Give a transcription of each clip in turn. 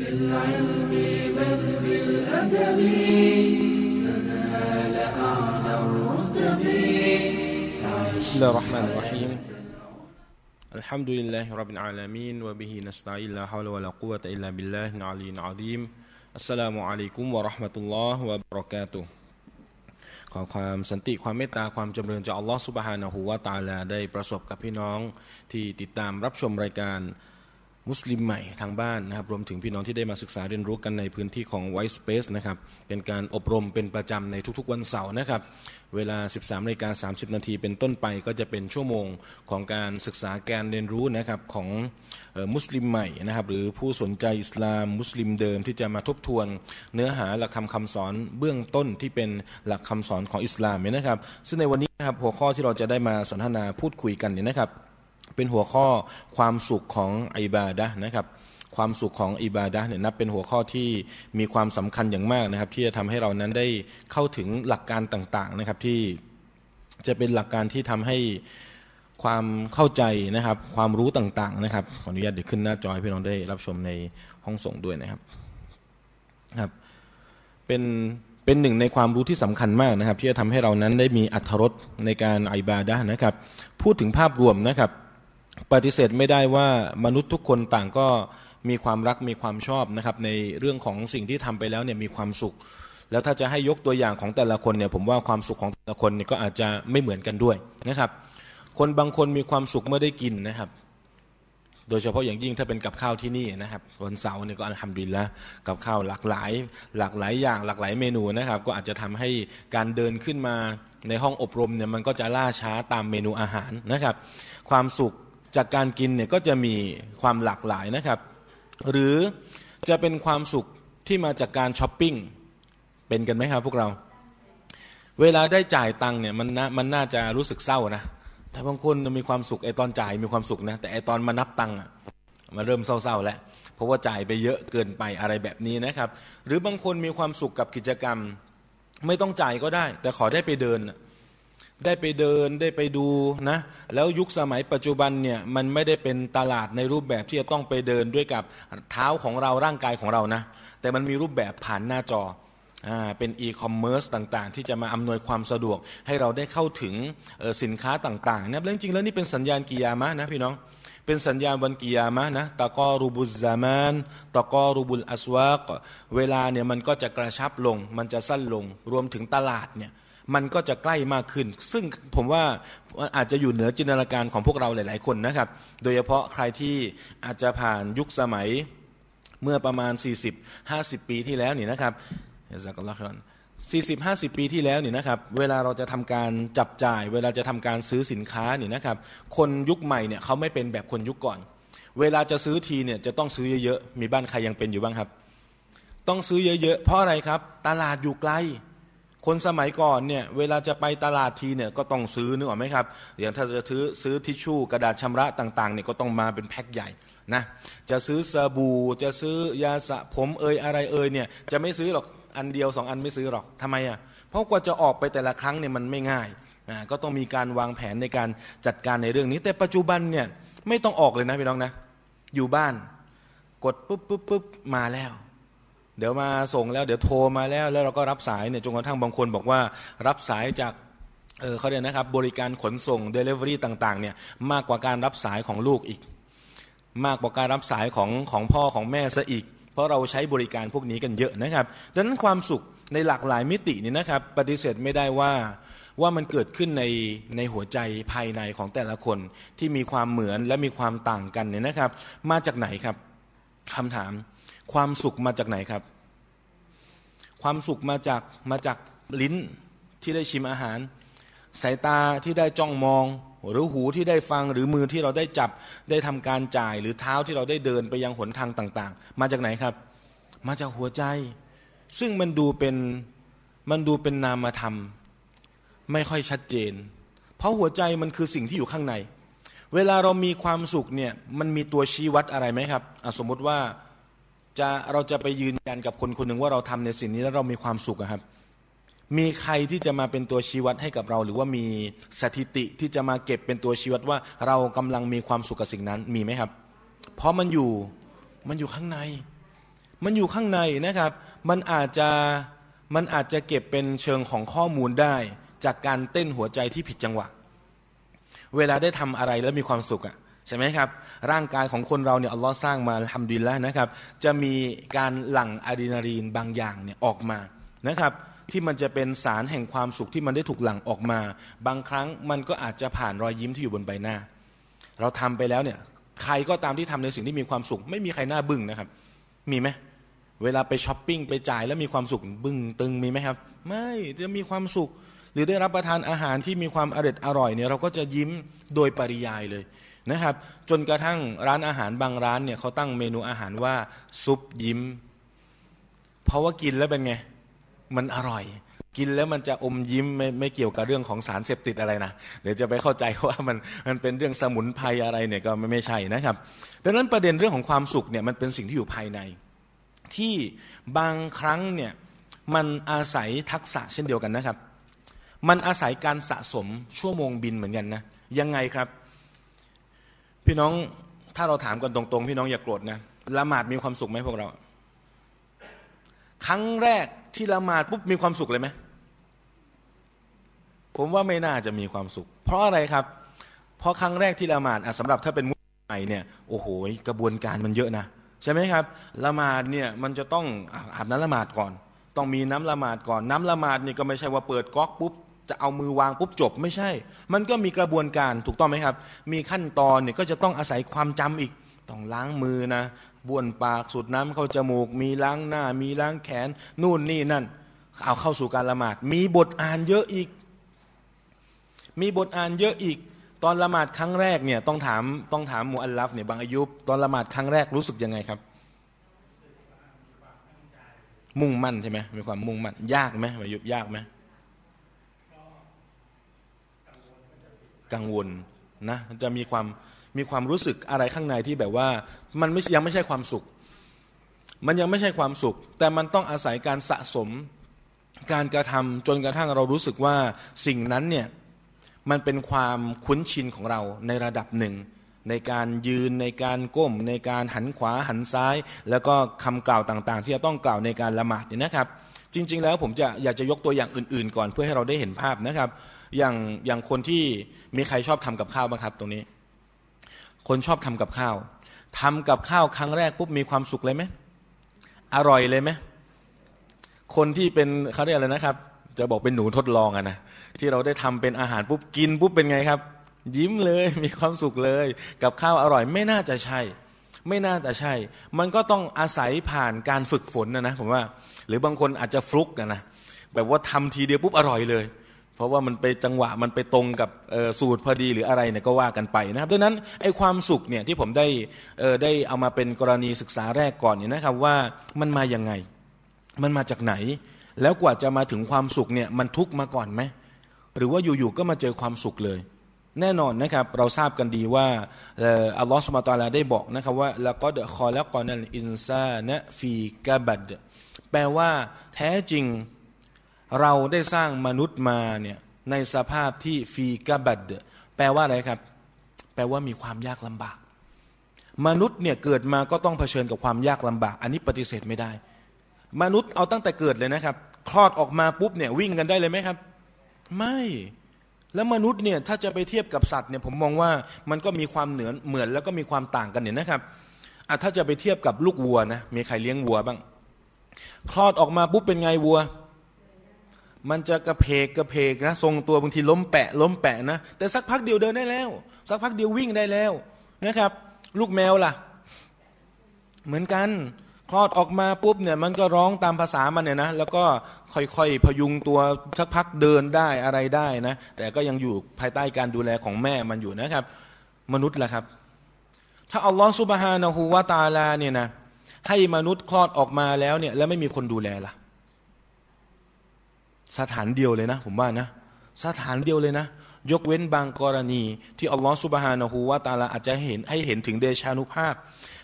بالعلم بل بالأدب تنال أعلى الرتب. بسم الله الرحمن الرحيم. الحمد لله رب العالمين وبه نستعين لا حول ولا قوة إلا بالله العلي العظيم. السلام عليكم ورحمة الله وبركاته. ขอความสันติความเมตตาความจำเริญจากอัลลอฮฺสุบฮานะฮูวาตาลาได้ประสบกับพี่น้องที่ติดตามรับชมรายการ มุสลิมใหม่ทางบ้านนะครับรวมถึงพี่น้องที่ได้มาศึกษาเรียนรู้กันในพื้นที่ของ White Space นะครับเป็นการอบรมเป็นประจำในทุกๆวันเสาร์นะครับเวลา 13นาฬิกา30 นาทีเป็นต้นไปก็จะเป็นชั่วโมงของการศึกษาการเรียนรู้นะครับของมุสลิมใหม่นะครับหรือผู้สนใจอิสลามมุสลิมเดิมที่จะมาทบทวน เนื้อหาหลักธรรมคาสอนเบื้องต้นที่เป็นหลักคำสอนของอิสลามนะครับซึ่งในวันนี้นะครับหัวข้อที่เราจะได้มาสนทนาพูดคุยกันเนี่ยนะครับ เป็นหัวข้อความสุขของอิบาดะนะครับ ความสุขของอิบาดะเนี่ยนับเป็นหัวข้อที่มีความสำคัญอย่างมากนะครับ ที่จะทำให้เรานั้นได้เข้าถึงหลักการต่างๆนะครับที่จะเป็นหลักการที่ทำให้ความเข้าใจนะครับ ความรู้ต่างๆนะครับขออนุญาตเดี๋ยวขึ้นหน้าจอให้พี่น้องได้รับชมในห้องส่งด้วยนะครับครับเป็นเป็นหนึ่งในความรู้ที่สำคัญมากนะครับ ที่จะทำให้เรานั้นได้มีอัธรสในการอิบาดะนะครับ พูดถึงภาพรวมนะครับ ปฏิเสธไม่ได้ว่ามนุษย์ทุกคนต่างก็มีความรักมีความชอบนะครับ ในเรื่องของสิ่งที่ทำไปแล้วเนี่ยมีความสุข แล้วถ้าจะให้ยกตัวอย่างของแต่ละคนเนี่ยผมว่าความสุขของแต่ละคนเนี่ยก็อาจจะไม่เหมือนกันด้วยนะครับ คนบางคนมีความสุขเมื่อได้กินนะครับ โดยเฉพาะอย่างยิ่งถ้าเป็นกับข้าวที่นี่นะครับวันเสาร์เนี่ยก็อัลฮัมดุลิลละกับข้าวหลากหลาย หลากหลายอย่างหลากหลายเมนูนะครับ ก็อาจจะทำให้การเดินขึ้นมาในห้องอบรมเนี่ยมันก็จะล่าช้าตามเมนูอาหารนะครับ ความสุข จากการกินเนี่ยก็จะมีความหลากหลายนะครับ หรือจะเป็นความสุขที่มาจากการช้อปปิ้งเป็นกันไหมครับพวกเรา เวลาได้จ่ายตังค์เนี่ยมันน่ามันน่าจะรู้สึกเศร้านะแต่บางคนมีความสุขไอตอนจ่ายมีความสุขนะแต่ไอตอนมานับตังค์มันเริ่มเศร้าๆแล้ว เพราะว่าจ่ายไปเยอะเกินไปอะไรแบบนี้นะครับ หรือบางคนมีความสุขกับกิจกรรม ไม่ต้องจ่ายก็ได้ แต่ขอได้ไปเดิน ได้ไปเดินได้ไปดูนะแล้วยุคสมัยปัจจุบันเนี่ยมันไม่ได้เป็นตลาดในรูปแบบที่จะต้องไปเดินด้วยกับเท้าของเราร่างกายของเรานะแต่มันมีรูปแบบผ่านหน้าจอเป็นอีคอมเมิร์ซต่างๆ ที่จะมาอำนวยความสะดวก ให้เราได้เข้าถึงสินค้าต่างๆนะเรื่องจริงแล้วนี่เป็นสัญญาณกิยามะนะพี่น้องเป็นสัญญาณวันกิยามะนะตะกอรูบุซามานตะกอรูบุลอัสวากเวลาเนี่ยมันก็จะกระชับลง มันจะสั้นลงรวมถึงตลาดเนี่ย มันก็จะใกล้มากขึ้น ซึ่งผมว่าอาจจะอยู่เหนือจินตนาการของพวกเราหลาย ๆ คนนะครับ โดยเฉพาะใครที่อาจจะผ่านยุคสมัยเมื่อประมาณ 40-50 ปีที่แล้วนี่นะครับสักละครสี่สิบห้าสิบปีที่แล้วนี่นะครับเวลาเราจะทำการจับจ่าย เวลาจะทำการซื้อสินค้านี่นะครับ คนยุคใหม่เนี่ยเขาไม่เป็นแบบคนยุคก่อน เวลาจะซื้อทีเนี่ยจะต้องซื้อเยอะๆมีบ้านใครยังเป็นอยู่บ้างครับ ต้องซื้อเยอะๆเพราะอะไรครับ ตลาดอยู่ไกล คนสมัยก่อนเนี่ยเวลาจะไปตลาดทีเนี่ยก็ต้องซื้อนึกออกไหมครับอย่างถ้าจะซื้อซื้อทิชชู่กระดาษชำระต่างๆเนี่ยก็ต้องมาเป็นแพ็คใหญ่นะจะซื้อสบู่จะซื้อยาสระผมเอยอะไรเอยเนี่ยจะไม่ซื้อหรอกอันเดียวสองอันไม่ซื้อหรอกทำไมอะเพราะกว่าจะออกไปแต่ละครั้งเนี่ยมันไม่ง่ายอ่าก็ต้องมีการวางแผนในการจัดการในเรื่องนี้ แต่ปัจจุบันเนี่ยไม่ต้องออกเลยนะพี่น้องนะ อยู่บ้านกดปุ๊บปุ๊บปุ๊บมาแล้ว เดี๋ยวมาส่งแล้วเดี๋ยวโทรมาแล้ว แล้วเราก็รับสายเนี่ยจนกระทั่งบางคนบอกว่ารับสายจากเออเขาเรียกนะครับบริการขนส่ง Delivery ต่างๆเนี่ยมากกว่าการรับสายของลูกอีก มากกว่าการรับสายของของพ่อของแม่ซะอีก เพราะเราใช้บริการพวกนี้กันเยอะนะครับดังนั้นความสุขในหลากหลายมิตินี่นะครับปฏิเสธไม่ได้ว่าว่ามันเกิดขึ้นในในหัวใจภายในของแต่ละคนที่มีความเหมือนและมีความต่างกันเนี่ยนะครับ มาจากไหนครับคำถาม ความสุขมาจากไหนครับ ความสุขมาจากมาจากลิ้นที่ได้ชิมอาหาร สายตาที่ได้จ้องมอง หรือหูที่ได้ฟังหรือมือที่เราได้จับได้ทำการจ่าย หรือเท้าที่เราได้เดินไปยังหนทางต่าง ๆ มาจากไหนครับ มาจากหัวใจ ซึ่งมันดูเป็นมันดูเป็นนามธรรม ไม่ค่อยชัดเจน เพราะหัวใจมันคือสิ่งที่อยู่ข้างใน เวลาเรามีความสุขเนี่ยมันมีตัวชี้วัดอะไรไหมครับสมมติว่า จะเราจะไปยืนยันกับคนคนหนึ่งว่าเราทำในสิ่งนี้แล้วเรามีความสุขครับ มีใครที่จะมาเป็นตัวชี้วัดให้กับเรา หรือว่ามีสถิติที่จะมาเก็บเป็นตัวชี้วัดว่า เรากำลังมีความสุขกับสิ่งนั้นมีไหมครับ เพราะมันอยู่มันอยู่ข้างใน มันอยู่ข้างในนะครับ มันอาจจะมันอาจจะเก็บเป็นเชิงของข้อมูลได้ จากการเต้นหัวใจที่ผิดจังหวะ เวลาได้ทำอะไรแล้วมีความสุขอะ ใช่ไหมครับ ร่างกายของคนเราเนี่ยอัลลอฮ์สร้างมาทำดีแล้วนะครับ จะมีการหลั่งอะดรีนาลีนบางอย่างเนี่ยออกมานะครับที่มันจะเป็นสารแห่งความสุขที่มันได้ถูกหลั่งออกมา บางครั้งมันก็อาจจะผ่านรอยยิ้มที่อยู่บนใบหน้า เราทำไปแล้วเนี่ยใครก็ตามที่ทำในสิ่งที่มีความสุข ไม่มีใครหน้าบึ้งนะครับ มีไหมเวลาไปช้อปปิ้งไปจ่ายแล้วมีความสุขบึ้งตึงมีไหมครับ ไม่จะมีความสุข หรือได้รับประทานอาหารที่มีความอร่อยอร่อยเนี่ยเราก็จะยิ้มโดยปริยายเลย นะครับ จนกระทั่งร้านอาหารบางร้านเนี่ยเขาตั้งเมนูอาหารว่าซุปยิ้ม เพราะว่ากินแล้วเป็นไง มันอร่อย กินแล้วมันจะอมยิ้มไม่ไม่เกี่ยวกับเรื่องของสารเสพติดอะไรนะเดี๋ยวจะไปเข้าใจว่ามันมันเป็นเรื่องสมุนไพรอะไรเนี่ยก็ไม่ใช่นะครับดังนั้นประเด็นเรื่องของความสุขเนี่ยมันเป็นสิ่งที่อยู่ภายใน ที่บางครั้งเนี่ยมันอาศัยทักษะเช่นเดียวกันนะครับ มันอาศัยการสะสมชั่วโมงบินเหมือนกันนะยังไงครับ พี่น้องถ้าเราถามกันตรงๆ พี่น้องอย่าโกรธนะละหมาดมีความสุขไหมพวกเรา ครั้งแรกที่ละหมาดปุ๊บมีความสุขเลยไหมผมว่าไม่น่าจะมีความสุข เพราะอะไรครับ เพราะครั้งแรกที่ละหมาดสำหรับถ้าเป็นมุสลิมใหม่เนี่ยโอ้โหกระบวนการมันเยอะนะใช่ไหมครับละหมาดเนี่ยมันจะต้องอาบน้ำละหมาดก่อน ต้องมีน้ำละหมาดก่อน น้ำละหมาดนี่ก็ไม่ใช่ว่าเปิดก๊อกปุ๊บ จะเอามือวางปุ๊บจบไม่ใช่ มันก็มีกระบวนการถูกต้องไหมครับ มีขั้นตอนเนี่ยก็จะต้องอาศัยความจำอีก ต้องล้างมือนะบ้วนปากสูดน้ำเข้าจมูก มีล้างหน้า มีล้างแขน นู่นนี่นั่น เอาเข้าสู่การละหมาด มีบทอ่านเยอะอีก มีบทอ่านเยอะอีก ตอนละหมาดครั้งแรกเนี่ยต้องถามต้องถามมูอัลลัฟเนี่ยบางอายุตอนละหมาดครั้งแรกรู้สึกยังไงครับ มุ่งมั่นใช่ไหมมีความมุ่งมั่นยากไหมมายุบยากไหม กังวลนะจะมีความมีความรู้สึกอะไรข้างในที่แบบว่ามันไม่ยังไม่ใช่ความสุข มันยังไม่ใช่ความสุข แต่มันต้องอาศัยการสะสมการกระทำจนกระทั่งเรารู้สึกว่าสิ่งนั้นเนี่ยมันเป็นความคุ้นชินของเราในระดับหนึ่ง ในการยืนในการก้ม ในการหันขวาหันซ้าย แล้วก็คำกล่าวต่างๆ ที่จะต้องกล่าวในการละหมาดเนี่ยนะครับ จริง ๆ แล้วผมจะอยากจะยกตัวอย่างอื่น ๆ ก่อนเพื่อให้เราได้เห็นภาพนะครับ อย่างอย่างคนที่มีใครชอบทำกับข้าวบ้างครับ ตรงนี้ คนชอบทำกับข้าวทำกับข้าวครั้งแรกปุ๊บมีความสุขเลยไหมอร่อยเลยไหมคนที่เป็นเขาเรียกอะไรนะครับ จะบอกเป็นหนูทดลองอะนะที่เราได้ทำเป็นอาหารปุ๊บกินปุ๊บเป็นไงครับ ยิ้มเลยมีความสุขเลย กับข้าวอร่อยไม่น่าจะใช่ไม่น่าจะใช่ มันก็ต้องอาศัยผ่านการฝึกฝนนะนะผมว่า หรือบางคนอาจจะฟลุกนะนะแบบว่าทำทีเดียวปุ๊บอร่อยเลย เพราะว่ามันไปจังหวะมันไปตรงกับสูตรพอดีหรืออะไรเนี่ยก็ว่ากันไปนะครับดังนั้นไอ้ความสุขเนี่ยที่ผมได้ได้เอามาเป็นกรณีศึกษาแรกก่อนเนี่ยนะครับว่ามันมาอย่างไง มันมาจากไหน แล้วกว่าจะมาถึงความสุขเนี่ยมันทุกมาก่อนไหมหรือว่าอยู่ๆก็มาเจอความสุขเลยแน่นอนนะครับเราทราบกันดีว่าอัลลอฮฺสุบะตาลาได้บอกนะครับว่าแล้วก็เดคอแล้วกอนัลอินซานะฟีกาบัดแปลว่าแท้จริง เราได้สร้างมนุษย์มาเนี่ยในสภาพที่ฟีกบัดแปลว่าอะไรครับ แปลว่ามีความยากลำบาก มนุษย์เนี่ยเกิดมาก็ต้องเผชิญกับความยากลำบาก อันนี้ปฏิเสธไม่ได้ มนุษย์เอาตั้งแต่เกิดเลยนะครับ คลอดออกมาปุ๊บเนี่ยวิ่งกันได้เลยไหมครับ ไม่แล้วมนุษย์เนี่ยถ้าจะไปเทียบกับสัตว์เนี่ยผมมองว่ามันก็มีความเหนือเหมือนแล้วก็มีความต่างกันเนี่ยนะครับอะถ้าจะไปเทียบกับลูกวัวนะมีใครเลี้ยงวัวบ้าง คลอดออกมาปุ๊บเป็นไงวัว มันจะกระเพกกระเพกนะทรงตัวบางทีล้มแปะ ล้มแปะนะ แต่สักพักเดียวเดินได้แล้ว สักพักเดียววิ่งได้แล้วนะครับ ลูกแมวล่ะ เหมือนกันคลอดออกมาปุ๊บเนี่ยมันก็ร้องตามภาษามันเนี่ยนะแล้วก็ค่อยๆพยุงตัวสักพักเดินได้อะไรได้นะ แต่ก็ยังอยู่ภายใต้การดูแลของแม่มันอยู่นะครับ มนุษย์ล่ะครับ ถ้าอัลลอฮฺสุบฮานะฮูวาตาลาเนี่ยนะให้มนุษย์คลอดออกมาแล้วเนี่ยแล้วไม่มีคนดูแลล่ะ สถานเดียวเลยนะ ผมว่านะ สถานเดียวเลยนะ ยกเว้นบางกรณีที่อัลลอฮฺสุบฮานะฮูวาตาลาอาจจะเห็นให้เห็นถึงเดชานุภาพ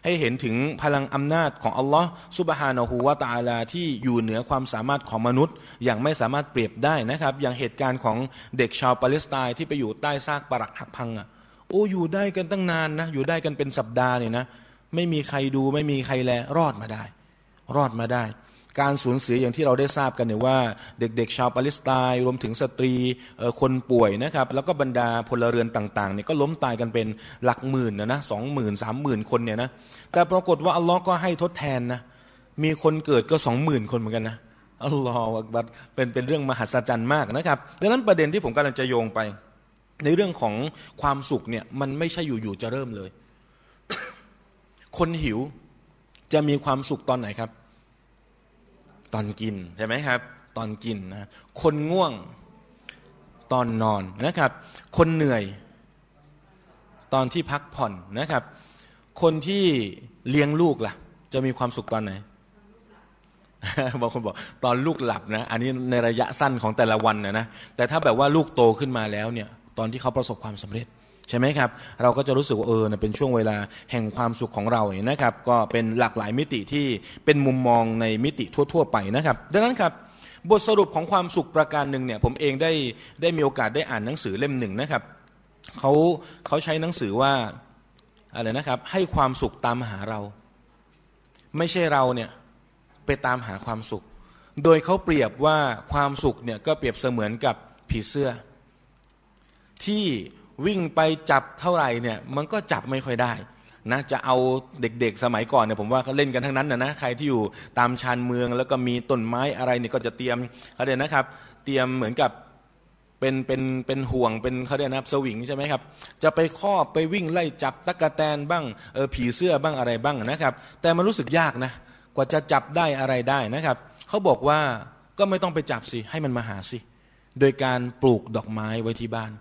ให้เห็นถึงพลังอำนาจของอัลลอฮ์สุบฮานาหูวาตาลาที่อยู่เหนือความสามารถของมนุษย์ อย่างไม่สามารถเปรียบได้นะครับ อย่างเหตุการณ์ของเด็กชาวปาเลสไตน์ที่ไปอยู่ใต้ซากปรักหักพังอะโอ้อยู่ได้กันตั้งนานนะอยู่ได้กันเป็นสัปดาห์เนี่ยนะ ไม่มีใครดูไม่มีใครแลรอดมาได้ รอดมาได้ การสูญเสียอย่างที่เราได้ทราบกันเนี่ยว่าเด็กๆ ชาวปาเลสไตน์รวมถึงสตรีคนป่วยนะครับแล้วก็บรรดาพลเรือนต่างๆเนี่ยก็ล้มตายกันเป็นหลักหมื่นนะนะสองหมื่นสามหมื่นคนเนี่ยนะแต่ปรากฏว่าอัลลอฮ์ก็ให้ทดแทนนะมีคนเกิดก็สองหมื่นคนเหมือนกันนะอัลลอฮฺบัดเป็นเป็นเรื่องมหัศจรรย์มากนะครับดังนั้นประเด็นที่ผมกำลังจะโยงไป ในเรื่องของความสุขเนี่ยมันไม่ใช่อยู่ๆจะเริ่มเลย คนหิวจะมีความสุขตอนไหนครับ ตอนกินใช่ไหมครับ ตอนกินนะคนง่วงตอนนอนนะครับ คนเหนื่อย ตอนที่พักผ่อนนะครับ คนที่เลี้ยงลูกล่ะ จะมีความสุขตอนไหนบางคนบอกตอนลูกหลับนะ อันนี้ในระยะสั้นของแต่ละวันนะนะแต่ถ้าแบบว่าลูกโตขึ้นมาแล้วเนี่ย ตอนที่เขาประสบความสำเร็จ ใช่ไหมครับ เราก็จะรู้สึกว่าเออเป็นช่วงเวลาแห่งความสุขของเราเนี่ยนะครับ ก็เป็นหลากหลายมิติที่เป็นมุมมองในมิติทั่ว ๆ ไปนะครับ ดังนั้นครับบทสรุปของความสุขประการหนึ่งเนี่ยผมเองได้ได้มีโอกาสได้อ่านหนังสือเล่มหนึ่งนะครับเขาเขาใช้หนังสือว่าอะไรนะครับ ให้ความสุขตามหาเรา ไม่ใช่เราเนี่ยไปตามหาความสุข โดยเขาเปรียบว่าความสุขเนี่ยก็เปรียบเสมือนกับผีเสื้อ ที่ วิ่งไปจับเท่าไหร่เนี่ยมันก็จับไม่ค่อยได้นะจะเอาเด็กๆสมัยก่อนเนี่ยผมว่าเขาเล่นกันทั้งนั้นนะนะใครที่อยู่ตามชานเมืองแล้วก็มีต้นไม้อะไรเนี่ยก็จะเตรียมเขาเรียกนะครับ เตรียมเหมือนกับเป็นเป็นเป็นห่วงเป็นเขาเรียกนะสวิงใช่ไหมครับ จะไปครอบไปวิ่งไล่จับตะกะแตนบ้างเออผีเสื้อบ้างอะไรบ้างนะครับ แต่มันรู้สึกยากนะ กว่าจะจับได้อะไรได้นะครับเขาบอกว่าก็ไม่ต้องไปจับสิให้มันมาหาสิโดยการปลูกดอกไม้ไว้ที่บ้าน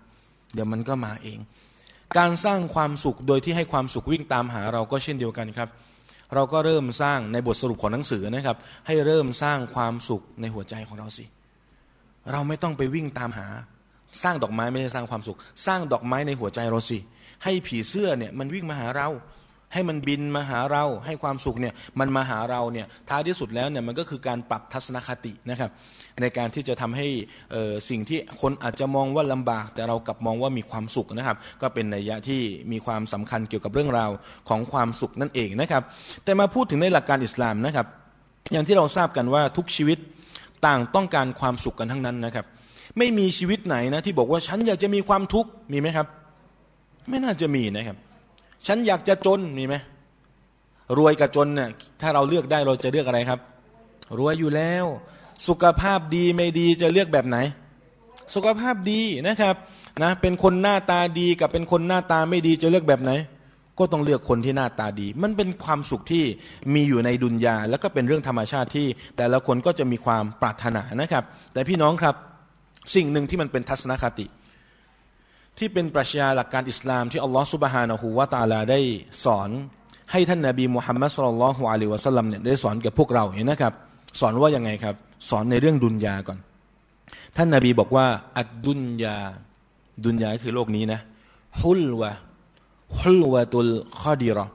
เดี๋ยวมันก็มาเอง การสร้างความสุขโดยที่ให้ความสุขวิ่งตามหาเราก็เช่นเดียวกันครับ เราก็เริ่มสร้างในบทสรุปของหนังสือนะครับ ให้เริ่มสร้างความสุขในหัวใจของเราสิ เราไม่ต้องไปวิ่งตามหา สร้างดอกไม้ไม่ใช่สร้างความสุข สร้างดอกไม้ในหัวใจเราสิ ให้ผีเสื้อเนี่ยมันวิ่งมาหาเรา ให้มันบินมาหาเราให้ความสุขเนี่ยมันมาหาเราเนี่ยท้ายที่สุดแล้วเนี่ยมันก็คือการปรับทัศนคตินะครับ ในการที่จะทำให้สิ่งที่คนอาจจะมองว่าลำบาก แต่เรากลับมองว่ามีความสุขนะครับ ก็เป็นนัยยะที่มีความสำคัญเกี่ยวกับเรื่องราวของความสุขนั่นเองนะครับ แต่มาพูดถึงในหลักการอิสลามนะครับ อย่างที่เราทราบกันว่าทุกชีวิตต่างต้องการความสุขกันทั้งนั้นนะครับ ไม่มีชีวิตไหนนะที่บอกว่าฉันอยากจะมีความทุกข์มีไหมครับ ไม่น่าจะมีนะครับ ฉันอยากจะจนมีไหมรวยกับจนเนี่ยถ้าเราเลือกได้เราจะเลือกอะไรครับ รวยอยู่แล้ว สุขภาพดีไม่ดีจะเลือกแบบไหน สุขภาพดีนะครับนะเป็นคนหน้าตาดีกับเป็นคนหน้าตาไม่ดีจะเลือกแบบไหน ก็ต้องเลือกคนที่หน้าตาดี มันเป็นความสุขที่มีอยู่ในดุนยาแล้วก็เป็นเรื่องธรรมชาติที่ แต่ละคนก็จะมีความปรารถนานะครับ แต่พี่น้องครับสิ่งหนึ่งที่มันเป็นทัศนคติ ที่เป็นปรัชญาหลักการอิสลามที่อัลลอฮฺสุบฮานะฮูวาตาลาได้สอน ให้ท่านนาบีมุฮัมมัดสุลลัลฮุอะลัยวะสัลลัมเนี่ยได้สอนกับพวกเราเนี่ยนะครับ สอนว่ายังไงครับ สอนในเรื่องดุนยาก่อน ท่านนาบีบอกว่าอัดดุนยา ดุนยาคือโลกนี้นะฮุลวะฮุลวะตุลขอดีรอ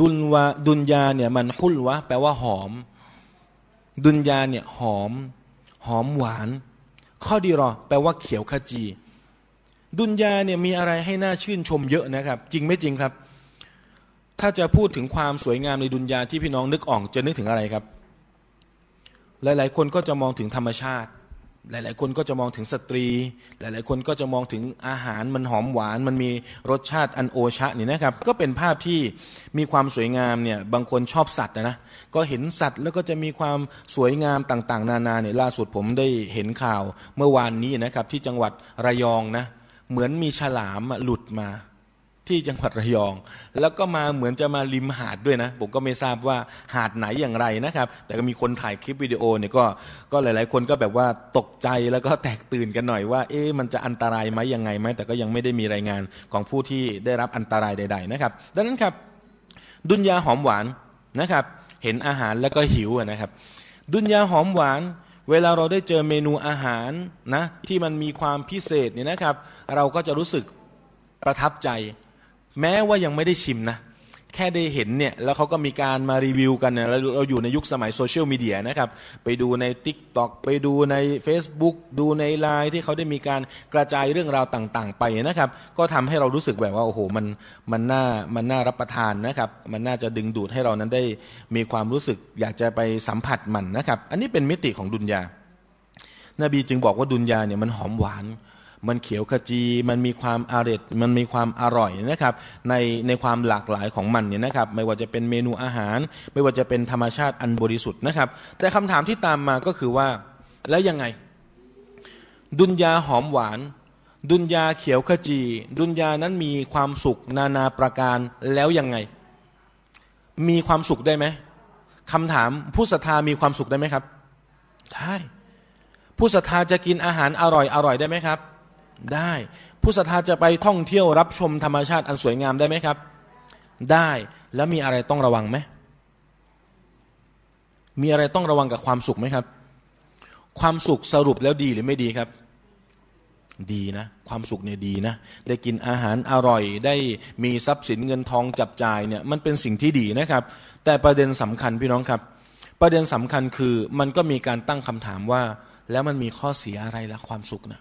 ดุนวะดุนยาเนี่ยมันฮุลวะแปลว่าหอม ดุนยาเนี่ยหอม หอมหวานข้อดีรอแปลว่าเขียวขจี ดุนยาเนี่ยมีอะไรให้น่าชื่นชมเยอะนะครับ จริงไม่จริงครับ ถ้าจะพูดถึงความสวยงามในดุนยาที่พี่น้องนึกออกจะนึกถึงอะไรครับ หลาย ๆ คนก็จะมองถึงธรรมชาติ หลาย ๆ คนก็จะมองถึงสตรี หลาย ๆ คนก็จะมองถึงอาหารมันหอมหวาน มันมีรสชาติอันโอชะนี่นะครับ ก็เป็นภาพที่มีความสวยงามเนี่ยบางคนชอบสัตว์นะก็เห็นสัตว์แล้วก็จะมีความสวยงามต่าง ๆ นานาเนี่ยล่าสุดผมได้เห็นข่าวเมื่อวานนี้นะครับ ที่จังหวัดระยองนะ เหมือนมีฉลามหลุดมา ที่จังหวัดระยอง แล้วก็มาเหมือนจะมาริมหาดด้วยนะ ผมก็ไม่ทราบว่าหาดไหนอย่างไรนะครับ แต่ก็มีคนถ่ายคลิปวิดีโอเนี่ยก็ก็หลาย ๆ คนก็แบบว่าตกใจแล้วก็แตกตื่นกันหน่อยว่า เอ๊ะมันจะอันตรายไหมยังไงไหมแต่ก็ยังไม่ได้มีรายงานของผู้ที่ได้รับอันตรายใด ๆ นะครับ ดังนั้นครับ ดุนยาหอมหวานนะครับ เห็นอาหารแล้วก็หิวนะครับ ดุนยาหอมหวาน เวลาเราได้เจอเมนูอาหารนะที่มันมีความพิเศษเนี่ยนะครับ เราก็จะรู้สึกประทับใจ แม้ว่ายังไม่ได้ชิมนะ แค่ได้เห็นเนี่ยแล้วเขาก็มีการมารีวิวกันเนี่ยเราเราอยู่ในยุคสมัยโซเชียลมีเดียนะครับ ไปดูใน t ิ k t o k ไปดูใน Facebook ดูในไลน์ที่เขาได้มีการกระจายเรื่องราวต่าง ๆ ไปนะครับ ก็ทำให้เรารู้สึกแบบว่าโอ้โหมันมันน่ามันน่ารับประทานนะครับ มันน่าจะดึงดูดให้เรานั้นได้มีความรู้สึกอยากจะไปสัมผัสมันนะครับ อันนี้เป็นมิติของดุนยานบีจึงบอกว่าดุนยาเนี่ยมันหอมหวาน มันเขียวขจี มันมีความอร็ดมันมีความอร่อยนะครับ ในในความหลากหลายของมันเนี่ยนะครับ ไม่ว่าจะเป็นเมนูอาหาร ไม่ว่าจะเป็นธรรมชาติอันบริสุทธิ์นะครับ แต่คำถามที่ตามมาก็คือว่า แล้วยังไง ดุนยาหอมหวาน ดุนยาเขียวขจี ดุนยานั้นมีความสุขนานาประการแล้วยังไง มีความสุขได้ไหมคำถามผู้ศรัทธามีความสุขได้ไหมครับ ได้ ผู้ศรัทธาจะกินอาหารอร่อยอร่อยได้ไหมครับ ได้ ผู้ศรัทธาจะไปท่องเที่ยวรับชมธรรมชาติอันสวยงามได้ไหมครับ ได้แล้วมีอะไรต้องระวังไหมมีอะไรต้องระวังกับความสุขไหมครับ ความสุขสรุปแล้วดีหรือไม่ดีครับ ดีนะ ความสุขเนี่ยดีนะ ได้กินอาหารอร่อย ได้มีทรัพย์สินเงินทองจับจ่ายเนี่ยมันเป็นสิ่งที่ดีนะครับ แต่ประเด็นสำคัญพี่น้องครับ ประเด็นสำคัญคือมันก็มีการตั้งคำถามว่า แล้วมันมีข้อเสียอะไรละความสุขนะ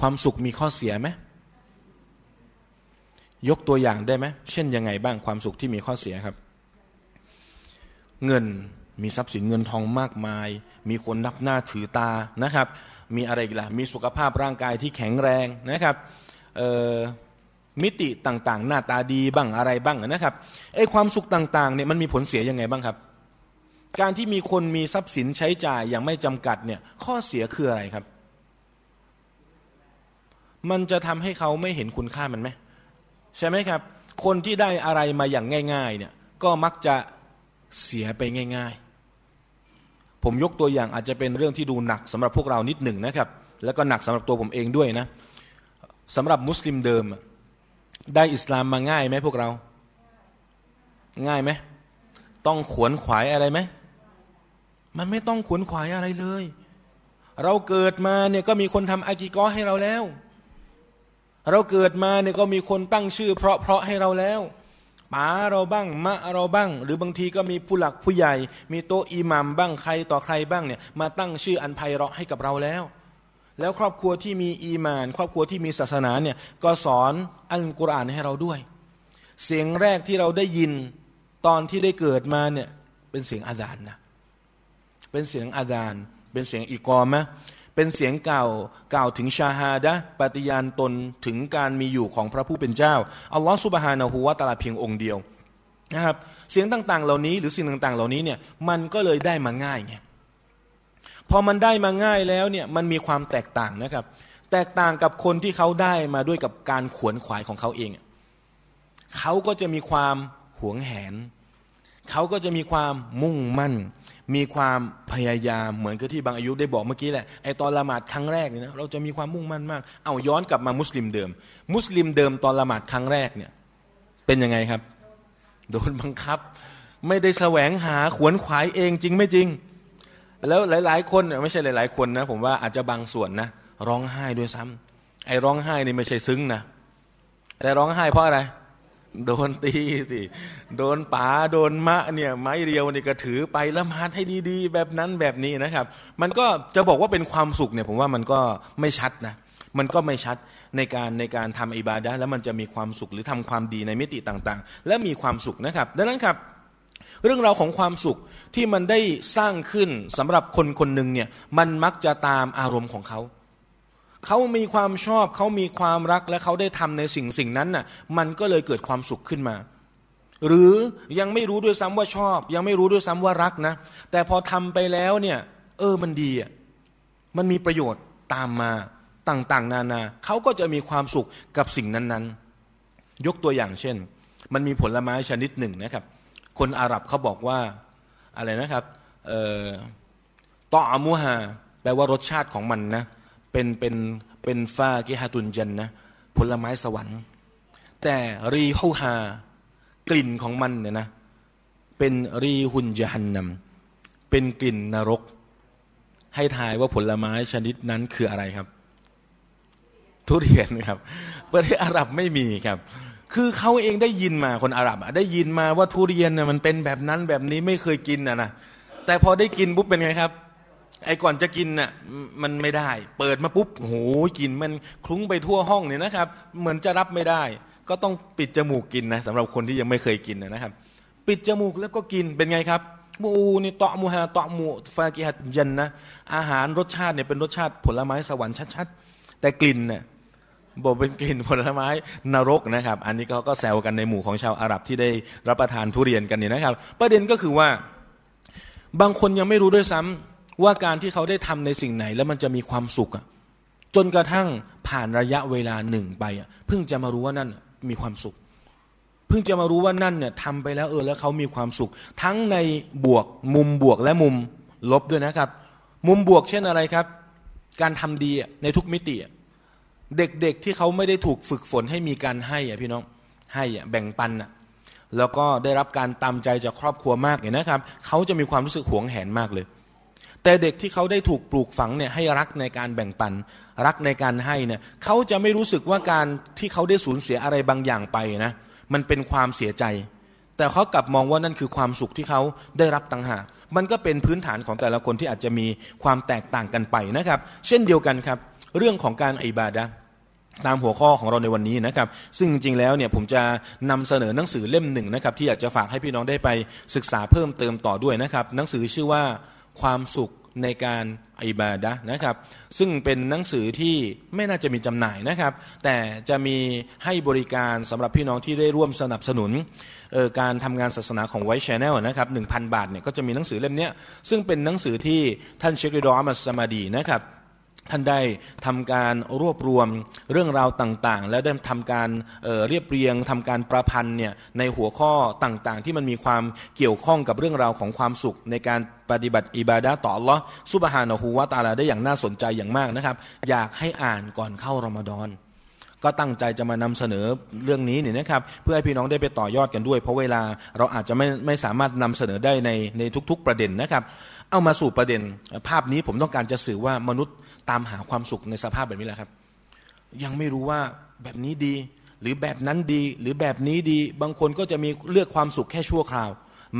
ความสุขมีข้อเสียไหมยกตัวอย่างได้ไหมเช่นยังไงบ้างความสุขที่มีข้อเสียครับ เงินมีทรัพย์สินเงินทองมากมาย มีคนนับหน้าถือตานะครับ มีอะไรอีกล่ะมีสุขภาพร่างกายที่แข็งแรงนะครับมิติต่างๆ หน้าตาดีบ้างอะไรบ้างนะครับไอ้ความสุขต่างๆเนี่ยมันมีผลเสียยังไงบ้างครับ การที่มีคนมีทรัพย์สินใช้จ่ายอย่างไม่จำกัดเนี่ยข้อเสียคืออะไรครับ มันจะทำให้เขาไม่เห็นคุณค่ามันไหมใช่ไหมครับ คนที่ได้อะไรมาอย่างง่าย ๆ เนี่ยก็มักจะเสียไปง่าย ๆ ผมยกตัวอย่างอาจจะเป็นเรื่องที่ดูหนักสำหรับพวกเรานิดหนึ่งนะครับ แล้วก็หนักสำหรับตัวผมเองด้วยนะสำหรับมุสลิมเดิม ได้อิสลามมาง่ายไหมพวกเรา ง่ายไหมต้องขวนขวายอะไรไหมมันไม่ต้องขวนขวายอะไรเลย เราเกิดมาเนี่ยก็มีคนทำอากีกอให้เราแล้ว เราเกิดมาเนี่ยก็มีคนตั้งชื่อ เพราะเพราะให้เราแล้วป๋าเราบ้าง มะเราบ้าง หรือบางทีก็มีผู้หลักผู้ใหญ่ มีโตอิหมัมบ้างใครต่อใครบ้างเนี่ยมาตั้งชื่ออันไพเราะให้กับเราแล้ว แล้วครอบครัวที่มีอีมาน ครอบครัวที่มีศาสนาเนี่ยก็สอนอัลกุรอานให้เราด้วย เสียงแรกที่เราได้ยินตอนที่ได้เกิดมาเนี่ยเป็นเสียงอาดานนะเป็นเสียงอาดาน เป็นเสียงอีกอมะ เป็นเสียงเก่ากล่าวถึงชาฮาดะปฏิญาณตนถึงการมีอยู่ของพระผู้เป็นเจ้าอัลลอฮฺสุบฮานะฮูวาตาลาเพียงองค์เดียวนะครับเสียงต่างๆ เหล่านี้หรือสิ่งต่างๆ เหล่านี้เนี่ยมันก็เลยได้มาง่ายไงพอมันได้มาง่ายแล้วเนี่ยมันมีความแตกต่างนะครับ แตกต่างกับคนที่เขาได้มาด้วยกับการขวนขวายของเขาเองเขาก็จะมีความหวงแหน เขาก็จะมีความมุ่งมั่น มีความพยายามเหมือนกับที่บางอายุได้บอกเมื่อกี้แหละไอตอนละหมาดครั้งแรกเนี่ยนะเราจะมีความมุ่งมั่นมาก เอาย้อนกลับมามุสลิมเดิม มุสลิมเดิมตอนละหมาดครั้งแรกเนี่ยเป็นยังไงครับ โดนบังคับ ไม่ได้แสวงหาขวนขวายเองจริงไม่จริง แล้วหลาย ๆ คนไม่ใช่หลาย ๆ คนนะผมว่าอาจจะบางส่วนนะร้องไห้ด้วยซ้ำไอร้องไห้นี่ไม่ใช่ซึ้งนะแต่ร้องไห้เพราะอะไร โดนตีสิ โดนป๋าโดนมะเนี่ยไม้เรียวนี่ก็ถือไปละมาดให้ดีๆ แบบนั้นแบบนี้นะครับ มันก็จะบอกว่าเป็นความสุขเนี่ยผมว่ามันก็ไม่ชัดนะมันก็ไม่ชัดในการในการทำอิบาดะแล้วมันจะมีความสุขหรือทำความดีในมิติต่างๆ และมีความสุขนะครับ ดังนั้นครับ เรื่องราวของความสุขที่มันได้สร้างขึ้นสำหรับคนคนหนึ่งเนี่ยมันมักจะตามอารมณ์ของเขา เขามีความชอบเขามีความรักและเขาได้ทำในสิ่งสิ่งนั้นน่ะมันก็เลยเกิดความสุขขึ้นมา หรือยังไม่รู้ด้วยซ้ำว่าชอบ ยังไม่รู้ด้วยซ้ำว่ารักนะ แต่พอทำไปแล้วเนี่ย เออมันดีอะมันมีประโยชน์ตามมาต่างๆ นานาเขาก็จะมีความสุขกับสิ่งนั้นๆ ยกตัวอย่างเช่น มันมีผลไม้ชนิดหนึ่งนะครับ คนอาหรับเขาบอกว่าอะไรนะครับเอ่อตออามูฮาแปลว่ารสชาติของมันนะ เป็นเป็นเป็นฟากิฮาตุนจันนะผลไม้สวรรค์ แต่รีฮูฮากลิ่นของมันเนี่ยนะเป็นรีฮุนยันนำเป็นกลิ่นนรก ให้ทายว่าผลไม้ชนิดนั้นคืออะไรครับ ทุเรียนครับประเทศอาหรับไม่มีครับ คือเขาเองได้ยินมาคนอาหรับได้ยินมาว่าทุเรียนเนี่ยมันเป็นแบบนั้นแบบนี้ไม่เคยกินนะนะแต่พอได้กินปุ๊บเป็นไงครับ ไอ้ก่อนจะกินน่ะมันไม่ได้ เปิดมาปุ๊บโอ้โหกลินมันคลุ้งไปทั่วห้องเนี่ยนะครับ เหมือนจะรับไม่ได้ ก็ต้องปิดจมูกกินนะสำหรับคนที่ยังไม่เคยกินนะครับ ปิดจมูกแล้วก็กินเป็นไงครับมูนี่ตอมูฮาตอมูฟากิฮัดยันนะอาหารรสชาติเนี่ยเป็นรสชาติผลไม้สวรรค์ชัดๆแต่กลิ่นเนี่ยบอกเป็นกลิ่นผลไม้นรกนะครับ อันนี้เขาก็แซวกันในหมู่ของชาวอาหรับที่ได้รับประทานทุเรียนกันเนี่ยนะครับ ประเด็นก็คือว่า บางคนยังไม่รู้ด้วยซ้ำ ว่าการที่เขาได้ทำในสิ่งไหน แล้วมันจะมีความสุขอะจนกระทั่งผ่านระยะเวลาหนึ่งไปอะเพิ่งจะมารู้ว่านั่นมีความสุข เพิ่งจะมารู้ว่านั่นเนี่ยทำไปแล้วเออแล้วเขามีความสุข ทั้งในบวกมุมบวกและมุมลบด้วยนะครับ มุมบวกเช่นอะไรครับ การทำดีในทุกมิติเด็กๆที่เขาไม่ได้ถูกฝึกฝนให้มีการให้อะพี่น้องให้อะแบ่งปันอะแล้วก็ได้รับการตามใจจากครอบครัวมากเนี่ยนะครับ เขาจะมีความรู้สึกหวงแหนมากเลย แต่เด็กที่เขาได้ถูกปลูกฝังเนี่ยให้รักในการแบ่งปัน รักในการให้เนี่ยเขาจะไม่รู้สึกว่าการที่เขาได้สูญเสียอะไรบางอย่างไปนะมันเป็นความเสียใจ แต่เขากลับมองว่านั่นคือความสุขที่เขาได้รับต่างหากมันก็เป็นพื้นฐานของแต่ละคนที่อาจจะมีความแตกต่างกันไปนะครับ เช่นเดียวกันครับ เรื่องของการอิบาดะตามหัวข้อของเราในวันนี้นะครับ ซึ่งจริงๆแล้วเนี่ยผมจะนำเสนอหนังสือเล่มหนึ่งนะครับ ที่อยากจะฝากให้พี่น้องได้ไปศึกษาเพิ่มเติมต่อด้วยนะครับ หนังสือชื่อว่า ความสุขในการอิบาดะนะครับ ซึ่งเป็นหนังสือที่ไม่น่าจะมีจำหน่ายนะครับ แต่จะมีให้บริการสำหรับพี่น้องที่ได้ร่วมสนับสนุนการทำงานศาสนาของ White Channel นะครับหนึ่งพันบาทเนี่ยก็จะมีหนังสือเล่มนี้ซึ่งเป็นหนังสือที่ท่านเชคริดอมัสมาดีนะครับ ท่านได้ทำการรวบรวมเรื่องราวต่างๆ และได้ทำการเรียบเรียงทำการประพันธ์เนี่ยในหัวข้อต่างๆ ที่มันมีความเกี่ยวข้องกับเรื่องราวของความสุขในการปฏิบัติอิบาดะต่ออัลลอฮ์ سبحانه وتعالىได้อย่างน่าสนใจอย่างมากนะครับ อยากให้อ่านก่อนเข้ารอมฎอนก็ตั้งใจจะมานำเสนอเรื่องนี้เนี่ยนะครับ เพื่อให้พี่น้องได้ไปต่อยอดกันด้วย เพราะเวลาเราอาจจะไม่ไม่สามารถนำเสนอได้ในในทุก ๆ ประเด็นนะครับ เอามาสู่ประเด็น ภาพนี้ผมต้องการจะสื่อว่ามนุษย์ ตามหาความสุขในสภาพแบบนี้แหละครับ ยังไม่รู้ว่าแบบนี้ดี หรือแบบนั้นดี หรือแบบนี้ดี บางคนก็จะมีเลือกความสุขแค่ชั่วคราว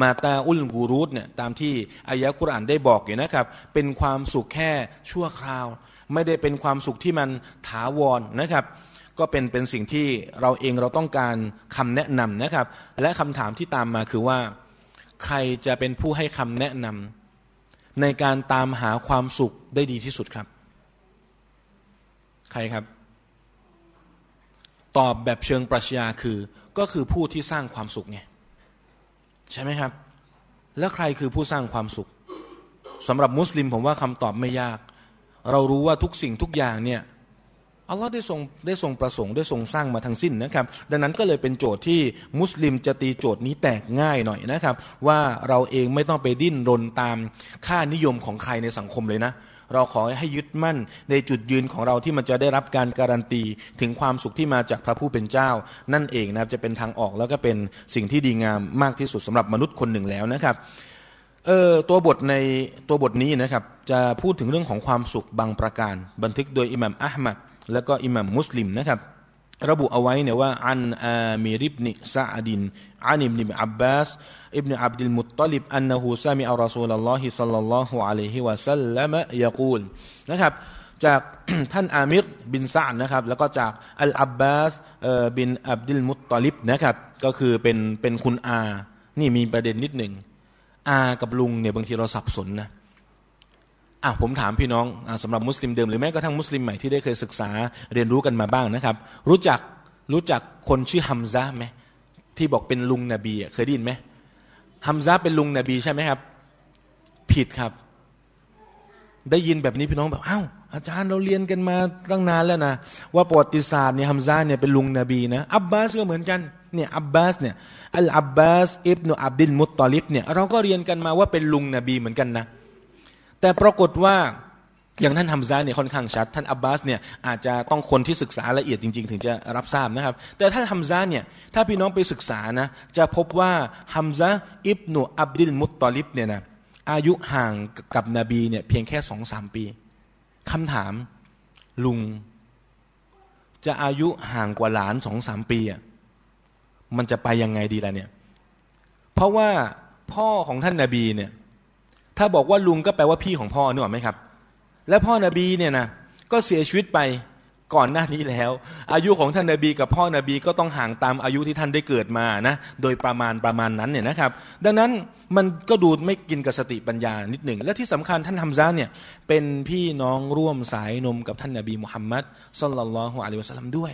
มาตาอุลกูรูตเนี่ยตามที่อายะกุรอานได้บอกอยู่นะครับ เป็นความสุขแค่ชั่วคราว ไม่ได้เป็นความสุขที่มันถาวรนนะครับ ก็เป็นเป็นสิ่งที่เราเองเราต้องการคำแนะนำนะครับ และคำถามที่ตามมาคือว่า ใครจะเป็นผู้ให้คำแนะนำในการตามหาความสุขได้ดีที่สุดครับ ใครครับ ตอบแบบเชิงปรัชญาคือก็คือผู้ที่สร้างความสุขไงใช่ไหมครับ แล้วใครคือผู้สร้างความสุขสำหรับมุสลิมผมว่าคำตอบไม่ยาก เรารู้ว่าทุกสิ่งทุกอย่างเนี่ยอัลลอฮ์ได้ทรงได้ทรงประสงค์ได้ทรงสร้างมาทั้งสิ้นนะครับ ดังนั้นก็เลยเป็นโจทย์ที่มุสลิมจะตีโจทย์นี้แตกง่ายหน่อยนะครับ ว่าเราเองไม่ต้องไปดิ้นรนตามค่านิยมของใครในสังคมเลยนะ เราขอให้ยึดมั่นในจุดยืนของเราที่มันจะได้รับการการันตี ถึงความสุขที่มาจากพระผู้เป็นเจ้า นั่นเองนะครับจะเป็นทางออกแล้วก็เป็นสิ่งที่ดีงามมากที่สุดสำหรับมนุษย์คนหนึ่งแล้วนะครับเออตัวบทในตัวบทนี้นะครับจะพูดถึงเรื่องของความสุขบางประการ บันทึกโดยอิหมัมอัลมัดและก็อิหมัมมุสลิมนะครับ ระบุเอาไว้เนี่ยว่าอันอามีริบนิซาดินอานิบนิอับบาสอิบนอับดิลมุตตลิบอันนหูซามีอัลรอซูลลอฮิสัลลัลลอฮุอะลัยฮิวะสัลลัมยะกูลนะครับจากท่านอามิรบินซาดนะครับแล้วก็จากอัลอับบาสบินอับดิลมุตตลิบนะครับก็คือเป็นเป็นคุณอา นี่มีประเด็นนิดหนึ่งอากับลุงเนี่ยบางทีเราสับสนนะ อะผมถามพี่น้องอสำหรับมุสลิมเดิมหรือแม้กระทั่งมุสลิมใหม่ที่ได้เคยศึกษาเรียนรู้กันมาบ้างนะครับ รู้จักรู้จักคนชื่อฮัมซาไหมที่บอกเป็นลุงนบีเคยได้ยินไหมฮัมซาเป็นลุงนบีใช่ไหมครับ ผิดครับ ได้ยินแบบนี้พี่น้องแบบอ้าวอาจารย์เราเรียนกันมาตั้งนานแล้วนะว่าประวัติศาสตร์เนี่ยฮัมซาเนี่ยเป็นลุงนบีนะอับบาสก็เหมือนกันเนี่ยอับบาสเนี่ยอัลอับบาสอิบนุอับดิลมุตตอลิบเนี่ยเราก็เรียนกันมาว่าเป็นลุงนบีเหมือนกันนะ แต่ปรากฏว่าอย่างท่านฮัมซาเนี่ยค่อนข้างชัด ท่านอับบาสเนี่ยอาจจะต้องคนที่ศึกษาละเอียดจริง ๆ ถึงจะรับทราบนะครับ แต่ท่านฮัมซาเนี่ยถ้าพี่น้องไปศึกษานะจะพบว่าฮัมซาอิบนุอับดิลมุตตอลิบเนี่ยนะอายุห่างกับนบีเนี่ยเพียงแค่สองสามปีคำถามลุงจะอายุห่างกว่าหลานสองสามปีอะมันจะไปยังไงดีล่ะเนี่ย เพราะว่าพ่อของท่านนาบีเนี่ย ถ้าบอกว่าลุงก็แปลว่าพี่ของพ่อนึกออกไหมครับ และพ่อนบีเนี่ยนะก็เสียชีวิตไปก่อนหน้านี้แล้ว อายุของท่านนาบีกับพ่อนบีก็ต้องห่างตามอายุที่ท่านได้เกิดมานะโดยประมาณประมาณนั้นเนี่ยนะครับ ดังนั้นมันก็ดูไม่กินกับสติปัญญานิดหนึ่ง และที่สำคัญท่านทำซาเนี่ยเป็นพี่น้องร่วมสายนมกับท่านนาบีมุฮัมมัดสุลลัลลอฮุอะลัยวะสัลลัมด้วย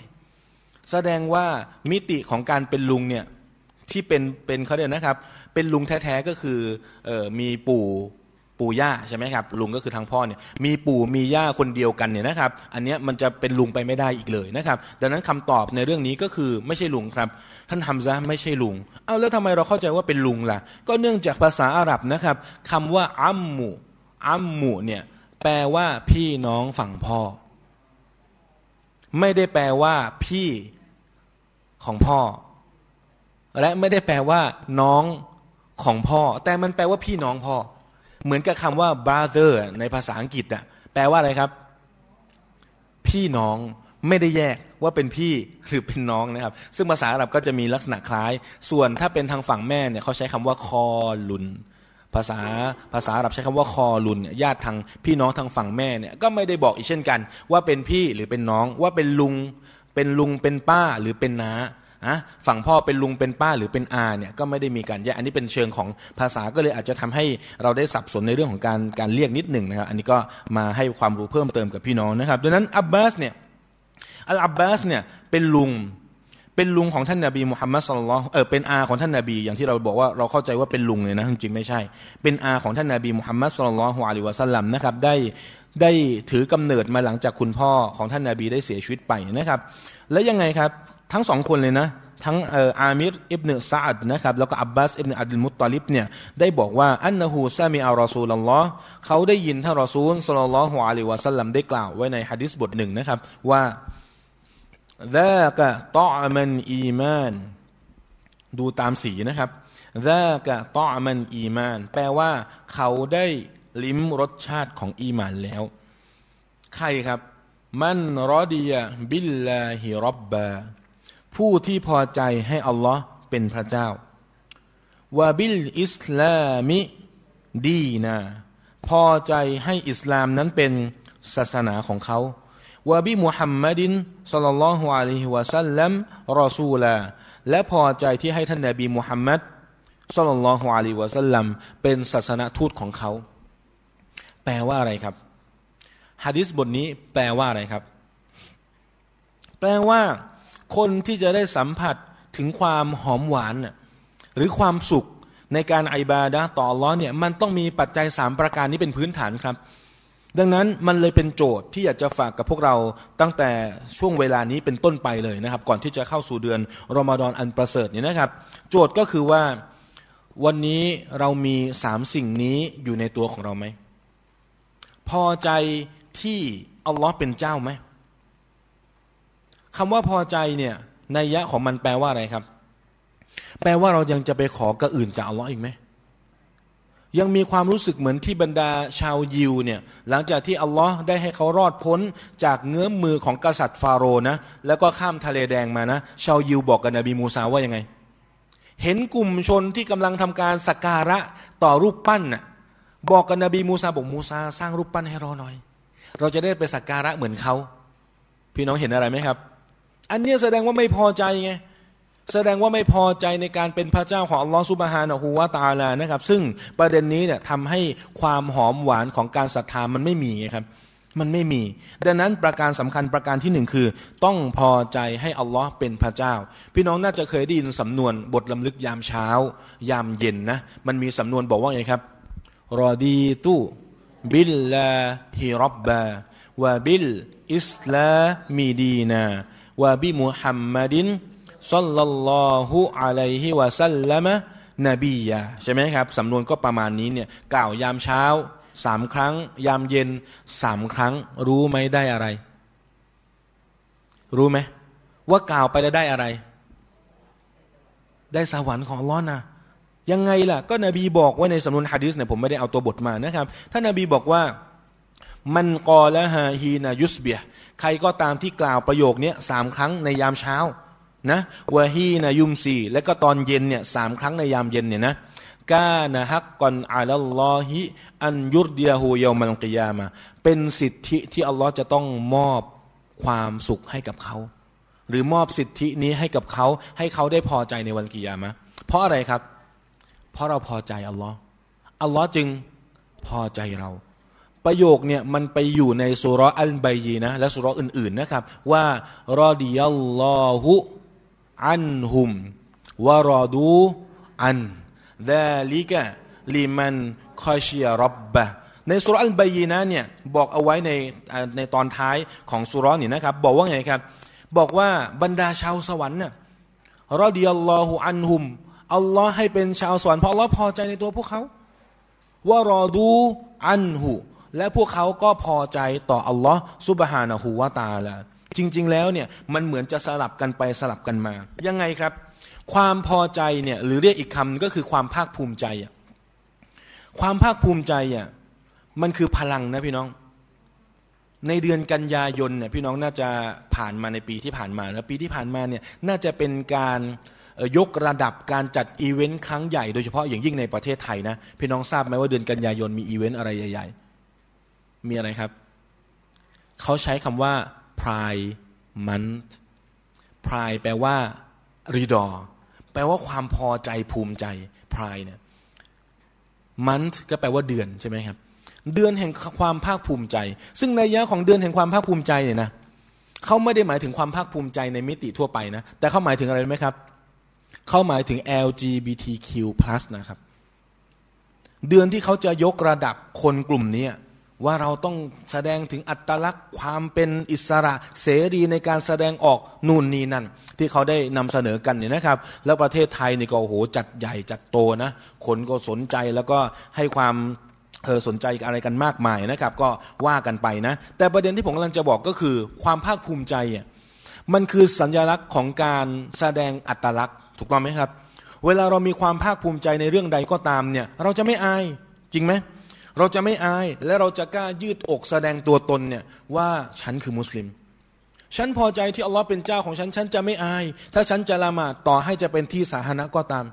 แสดงว่ามิติของการเป็นลุงเนี่ยที่เป็นเป็นเขาเรียกนะครับ เป็นลุงแท้ๆก็คือออมีปู่ ปู่ย่าใช่ไหมครับลุงก็คือทางพ่อเนี่ยมีปู่มีย่าคนเดียวกันเนี่ยนะครับ อันนี้มันจะเป็นลุงไปไม่ได้อีกเลยนะครับ ดังนั้นคำตอบในเรื่องนี้ก็คือไม่ใช่ลุงครับ ท่านทำซะไม่ใช่ลุงเอาแล้วทำไมเราเข้าใจว่าเป็นลุงล่ะ ก็เนื่องจากภาษาอาหรับนะครับคำว่าอัมมูอัมมูเนี่ยแปลว่าพี่น้องฝั่งพ่อ ไม่ได้แปลว่า พี่ของพ่อ และไม่ได้แปลว่า น้องของพ่อ แต่มันแปลว่าพี่น้องพ่อ เหมือนกับคำว่า brother ในภาษาอังกฤษอะแปลว่าอะไรครับ พี่น้องไม่ได้แยกว่าเป็นพี่หรือเป็นน้องนะครับ ซึ่งภาษาอาหรับก็จะมีลักษณะคล้าย ส่วนถ้าเป็นทางฝั่งแม่เนี่ยเขาใช้คำว่าคอลุนภาษาภาษาอาหรับใช้คำว่าคอลุนญาติทางพี่น้องทางฝั่งแม่เนี่ยก็ไม่ได้บอกอีกเช่นกัน ว่าเป็นพี่หรือเป็นน้องว่าเป็นลุง เป็นลุงเป็นป้าหรือเป็นน้า อะฝั่งพ่อเป็นลุงเป็นป้าหรือเป็นอาเนี่ยก็ไม่ได้มีการแยกอันนี้เป็นเชิงของภาษาก็เลยอาจจะทำให้เราได้สับสนในเรื่องของการการเรียกนิดหนึ่งนะครับ อันนี้ก็มาให้ความรู้เพิ่มเติมกับพี่น้องนะครับดังนั้นอับบาสเนี่ยอัลอับบาสเนี่ยเป็นลุงเป็นลุงของท่านนาบีมุฮัมมัดสุลลัลเออเป็นอาของท่านนาบี อย่างที่เราบอกว่าเราเข้าใจว่าเป็นลุงเลยนะจริงๆไม่ใช่ เป็นอาของท่านนาบีมุฮัมมัดสุลลัลฮวาลิวะสัลลัมนะครับได้ได้ถือกำเนิดมาหลังจากคุณพ่อของท่านนาบีได้เสียชีวิตไปนะครับ และยังไงครับ ทั้งสองคนเลยนะทั้งอามิรอิบเนซาดนะครับแล้วก็อับบาสอิบเนอัดลมุตตาลิบเนี่ยได้บอกว่าอันนหูซามีอัลรอซูลลอฮ์เขาได้ยินท่านรอซูลสลลัลฮุอะลัยวะสัลลัมได้กล่าวไว้ในฮะดิษบทหนึ่งนะครับว่าละกะตอมันอีมานดูตามสีนะครับละกะตอมันอีมาน แปลว่าเขาได้ลิ้มรสชาติของอีมานแล้ว ใครครับ من رضي بالله ربا ผู้ที่พอใจให้อัลลอฮ์เป็นพระเจ้าوبالإسلام ديناพอใจให้อิสลามนั้นเป็นศาสนาของเขาوبمحمد صلى الله عليه وسلم رسولاและพอใจที่ให้ท่านนบีมุฮัมมัดสัลลัลลอฮุอะลัยวะสัลลัมเป็นศาสนาทูตของเขา แปลว่าอะไรครับฮะดิษบทนี้แปลว่าอะไรครับ แปลว่า คนที่จะได้สัมผัสถึงความหอมหวาน หรือความสุขในการไอบาดะต่อร้อนเนี่ยมันต้องมีปัจจัยสามประการนี้เป็นพื้นฐานครับ ดังนั้นมันเลยเป็นโจทย์ที่อยากจะฝากกับพวกเราตั้งแต่ช่วงเวลานี้เป็นต้นไปเลยนะครับ ก่อนที่จะเข้าสู่เดือนรอมฎอนอันประเสริฐเนี่ยนะครับ โจทย์ก็คือว่าวันนี้เรามีสามสิ่งนี้อยู่ในตัวของเราไหมพอใจที่อัลลอฮ์เป็นเจ้าไหม คำว่าพอใจเนี่ยในยะของมันแปลว่าอะไรครับ แปลว่าเรายังจะไปขอกระอื่นจากอัลลอฮ์อีกไหมยังมีความรู้สึกเหมือนที่บรรดาชาวยิวเนี่ยหลังจากที่อัลลอฮ์ได้ให้เขารอดพ้นจากเงื้อมมือของกษัตริย์ฟาโรห์นะแล้วก็ข้ามทะเลแดงมานะ ชาวยิวบอกกับนบีมูซาว่ายังไง เห็นกลุ่มชนที่กำลังทำการสักการะต่อรูปปั้นน่ะบอกกับนบีมูซาบอกมูซาสร้างรูปปั้นให้เรอหน่อย เราจะได้ไปสักการะเหมือนเขา พี่น้องเห็นอะไรไหมครับ อันนี้แสดงว่าไม่พอใจไงแสดงว่าไม่พอใจในการเป็นพระเจ้าของอัลลอฮฺสุบฮานะฮูวาตาลานะครับ ซึ่งประเด็นนี้เนี่ยทำให้ความหอมหวานของการศรัทธามันไม่มีครับ มันไม่มี ดังนั้นประการสำคัญประการที่หนึ่งคือ ต้องพอใจให้อัลลอฮ์เป็นพระเจ้า พี่น้องน่าจะเคยได้ยินสำนวนบทลำลึกยามเช้า ยามเย็นนะมันมีสำนวนบอกว่าไงครับรอดีตุบิลลาฮิรับบาวะบิลอิสลามีดีนา วะบิมุฮัมมัดินสัลลัลลอฮุอะลัยฮิวะสัลลัมะนบียาใช่ไหมครับสำนวนก็ประมาณนี้เนี่ยกล่าวยามเช้าสามครั้ง ยามเย็นสามครั้ง รู้ไหมได้อะไร รู้ไหมว่ากล่าวไปแล้วได้อะไร ได้สวรรค์ของล้อนะยังไงล่ะ ก็นบีบอกว่าในสำนวนฮะดิษเนี่ยผมไม่ได้เอาตัวบทมานะครับท่านนบีบอกว่า มันกอละฮาฮีนายุสเบียใครก็ตามที่กล่าวประโยคนี้สามครั้งในยามเช้านะวะฮีนะยุมซีและก็ตอนเย็นเนี่ยสามครั้งในยามเย็นเนี่ยนะกานะฮักกอนอัลลอฮิอันยุรดียฮูเยามัลกิยามะเป็นสิทธิที่อัลลอฮ์จะต้องมอบความสุขให้กับเขา หรือมอบสิทธินี้ให้กับเขา ให้เขาได้พอใจในวันกิยามะเพราะอะไรครับ เพราะเราพอใจอัลลอฮ์อัลลอฮ์จึงพอใจเรา ประโยคเนี่ยมันไปอยู่ในสุรอัลบายีนะและสุรอื่นๆนะครับ ว่ารอดิยัลลอฮุอันฮุมวารอดูอันดาลิกะลิมันคอชียรับบะในสุรอัลบายีนะเนี่ยบอกเอาไว้ในในตอนท้ายของสุรนี่นะครับ บอกว่าไงครับ บอกว่าบรรดาชาวสวรรค์เนี่ยรอดิยัลลอฮุอันฮุมอัลลอฮ์ให้เป็นชาวสวรรค์เพราะอัลลอฮ์พอใจในตัวพวกเขาว่ารอดูอันหู และพวกเขาก็พอใจต่ออัลลอฮ์ซุบฮานะฮูวาตาละจริง ๆ แล้วเนี่ยมันเหมือนจะสลับกันไปสลับกันมา ยังไงครับ ความพอใจเนี่ยหรือเรียกอีกคำก็คือความภาคภูมิใจอะความภาคภูมิใจอะมันคือพลังนะพี่น้อง ในเดือนกันยายนเนี่ยพี่น้องน่าจะผ่านมาในปีที่ผ่านมา แล้วปีที่ผ่านมาเนี่ยน่าจะเป็นการยกระดับการจัดอีเวนต์ครั้งใหญ่โดยเฉพาะอย่างยิ่งในประเทศไทยนะพี่น้องทราบไหมว่าเดือนกันยายนมีอีเวนต์อะไรใหญ่ๆ มีอะไรครับ เขาใช้คำว่า Pride Month Pride แปลว่ารีดอแปลว่าความพอใจภูมิใจ Pride เนี่ย Month ก็แปลว่าเดือนใช่ไหมครับ เดือนแห่งความภาคภูมิใจ ซึ่งในยะของเดือนแห่งความภาคภูมิใจเนี่ยนะเขาไม่ได้หมายถึงความภาคภูมิใจในมิติทั่วไปนะ แต่เขาหมายถึงอะไรไหมครับ เขาหมายถึง LGBTQ+ นะครับ เดือนที่เขาจะยกระดับคนกลุ่มนี้ ว่าเราต้องแสดงถึงอัตลักษณ์ความเป็นอิสระเสรีในการแสดงออกนู่นนี่นั่น ที่เขาได้นำเสนอกันเนี่ยนะครับ แล้วประเทศไทยนี่ก็โอ้โหจัดใหญ่จัดโตนะคนก็สนใจแล้วก็ให้ความเออสนใจอะไรกันมากมายนะครับ ก็ว่ากันไปนะ แต่ประเด็นที่ผมกำลังจะบอกก็คือ ความภาคภูมิใจมันคือสัญลักษณ์ของการแสดงอัตลักษณ์ ถูกต้องไหมครับ เวลาเรามีความภาคภูมิใจในเรื่องใดก็ตามเนี่ย เราจะไม่อายจริงไหม เราจะไม่อายและเราจะกล้ายืดอกแสดงตัวตนเนี่ยว่าฉันคือมุสลิม ฉันพอใจที่อัลลอฮ์เป็นเจ้าของฉัน ฉันจะไม่อาย ถ้าฉันจะละหมาดต่อให้จะเป็นที่สาธารณะก็ตาม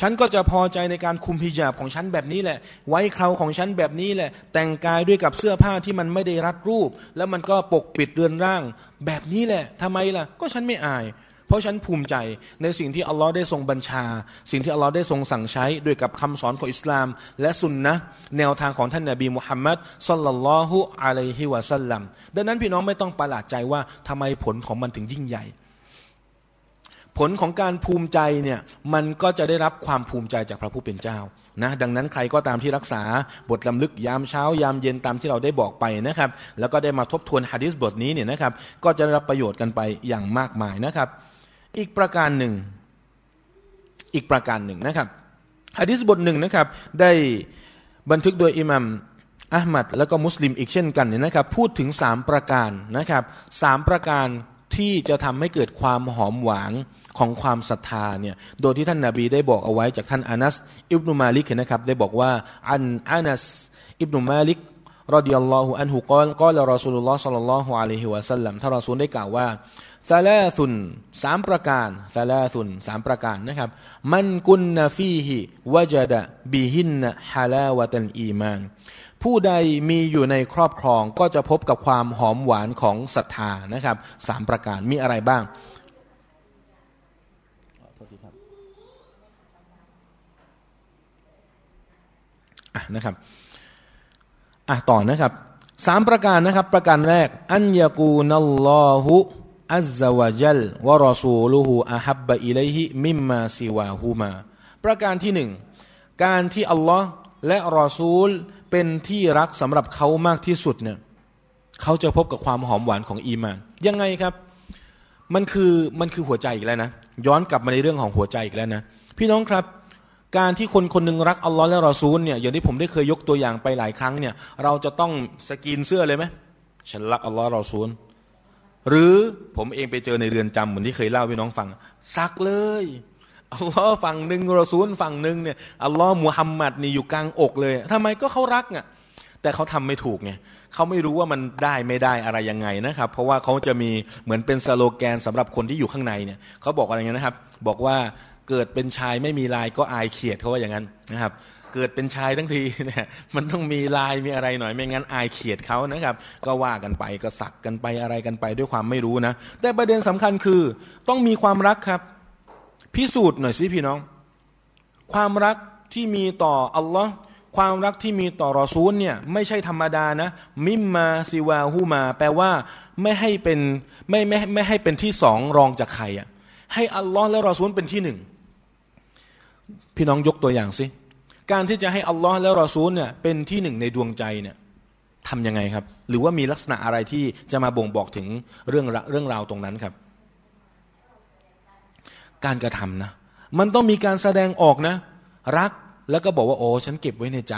ฉันก็จะพอใจในการคุมพิจาบของฉันแบบนี้แหละ ไว้เคราของฉันแบบนี้แหละ แต่งกายด้วยกับเสื้อผ้าที่มันไม่ได้รัดรูป แล้วมันก็ปกปิดเรือนร่าง แบบนี้แหละทำไมล่ะ ก็ฉันไม่อาย เพราะฉันภูมิใจในสิ่งที่อัลลอฮ์ได้ทรงบัญชา สิ่งที่อัลลอฮ์ได้ทรงสั่งใช้ด้วยกับคำสอนของอิสลาม และสุนนะแนวทางของท่านนบีมุฮัมมัดสัลลัลลอฮุอะลัยฮิวะสัลลัมดังนั้นพี่น้องไม่ต้องประหลาดใจว่าทำไมผลของมันถึงยิ่งใหญ่ ผลของการภูมิใจเนี่ยมันก็จะได้รับความภูมิใจจากพระผู้เป็นเจ้านะดังนั้นใครก็ตามที่รักษาบทลำลึกยามเช้ายามเย็นตามที่เราได้บอกไปนะครับ แล้วก็ได้มาทบทวนฮะดิษบทนี้เนี่ยนะครับ ก็จะได้รับประโยชน์กันไปอย่างมากมายนะครับ อีกประการหนึ่ง อีกประการหนึ่งนะครับฮะดิษบทหนึ่งนะครับ ได้บันทึกโดยอิหมัมอัลมัดแล้วก็มุสลิมอีกเช่นกันเนี่ยนะครับ พูดถึงสามประการนะครับสามประการที่จะทำให้เกิดความหอมหวานของความศรัทธาเนี่ย โดยที่ท่านนบีได้บอกเอาไว้จากท่านอานัส อิบนุมาลิกนะครับ ได้บอกว่าعن أنس بن مالك رضي الله عنه قال قال رسول الله صلى الله عليه وسلمท่านรอซูลได้กล่าวว่า ซาลาซุนสามประการซาลาซุนสามประการนะครับ من كن فيه وجد بهن حلاوة الإيمانผู้ใดมีอยู่ในครอบครองก็จะพบกับความหอมหวานของศรัทธานะครับสามประการมีอะไรบ้างะนะครับอะต่อนะครับสามประการนะครับ ประการแรก อันยากูนัลลอฮุ อัลลวะจัลวะรอซูลูฮูอะฮับบะอิเลฮิมิมมาซิวาฮูมาประการที่หนึ่งการที่อัลลอฮ์และรอซูลเป็นที่รักสำหรับเขามากที่สุดเนี่ยเขาจะพบกับความหอมหวานของอีมานยังไงครับ มันคือมันคือหัวใจอีกแล้วนะย้อนกลับมาในเรื่องของหัวใจอีกแล้วนะพี่น้องครับ การที่คนคนหนึ่งรักอัลลอฮ์และรอซูลเนี่ยอย่างที่ผมได้เคยยกตัวอย่างไปหลายครั้งเนี่ยเราจะต้องสกินเสื้อเลยไหมฉันรักอัลลอฮ์รอซูล หรือผมเองไปเจอในเรือนจำเหมือนที่เคยเล่าพี่น้องฟัง ซักเลยอัลลอฮ์ฝั่งหนึ่งรอซูลฝั่งหนึ่งเนี่ยอัลลอฮ์มุฮัมมัดนี่อยู่กลางอกเลยทำไมก็เขารักอะแต่เขาทำไม่ถูกไงเขาไม่รู้ว่ามันได้ไม่ได้อะไรยังไงนะครับ เพราะว่าเขาจะมีเหมือนเป็นสโลแกนสำหรับคนที่อยู่ข้างในเนี่ยเขาบอกอะไรเงี้ยนะครับ บอกว่าเกิดเป็นชายไม่มีลายก็อายเขียดเขาว่าอย่างนั้นนะครับ เกิดเป็นชายทั้งทีเนี่ยมันต้องมีลายมีอะไรหน่อย ไม่งั้นอายเขียดเขานะครับ ก็ว่ากันไปก็สักกันไปอะไรกันไปด้วยความไม่รู้นะ แต่ประเด็นสำคัญคือต้องมีความรักครับ พิสูจน์หน่อยสิพี่น้อง ความรักที่มีต่ออัลลอฮ์ความรักที่มีต่อรอซูลเนี่ยไม่ใช่ธรรมดานะ มิมมาซิวาฮูมา แปลว่าไม่ให้เป็นไม่ไม่ไม่ให้เป็นที่สองรองจากใครอะให้อัลลอฮ์และรอซูลเป็นที่หนึ่งพี่น้องยกตัวอย่างสิ การที่จะให้อัลลอฮ์และรอซูลเนี่ยเป็นที่หนึ่งในดวงใจเนี่ยทำยังไงครับ หรือว่ามีลักษณะอะไรที่จะมาบ่งบอกถึงเรื่องเรื่องราวตรงนั้นครับ การกระทำนะ มันต้องมีการแสดงออกนะ รักแล้วก็บอกว่าโอ้ฉันเก็บไว้ในใจ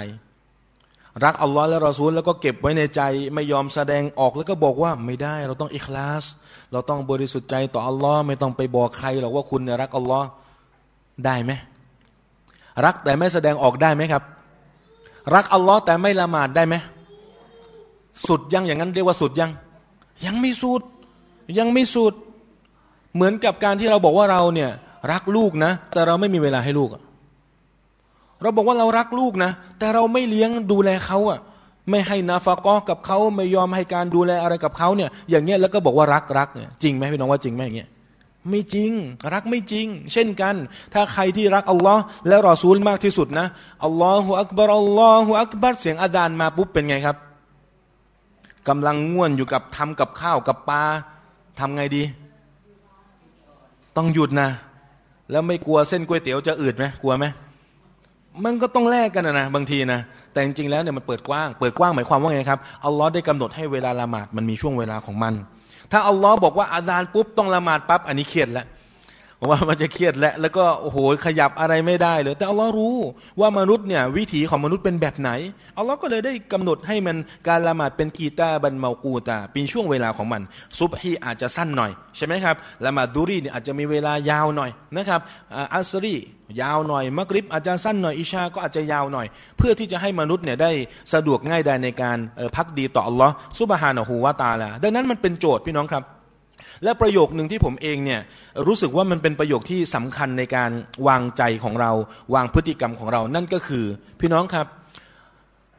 รักอัลลอฮ์และรอซูลแล้วก็เก็บไว้ในใจ ไม่ยอมแสดงออกแล้วก็บอกว่าไม่ได้ เราต้องอิคลาส เราต้องบริสุทธิ์ใจต่ออัลลอฮ์ไม่ต้องไปบอกใครหรอกว่าคุณเนี่ยรักอัลลอฮ์ได้ไหม รักแต่ไม่แสดงออกได้ไหมครับ รักอัลลอฮ์แต่ไม่ละหมาดได้ไหมสุดยังอย่างนั้นเรียกว่าสุดยัง ยังไม่สุด ยังไม่สุด เหมือนกับการที่เราบอกว่าเราเนี่ยรักลูกนะ แต่เราไม่มีเวลาให้ลูก เราบอกว่าเรารักลูกนะ แต่เราไม่เลี้ยงดูแลเขาอะไม่ให้นาฟากอกับเขาไม่ยอมให้การดูแลอะไรกับเขาเนี่ยอย่างเงี้ยแล้วก็บอกว่ารักรักเนี่ยจริงไหมพี่น้องว่าจริงไหมอย่างเงี้ย ไม่จริง รักไม่จริง เช่นกัน ถ้าใครที่รักอัลลอฮ์และรอซูลมากที่สุดนะอัลลอฮฺอักบารอัลลอฮฺอักบารเสียงอาดานมาปุ๊บเป็นไงครับกำลังง่วนอยู่กับทำกับข้าวกับปลาทำไงดี ต้องหยุดนะ แล้วไม่กลัวเส้นก๋วยเตี๋ยวจะอืดไหมกลัวไหมมันก็ต้องแลกกันนะบางทีนะแต่จริงๆแล้วเนี่ยมันเปิดกว้าง เปิดกว้างหมายความว่าไงครับอัลลอฮ์ได้กำหนดให้เวลาละหมาดมันมีช่วงเวลาของมัน ถ้าอัลลอฮ์บอกว่าอาดานปุ๊บต้องละหมาดปั๊บอันนี้เครียดแล้ว ว่ามันจะเครียดและ แล้วก็โอ้โหขยับอะไรไม่ได้เลย แต่อัลลอฮ์รู้ว่ามนุษย์เนี่ยวิถีของมนุษย์เป็นแบบไหนอัลลอฮ์ก็เลยได้กำหนดให้มันการละหมาดเป็นกีตาบันเมากูตาเป็นช่วงเวลาของมัน ซุบฮีอาจจะสั้นหน่อยใช่ไหมครับละหมาดดูรีเนี่ยอาจจะมีเวลายาวหน่อยนะครับอัสรียาวหน่อยมักริบอาจจะสั้นหน่อยอิชาก็อาจจะยาวหน่อย เพื่อที่จะให้มนุษย์เนี่ยได้สะดวกง่ายได้ในการพักดีต่ออัลลอฮ์ซุบฮานะฮูวาตาลาดังนั้นมันเป็นโจทย์พี่น้องครับ และประโยคหนึ่งที่ผมเองเนี่ยรู้สึกว่ามันเป็นประโยคที่สำคัญในการวางใจของเรา วางพฤติกรรมของเรา นั่นก็คือ พี่น้องครับ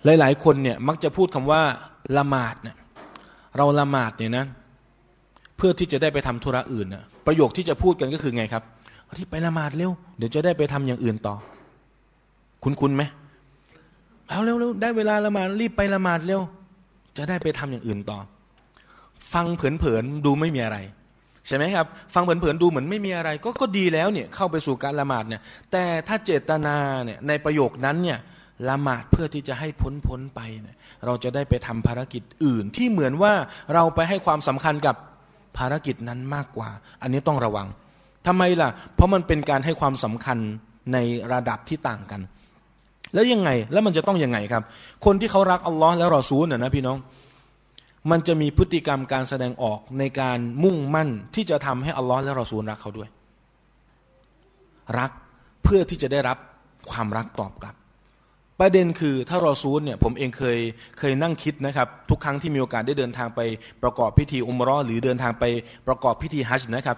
หลาย ๆ คนเนี่ยมักจะพูดคำว่าละหมาดเนี่ยเราละหมาดเนี่ยนะเพื่อที่จะได้ไปทำธุระอื่นนะประโยคที่จะพูดกันก็คือไงครับที่ไปละหมาดเร็วเดี๋ยวจะได้ไปทำอย่างอื่นต่อ คุณคุณไหมเอาเร็วๆได้เวลาละหมาดรีบไปละหมาดเร็ว จะได้ไปทำอย่างอื่นต่อ ฟังเผินๆดูไม่มีอะไร ใช่ไหมครับ ฟังเผินๆดูเหมือนไม่มีอะไร ก็ก็ดีแล้วเนี่ยเข้าไปสู่การละหมาดเนี่ยแต่ถ้าเจตนาเนี่ยในประโยคนั้นเนี่ยละหมาดเพื่อที่จะให้พ้นพ้นไปเนี่ยเราจะได้ไปทำภารกิจอื่นที่เหมือนว่าเราไปให้ความสำคัญกับภารกิจนั้นมากกว่า อันนี้ต้องระวังทำไมล่ะ เพราะมันเป็นการให้ความสำคัญในระดับที่ต่างกัน แล้วยังไงแล้วมันจะต้องยังไงครับ คนที่เขารักอัลลอฮ์และรอซูลน่ะนะพี่น้อง มันจะมีพฤติกรรมการแสดงออกในการมุ่งมั่นที่จะทำให้อัลลอฮ์และรอซูลรักเขาด้วย รักเพื่อที่จะได้รับความรักตอบกลับ ประเด็นคือถ้ารอซูลเนี่ยผมเองเคยเคยนั่งคิดนะครับ ทุกครั้งที่มีโอกาสได้เดินทางไปประกอบพิธีอุมรอหรือเดินทางไปประกอบพิธีฮัจญ์นะครับ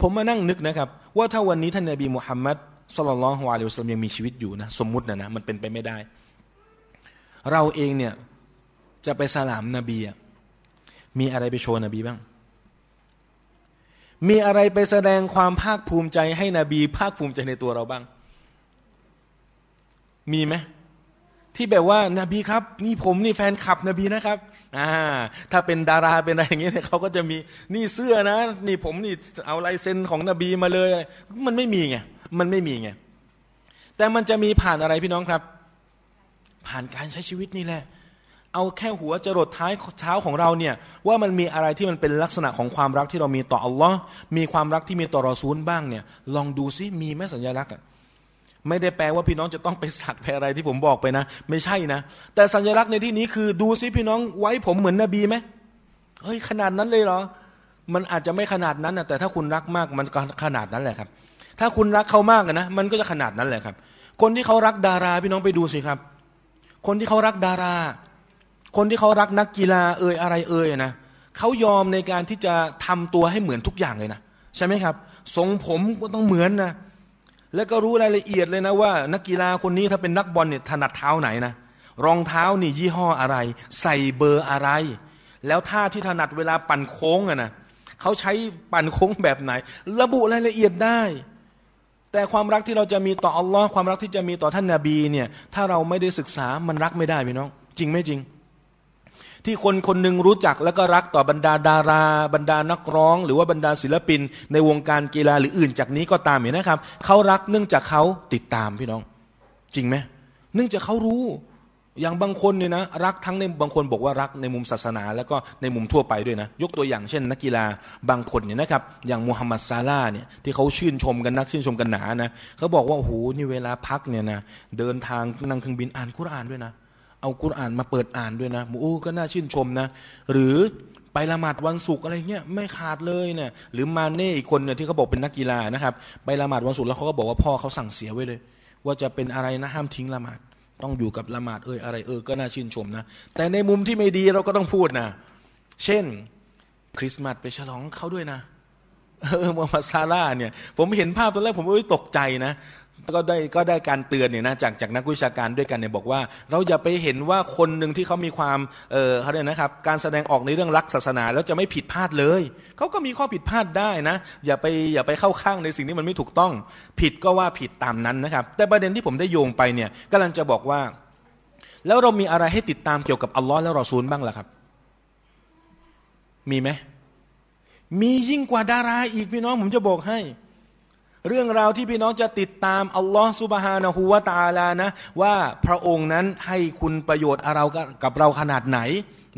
ผมมานั่งนึกนะครับ ว่าถ้าวันนี้ท่านนบีมุฮัมมัดสุลลัลฮวาเลวสลมยังมีชีวิตอยู่นะสมมุตินะนะมันเป็นไปไม่ได้ เราเองเนี่ยจะไปสลามนบีอะ มีอะไรไปโชว์นบีบ้าง มีอะไรไปแสดงความภาคภูมิใจให้นบี ภาคภูมิใจในตัวเราบ้าง มีไหมที่แบบว่านาบีครับ นี่ผมนี่แฟนคลับนบีนะครับอ่าถ้าเป็นดาราเป็นอะไรอย่างเงี้ยเขาก็จะมีนี่เสื้อนะ นี่ผมนี่เอาลายเซ็นของนบีมาเลย มันไม่มีไงมันไม่มีไงแต่มันจะมีผ่านอะไรพี่น้องครับ ผ่านการใช้ชีวิตนี่แหละ เอาแค่หัวจรดท้ายเท้าของเราเนี่ยว่ามันมีอะไรที่มันเป็นลักษณะของความรักที่เรามีต่ออัลลอฮ์มีความรักที่มีต่อรอซูลบ้างเนี่ยลองดูซิมีไหมสัญลักษณ์อะไม่ได้แปลว่าพี่น้องจะต้องไปสักไปอะไรที่ผมบอกไปนะ ไม่ใช่นะ แต่สัญลักษณ์ในที่นี้คือดูซิพี่น้องไว้ผมเหมือนนบีไหมเฮ้ยขนาดนั้นเลยเหรอ มันอาจจะไม่ขนาดนั้นนะแต่ถ้าคุณรักมากมันก็ขนาดนั้นแหละครับ ถ้าคุณรักเขามากนะมันก็จะขนาดนั้นแหละครับ คนที่เขารักดาราพี่น้องไปดูสิครับ คนที่เขารักดารา คนที่เขารักนักกีฬาเอ่ยอะไรเอ่ยนะเขายอมในการที่จะทำตัวให้เหมือนทุกอย่างเลยนะใช่ไหมครับทรงผมก็ต้องเหมือนนะแล้วก็รู้รายละเอียดเลยนะว่า นักกีฬาคนนี้ถ้าเป็นนักบอลเนี่ยถนัดเท้าไหนนะรองเท้านี่ยี่ห้ออะไร ใส่เบอร์อะไร แล้วท่าที่ถนัดเวลาปั่นโค้งอะนะเขาใช้ปั่นโค้งแบบไหน ระบุรายละเอียดได้ แต่ความรักที่เราจะมีต่ออัลลอฮ์ความรักที่จะมีต่อท่านนาบีเนี่ยถ้าเราไม่ได้ศึกษามันรักไม่ได้พี่น้อง จริงไม่จริง ที่คนคนหนึ่งรู้จักแล้วก็รักต่อบรรดาดารา บรรดานักร้อง หรือว่าบรรดาศิลปิน ในวงการกีฬาหรืออื่นจากนี้ก็ตามเห็นนะครับเขารักเนื่องจากเขาติดตามพี่น้อง จริงไหมเนื่องจากเขารู้อย่างบางคนเนี่ยนะรักทั้งในบางคนบอกว่ารักในมุมศาสนา แล้วก็ในมุมทั่วไปด้วยนะ ยกตัวอย่างเช่น นักกีฬาบางคนเนี่ยนะครับอย่างมูฮัมหมัดซาลาเนี่ยที่เขาชื่นชมกันนักชื่นชมกันหนานะเขาบอกว่าโอ้โหนี่เวลาพักเนี่ยนะเดินทางนั่งเครื่องบินอ่านคุรานด้วยนะ เอากุรอานมาเปิดอ่านด้วยนะโอ้ก็น่าชื่นชมนะ หรือไปละหมาดวันศุกร์อะไรเงี้ยไม่ขาดเลยเนี่ยหรือมาเน่อีกคนเนี่ยที่เขาบอกเป็นนักกีฬานะครับ ไปละหมาดวันศุกร์แล้วเขาก็บอกว่าพ่อเขาสั่งเสียไว้เลย ว่าจะเป็นอะไรนะห้ามทิ้งละหมาด ต้องอยู่กับละหมาดเอออะไรเออก็น่าชื่นชมนะแต่ในมุมที่ไม่ดีเราก็ต้องพูดนะเช่น คริสต์มาสไปฉลองเขาด้วยนะเออมูฮัมหมัดซาร่าเนี่ย ผมเห็นภาพตอนแรกผมก็ตกใจนะ ก็ได้ก็ได้การเตือนเนี่ยนะจากจากนักวิชาการด้วยกันเนี่ยบอกว่า เราอย่าไปเห็นว่าคนหนึ่งที่เขามีความเออเขาเรียกนะครับ การแสดงออกในเรื่องรักศาสนา แล้วจะไม่ผิดพลาดเลยเขาก็มีข้อผิดพลาดได้นะ อย่าไปอย่าไปเข้าข้างในสิ่งที่มันไม่ถูกต้อง ผิดก็ว่าผิดตามนั้นนะครับ แต่ประเด็นที่ผมได้โยงไปเนี่ยกำลังจะบอกว่า แล้วเรามีอะไรให้ติดตามเกี่ยวกับอัลลอฮ์และรอซูลบ้างล่ะครับ มีไหมมียิ่งกว่าดาราอีกพี่น้องผมจะบอกให้ เรื่องราวที่พี่น้องจะติดตามอัลลอฮ์สุบฮานะฮูวาตาลานะ ว่าพระองค์นั้นให้คุณประโยชน์เรากับเราขนาดไหน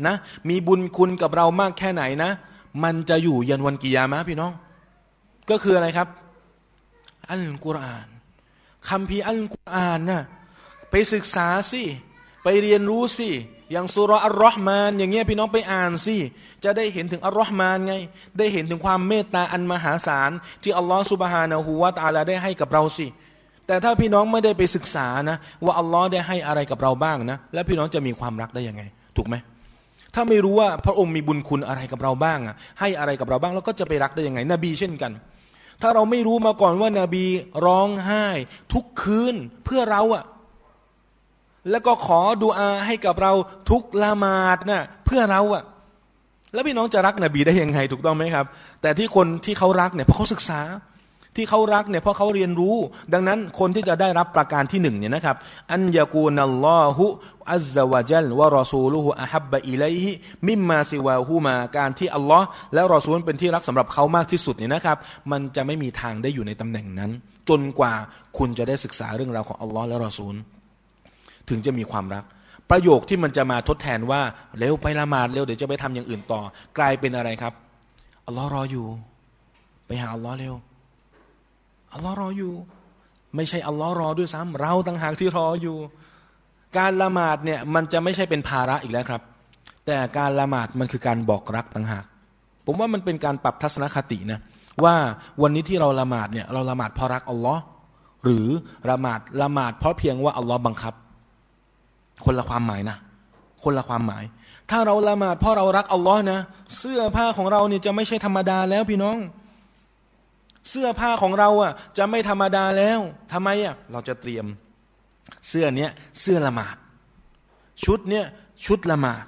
นะมีบุญคุณกับเรามากแค่ไหนนะ มันจะอยู่ยันวันกิยามะพี่น้อง ก็คืออะไรครับ อัลกุรอานคำพีอัลกุรอานนะไปศึกษาสิ ไปเรียนรู้สิ อย่างสุรอัลรอฮ์มานอย่างเงี้ยพี่น้องไปอ่านสิจะได้เห็นถึงอัลลอฮ์มานไง ได้เห็นถึงความเมตตาอันมหาศาล ที่อัลลอฮ์สุบฮานะฮูวาตาลาได้ให้กับเราสิ แต่ถ้าพี่น้องไม่ได้ไปศึกษานะ ว่าอัลลอฮ์ได้ให้อะไรกับเราบ้างนะ แล้วพี่น้องจะมีความรักได้ยังไง ถูกไหมถ้าไม่รู้ว่าพระองค์มีบุญคุณอะไรกับเราบ้างอะให้อะไรกับเราบ้างแล้วก็จะไปรักได้ยังไง นบีเช่นกัน ถ้าเราไม่รู้มาก่อนว่านาบีร้องไห้ ทุกคืนเพื่อเราอะ แล้วก็ขอดูอาให้กับเราทุกละหมาดนะ่ะเพื่อเราอะแล้วพี่น้องจะรักนบีได้ยังไงถูกต้องไหมครับ แต่ที่คนที่เขารักเนี่ยเพราะเขาศึกษา ที่เขารักเนี่ยเพราะเขาเรียนรู้ ดังนั้นคนที่จะได้รับประการที่หนึ่งเนี่ยนะครับ อันยากูนัลลอฮุอัลลวะจัลวะรอซูลุฮุอะฮับบะอิลัยฮิมิมมาซิวาฮูมาการที่อัลลอฮ์และรอซูลเป็นที่รักสำหรับเขามากที่สุดเนี่ยนะครับ มันจะไม่มีทางได้อยู่ในตำแหน่งนั้น จนกว่าคุณจะได้ศึกษาเรื่องราวของอัลลอฮ์และรอซูล ถึงจะมีความรัก ประโยคที่มันจะมาทดแทนว่าเร็วไปละหมาดเร็วเดี๋ยวจะไปทำอย่างอื่นต่อ กลายเป็นอะไรครับอัลลอฮ์รออยู่ ไปหาอัลลอฮ์เร็วอัลลอฮ์รออยู่ ไม่ใช่อัลลอฮ์รอด้วยซ้ำเราต่างหากที่รออยู่ การละหมาดเนี่ยมันจะไม่ใช่เป็นภาระอีกแล้วครับ แต่การละหมาดมันคือการบอกรักต่างหาก ผมว่ามันเป็นการปรับทัศนคตินะว่าวันนี้ที่เราละหมาดเนี่ยเราละหมาดเพราะรักอัลลอฮ์หรือละหมาดละหมาดเพราะเพียงว่าอัลลอฮ์บังคับ คนละความหมายนะ คนละความหมาย ถ้าเราละหมาดเพราะเรารักอัลลอฮ์นะ เสื้อผ้าของเราเนี่ยจะไม่ใช่ธรรมดาแล้วพี่น้อง เสื้อผ้าของเราอะ จะไม่ธรรมดาแล้วทำไมอะเราจะเตรียมเสื้อเนี้ยเสื้อละหมาด ชุดเนี้ยชุดละหมาด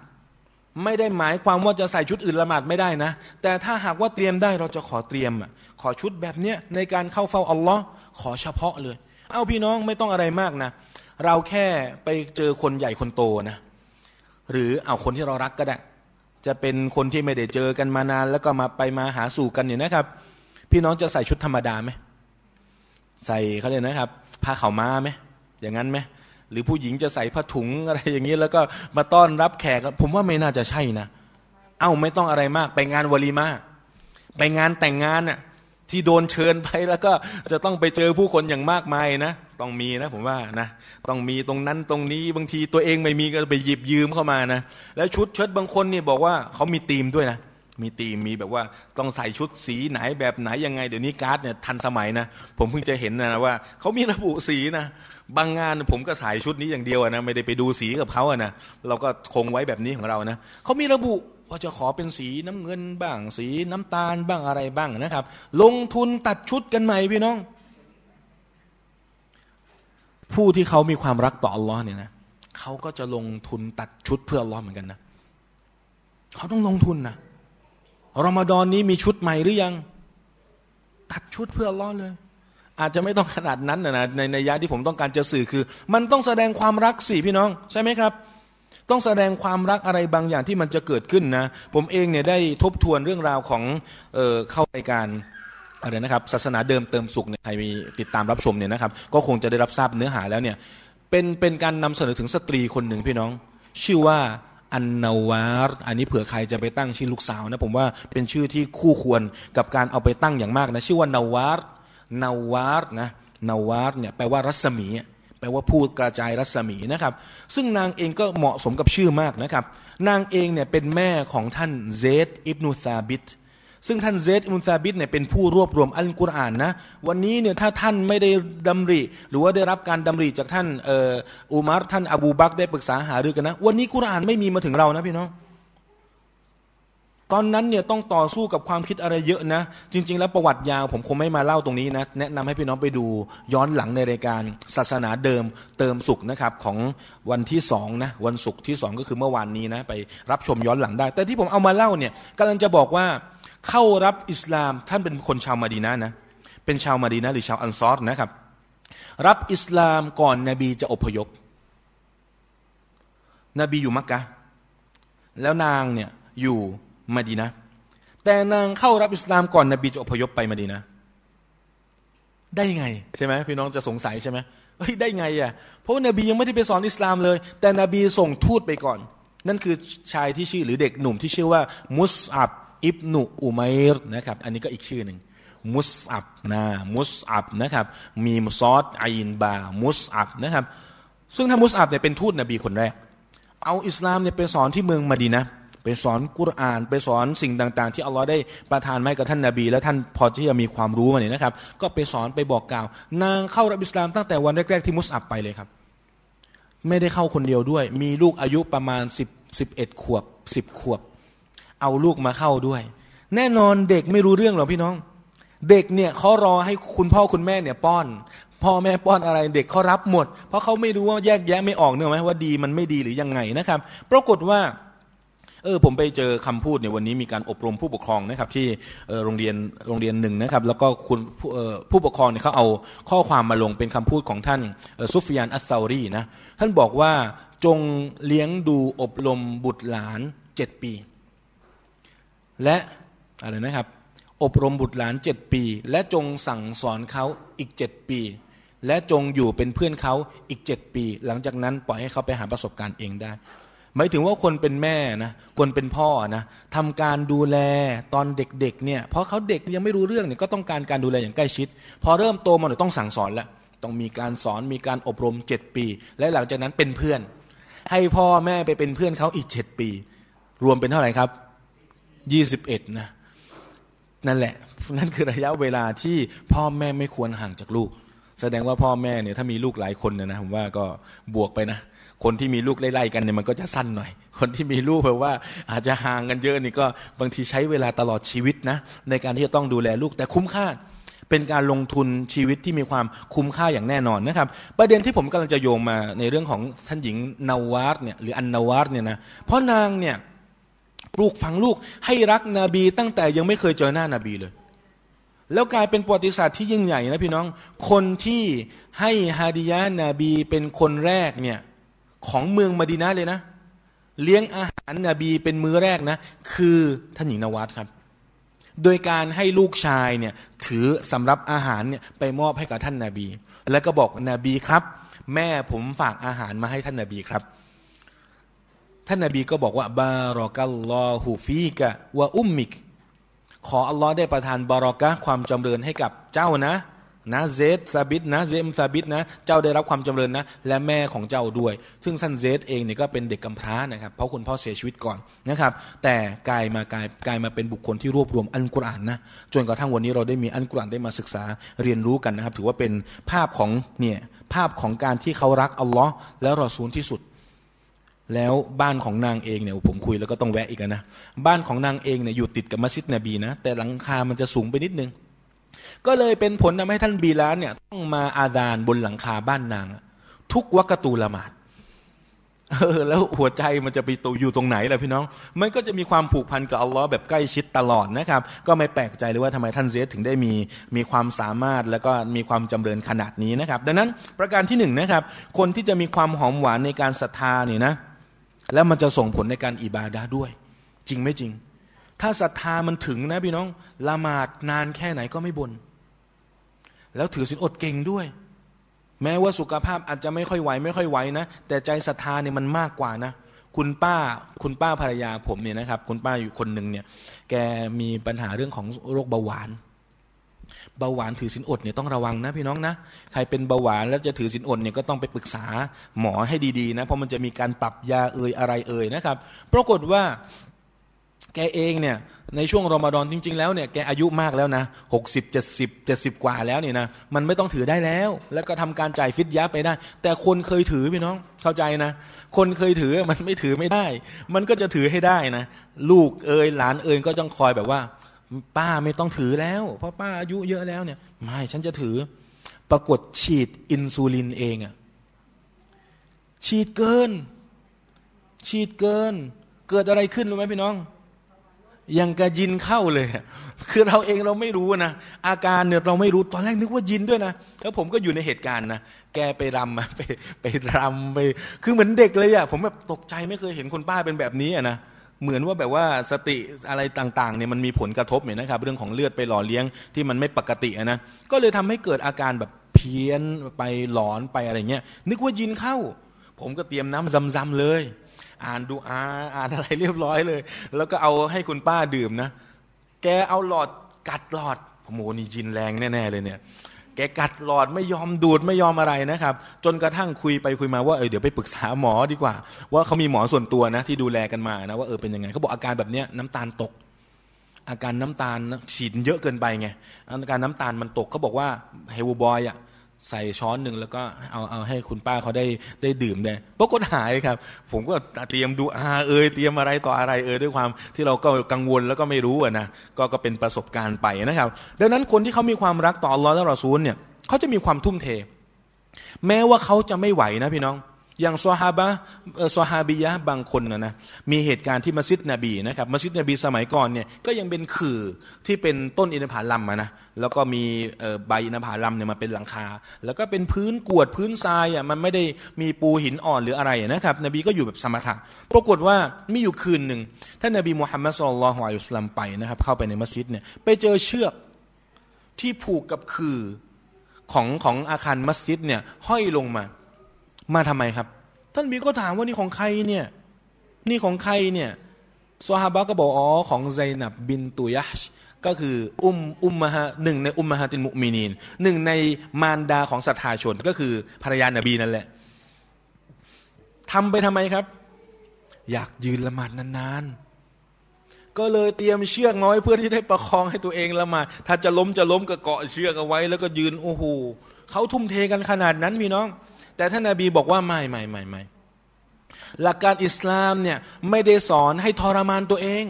ไม่ได้หมายความว่าจะใส่ชุดอื่นละหมาดไม่ได้นะ แต่ถ้าหากว่าเตรียมได้เราจะขอเตรียมอะขอชุดแบบเนี้ยในการเข้าเฝ้าอัลลอฮ์ขอเฉพาะเลย เอาพี่น้องไม่ต้องอะไรมากนะ เราแค่ไปเจอคนใหญ่คนโตนะหรือเอาคนที่เรารักก็ได้ จะเป็นคนที่ไม่ได้เจอกันมานาน แล้วก็มาไปมาหาสู่กันเนี่ยนะครับ พี่น้องจะใส่ชุดธรรมดาไหมใส่เขาเรียนะครับผ้าขาวม้าไหมอย่างนั้นไหมหรือผู้หญิงจะใส่ผ้าถุงอะไรอย่างนี้แล้วก็มาต้อนรับแขก ผมว่าไม่น่าจะใช่นะ เอ้าไม่ต้องอะไรมาก ไปงานวลีมาไปงานแต่งงานน่ะ ที่โดนเชิญไปแล้วก็จะต้องไปเจอผู้คนอย่างมากมายนะ ต้องมีนะผมว่านะ ต้องมีตรงนั้นตรงนี้บางทีตัวเองไม่มีก็ไปหยิบยืมเข้ามานะ แล้วชุดเชิดบางคนนี่บอกว่าเขามีธีมด้วยนะ มีตีมมีแบบว่าต้องใส่ชุดสีไหนแบบไหนยังไง เดี๋ยวนี้การ์ดเนี่ยทันสมัยนะ ผมเพิ่งจะเห็นนะว่าเขามีระบุสีนะบางงานผมก็ใส่ชุดนี้อย่างเดียวนะไม่ได้ไปดูสีกับเขาอะนะเราก็คงไว้แบบนี้ของเรานะเขามีระบุ ว่าจะขอเป็นสีน้ำเงินบ้าง สีน้ำตาลบ้างอะไรบ้างนะครับ ลงทุนตัดชุดกันใหม่พี่น้อง ผู้ที่เขามีความรักต่ออัลลอฮ์เนี่ยนะเขาก็จะลงทุนตัดชุดเพื่ออัลลอฮ์เหมือนกันนะเขาต้องลงทุนนะรอมฎอนนี้มีชุดใหม่หรือยัง ตัดชุดเพื่ออัลลอฮ์เลย อาจจะไม่ต้องขนาดนั้นนะในในยะที่ผมต้องการจะสื่อคือ มันต้องแสดงความรักสิพี่น้อง ใช่ไหมครับ ต้องแสดงความรักอะไรบางอย่างที่มันจะเกิดขึ้นนะ ผมเองเนี่ยได้ทบทวนเรื่องราวของเออเข้ารายการอะไรนะครับ ศาสนาเดิมเติมสุขเนี่ยใครมีติดตามรับชมเนี่ยนะครับ ก็คงจะได้รับทราบเนื้อหาแล้วเนี่ยเป็นเป็นการนำเสนอถึงสตรีคนหนึ่งพี่น้อง ชื่อว่าอันนาวาร์อันนี้เผื่อใครจะไปตั้งชื่อลูกสาวนะผมว่าเป็นชื่อที่คู่ควรกับการเอาไปตั้งอย่างมากนะ ชื่อว่านาวาร์นาวาร์นะนาวาร์เนี่ยแปลว่ารัศมี แปลว่าผู้กระจายรัศมีนะครับ ซึ่งนางเองก็เหมาะสมกับชื่อมากนะครับ นางเองเนี่ยเป็นแม่ของท่านเซดอิบนุซาบิตซึ่งท่านเซดอิมุซาบิดเนี่ยเป็นผู้รวบรวมอัลกุรอานนะวันนี้เนี่ยถ้าท่านไม่ได้ดำริ หรือว่าได้รับการดำริจากท่านอุมารท่านอบูบักได้ปรึกษาหารือกันนะ วันนี้กุรอานไม่มีมาถึงเรานะพี่น้อง ตอนนั้นเนี่ยต้องต่อสู้กับความคิดอะไรเยอะนะ จริง ๆ แล้วประวัติยาวผมคงไม่มาเล่าตรงนี้นะ แนะนำให้พี่น้องไปดูย้อนหลังในรายการศาสนาเดิมเติมสุขนะครับของวันที่สองนะวันศุกร์ที่สองก็คือเมื่อวานนี้นะไปรับชมย้อนหลังได้ แต่ที่ผมเอามาเล่าเนี่ยกำลังจะบอกว่าเข้ารับอิสลามท่านเป็นคนชาวมาดีนะนะเป็นชาวมาดีนะหรือชาวอันซอรนะครับ รับอิสลามก่อนนบีจะอพยพ นบีอยู่มักกะแล้วนางเนี่ยอยู่ มาดีนะ แต่นางเข้ารับอิสลามก่อนนบีจะอพยพไปมาดีนะ ได้ไงใช่ไหมพี่น้องจะสงสัยใช่ไหมเฮ้ยได้ไงอะเพราะว่านบียังไม่ได้ไปสอนอิสลามเลย แต่นบีส่งทูตไปก่อน นั่นคือชายที่ชื่อหรือเด็กหนุ่มที่ชื่อว่า มุสอับอิบนุอุมัยร์นะครับอันนี้ก็อีกชื่อหนึ่งมุสอับนะมุสอับนะครับมีมซอดอินบา มุสอับนะครับซึ่งถ้ามุสอับเนี่ยเป็นทูตนบีคนแรก เอาอิสลามเนี่ยไปสอนที่เมืองมาดีนะ ไปสอนกุรอาน ไปสอนสิ่งต่าง ๆ ที่อัลลอฮ์ได้ประทานมากับท่านนาบี และท่านพอที่จะมีความรู้มาเนี่ยนะครับ ก็ไปสอนไปบอกกล่าว นางเข้ารับอิสลามตั้งแต่วันแรก ๆ ที่มุสอับไปเลยครับ ไม่ได้เข้าคนเดียวด้วย มีลูกอายุประมาณสิบสิบเอ็ดขวบสิบขวบ เอาลูกมาเข้าด้วย แน่นอนเด็กไม่รู้เรื่องหรอกพี่น้อง เด็กเนี่ยเขารอให้คุณพ่อคุณแม่เนี่ยป้อนพ่อแม่ป้อนอะไรเด็กเขารับหมด เพราะเขาไม่รู้ว่าแยกแยะไม่ออกเนอะไหมว่าดีมันไม่ดีหรือยังไงนะครับ ปรากฏว่า เออผมไปเจอคำพูดเนี่ยวันนี้มีการอบรมผู้ปกครองนะครับที่โรงเรียนโรงเรียนหนึ่งนะครับแล้วก็คุณผู้ปกครองเนี่ยเขาเอาข้อความมาลงเป็นคำพูดของท่านซุฟยานอัสซารีนะท่านบอกว่าจงเลี้ยงดูอบรมบุตรหลานเจ็ดปี และอะไรนะครับอบรมบุตรหลานเจ็ดปี และจงสั่งสอนเขาอีกเจ็ดปี และจงอยู่เป็นเพื่อนเขาอีกเจ็ดปี หลังจากนั้นปล่อยให้เขาไปหาประสบการณ์เองได้ หมายถึงว่าคนเป็นแม่นะคนเป็นพ่อนะทำการดูแลตอนเด็กๆเนี่ยเพราะเขาเด็กยังไม่รู้เรื่องเนี่ยก็ต้องการการดูแลอย่างใกล้ชิด พอเริ่มโตมาเนี่ยต้องสั่งสอนแล้วต้องมีการสอนมีการอบรมเจ็ดปี และหลังจากนั้นเป็นเพื่อน ให้พ่อแม่ไปเป็นเพื่อนเขาอีกเจ็ดปี รวมเป็นเท่าไหร่ครับยี่สิบเอ็ดนะนั่นแหละ นั่นคือระยะเวลาที่พ่อแม่ไม่ควรห่างจากลูก แสดงว่าพ่อแม่เนี่ยถ้ามีลูกหลายคนเนี่ยนะผมว่าก็บวกไปนะ คนที่มีลูกไล่ๆกันเนี่ยมันก็จะสั้นหน่อย คนที่มีลูกแบบว่า อาจจะห่างกันเยอะนี่ก็บางทีใช้เวลาตลอดชีวิตนะในการที่จะต้องดูแลลูกแต่คุ้มค่า เป็นการลงทุนชีวิตที่มีความคุ้มค่าอย่างแน่นอนนะครับ ประเด็นที่ผมกำลังจะโยงมาในเรื่องของท่านหญิงนาวาร์เนี่ยหรืออันนาวาร์เนี่ยนะเพราะนางเนี่ยปลูกฝังลูกให้รักนบี ตั้งแต่ยังไม่เคยเจอหน้านาบีเลย แล้วกลายเป็นประวัติศาสตร์ที่ยิ่งใหญ่นะพี่น้อง คนที่ให้ฮาดิยะนาบีเป็นคนแรกเนี่ย ของเมืองมาดีนาเลยนะ เลี้ยงอาหารนาบีเป็นมื้อแรกนะ คือท่านหญิงนวัดครับ โดยการให้ลูกชายเนี่ยถือสำรับอาหารเนี่ยไปมอบให้กับท่านนาบี แล้วก็บอกนบีครับ แม่ผมฝากอาหารมาให้ท่านนาบีครับท่านนาบีก็บอกว่าบารอกัลลอฮูฟีกะวะอุมมิก ขออัลลอฮ์ได้ประทานบารอกะความจำเริญให้กับเจ้านะ นะเซดซาบิดนะเซมซาบิดนะ เจ้าได้รับความจำเริญนะ และแม่ของเจ้าด้วย ซึ่งท่านเซดเองเนี่ยก็เป็นเด็กกำพร้านะครับ เพราะคุณพ่อเสียชีวิตก่อนนะครับ แต่กลายมากลายกลายมาเป็นบุคคลที่รวบรวมอัลกุรอานนะจนกระทั่งวันนี้เราได้มีอัลกุรอานได้มาศึกษาเรียนรู้กันนะครับ ถือว่าเป็นภาพของเนี่ยภาพของการที่เขารักอัลลอฮ์และรอซูลที่สุดแล้วบ้านของนางเองเนี่ยผมคุยแล้วก็ต้องแวะอีกนะ บ้านของนางเองเนี่ยอยู่ติดกับมัสยิดนบีนะ แต่หลังคามันจะสูงไปนิดนึง ก็เลยเป็นผลทำให้ท่านบีลาเนี่ยต้องมาอาดานบนหลังคาบ้านนาง ทุกวักตูละหมาดเออแล้วหัวใจมันจะไปตัวอยู่ตรงไหนล่ะพี่น้อง มันก็จะมีความผูกพันกับอัลลอฮ์แบบใกล้ชิดตลอดนะครับ ก็ไม่แปลกใจเลยว่าทำไมท่านเซดถึงได้มีมีความสามารถแล้วก็มีความจำเริญขนาดนี้นะครับ ดังนั้นประการที่หนึ่งนะครับ คนที่จะมีความหอมหวานในการศรัทธาเนี่ยนะ แล้วมันจะส่งผลในการอิบาดาด้วย จริงไม่จริง ถ้าศรัทธามันถึงนะพี่น้องละหมาดนานแค่ไหนก็ไม่บน่น แล้วถือศีลอดเก่งด้วย แม้ว่าสุขภาพอาจจะไม่ค่อยไหวไม่ค่อยไหวนะ แต่ใจศรัทธาเนี่ยมันมากกว่านะ คุณป้าคุณป้าภรรยาผมเนี่ยนะครับ คุณป้าอยู่คนหนึ่งเนี่ย แกมีปัญหาเรื่องของโรคเบาหวานเบาหวานถือศีลอดเนี่ยต้องระวังนะพี่น้องนะใครเป็นเบาหวานแล้วจะถือศีลอดเนี่ยก็ต้องไปปรึกษาหมอให้ดีๆนะเพราะมันจะมีการปรับยาเอ่ยอะไรเอ่ยนะครับ ปรากฏว่าแกเองเนี่ย ในช่วงรอมฎอนจริง ๆ แล้วเนี่ยแกอายุมากแล้วนะหกสิบเจ็ดสิบเจ็ดสิบกว่าแล้วเนี่ยนะมันไม่ต้องถือได้แล้ว แล้วก็ทำการจ่ายฟิตยับไปได้ แต่คนเคยถือพี่น้องเข้าใจนะ คนเคยถือมันไม่ถือไม่ได้ มันก็จะถือให้ได้นะ ลูกเอยหลานเอยก็ต้องคอยแบบว่า ป้าไม่ต้องถือแล้ว เพราะป้าอายุเยอะแล้วเนี่ยไม่ฉันจะถือ ปรากฏฉีดอินซูลินเองอะฉีดเกิน ฉีดเกิน เกิดอะไรขึ้นรู้ไหมพี่น้อง ยังกระยินเข้าเลย คือเราเองเราไม่รู้นะ อาการเนี่ยเราไม่รู้ ตอนแรกนึกว่ายินด้วยนะ แล้วผมก็อยู่ในเหตุการณ์นะ แกไปรำไปไปรำไป คือเหมือนเด็กเลยอะผมแบบตกใจไม่เคยเห็นคนป้าเป็นแบบนี้อะนะ เหมือนว่าแบบว่าสติอะไรต่างๆเนี่ยมันมีผลกระทบเนี่ยนะครับ เรื่องของเลือดไปหล่อเลี้ยงที่มันไม่ปกตินะ ก็เลยทำให้เกิดอาการแบบเพี้ยนไปหลอนไปอะไรเงี้ย นึกว่ายินเข้า ผมก็เตรียมน้ำซำๆเลย อ่านดูอาอ่านอะไรเรียบร้อยเลย แล้วก็เอาให้คุณป้าดื่มนะ แกเอาหลอดกัดหลอดโมนี่จินแรงแน่ๆเลยเนี่ย แกกัดหลอดไม่ยอมดูดไม่ยอมอะไรนะครับ จนกระทั่งคุยไปคุยมาว่าเออเดี๋ยวไปปรึกษาหมอดีกว่า ว่าเขามีหมอส่วนตัวนะ ที่ดูแลกันมานะว่าเออเป็นยังไงเขาบอกอาการแบบเนี้ยน้ำตาลตก อาการน้ำตาลฉีดเยอะเกินไปไงอาการน้ำตาลมันตกเขาบอกว่าเฮลบอยอะ ใส่ช้อนหนึ่งแล้วก็เอาเอาให้คุณป้าเขาได้ได้ดื่มเลยปรากฏหายครับ ผมก็เตรียมดูอาเอยเตรียมอะไรต่ออะไรเอยด้วยความที่เราก็กังวลแล้วก็ไม่รู้อะนะก็ก็เป็นประสบการณ์ไปนะครับ ดังนั้นคนที่เขามีความรักต่ออัลลอฮ์และรอซูลเนี่ยเขาจะมีความทุ่มเท แม้ว่าเขาจะไม่ไหวนะพี่น้อง อย่างซอฮาบะซอฮาบียะบางคนนะนะมีเหตุการณ์ที่มัสยิดนบีนะครับมัสยิดนบีสมัยก่อนเนี่ยก็ยังเป็นขื่อที่เป็นต้นอินทผลัมนะแล้วก็มีใบอินทผลัมเนี่ยมาเป็นหลังคา แล้วก็เป็นพื้นกวดพื้นทรายอะมันไม่ได้มีปูหินอ่อนหรืออะไรนะครับนบีก็อยู่แบบสมถะปรากฏว่ามีอยู่คืนหนึ่งท่านนบีมุฮัมมัดสุลลัลฮวายุสลัมไปนะครับเข้าไปในมัสยิดเนี่ยไปเจอเชือกที่ผูกกับขื่อของของอาคารมัสยิดเนี่ยห้อยลงมา มาทำไมครับ ท่านบีก็ถามว่านี่ของใครเนี่ย นี่ของใครเนี่ยซอฮาบะก็บอกอ๋อของไซนับบินตุยัชก็คืออุมอุมมะฮะหนึ่งในอุมมะฮะตินมุมินีนหนึ่งในมารดาของศรัทธาชนก็คือภรรยานบีนั่นแหละทำไปทำไมครับ อยากยืนละหมาดนานๆ ก็เลยเตรียมเชือกน้อยเพื่อที่ได้ประคองให้ตัวเองละหมาดถ้าจะล้มจะล้มก็เกาะเชือกเอาไว้ แล้วก็ยืนโอ้โหเขาทุ่มเทกันขนาดนั้นพี่น้อง แต่ท่านนาบีบอกว่าไม่ไม่ไม่ไม่หลักการอิสลามเนี่ยไม่ได้สอนให้ทรมานตัวเอง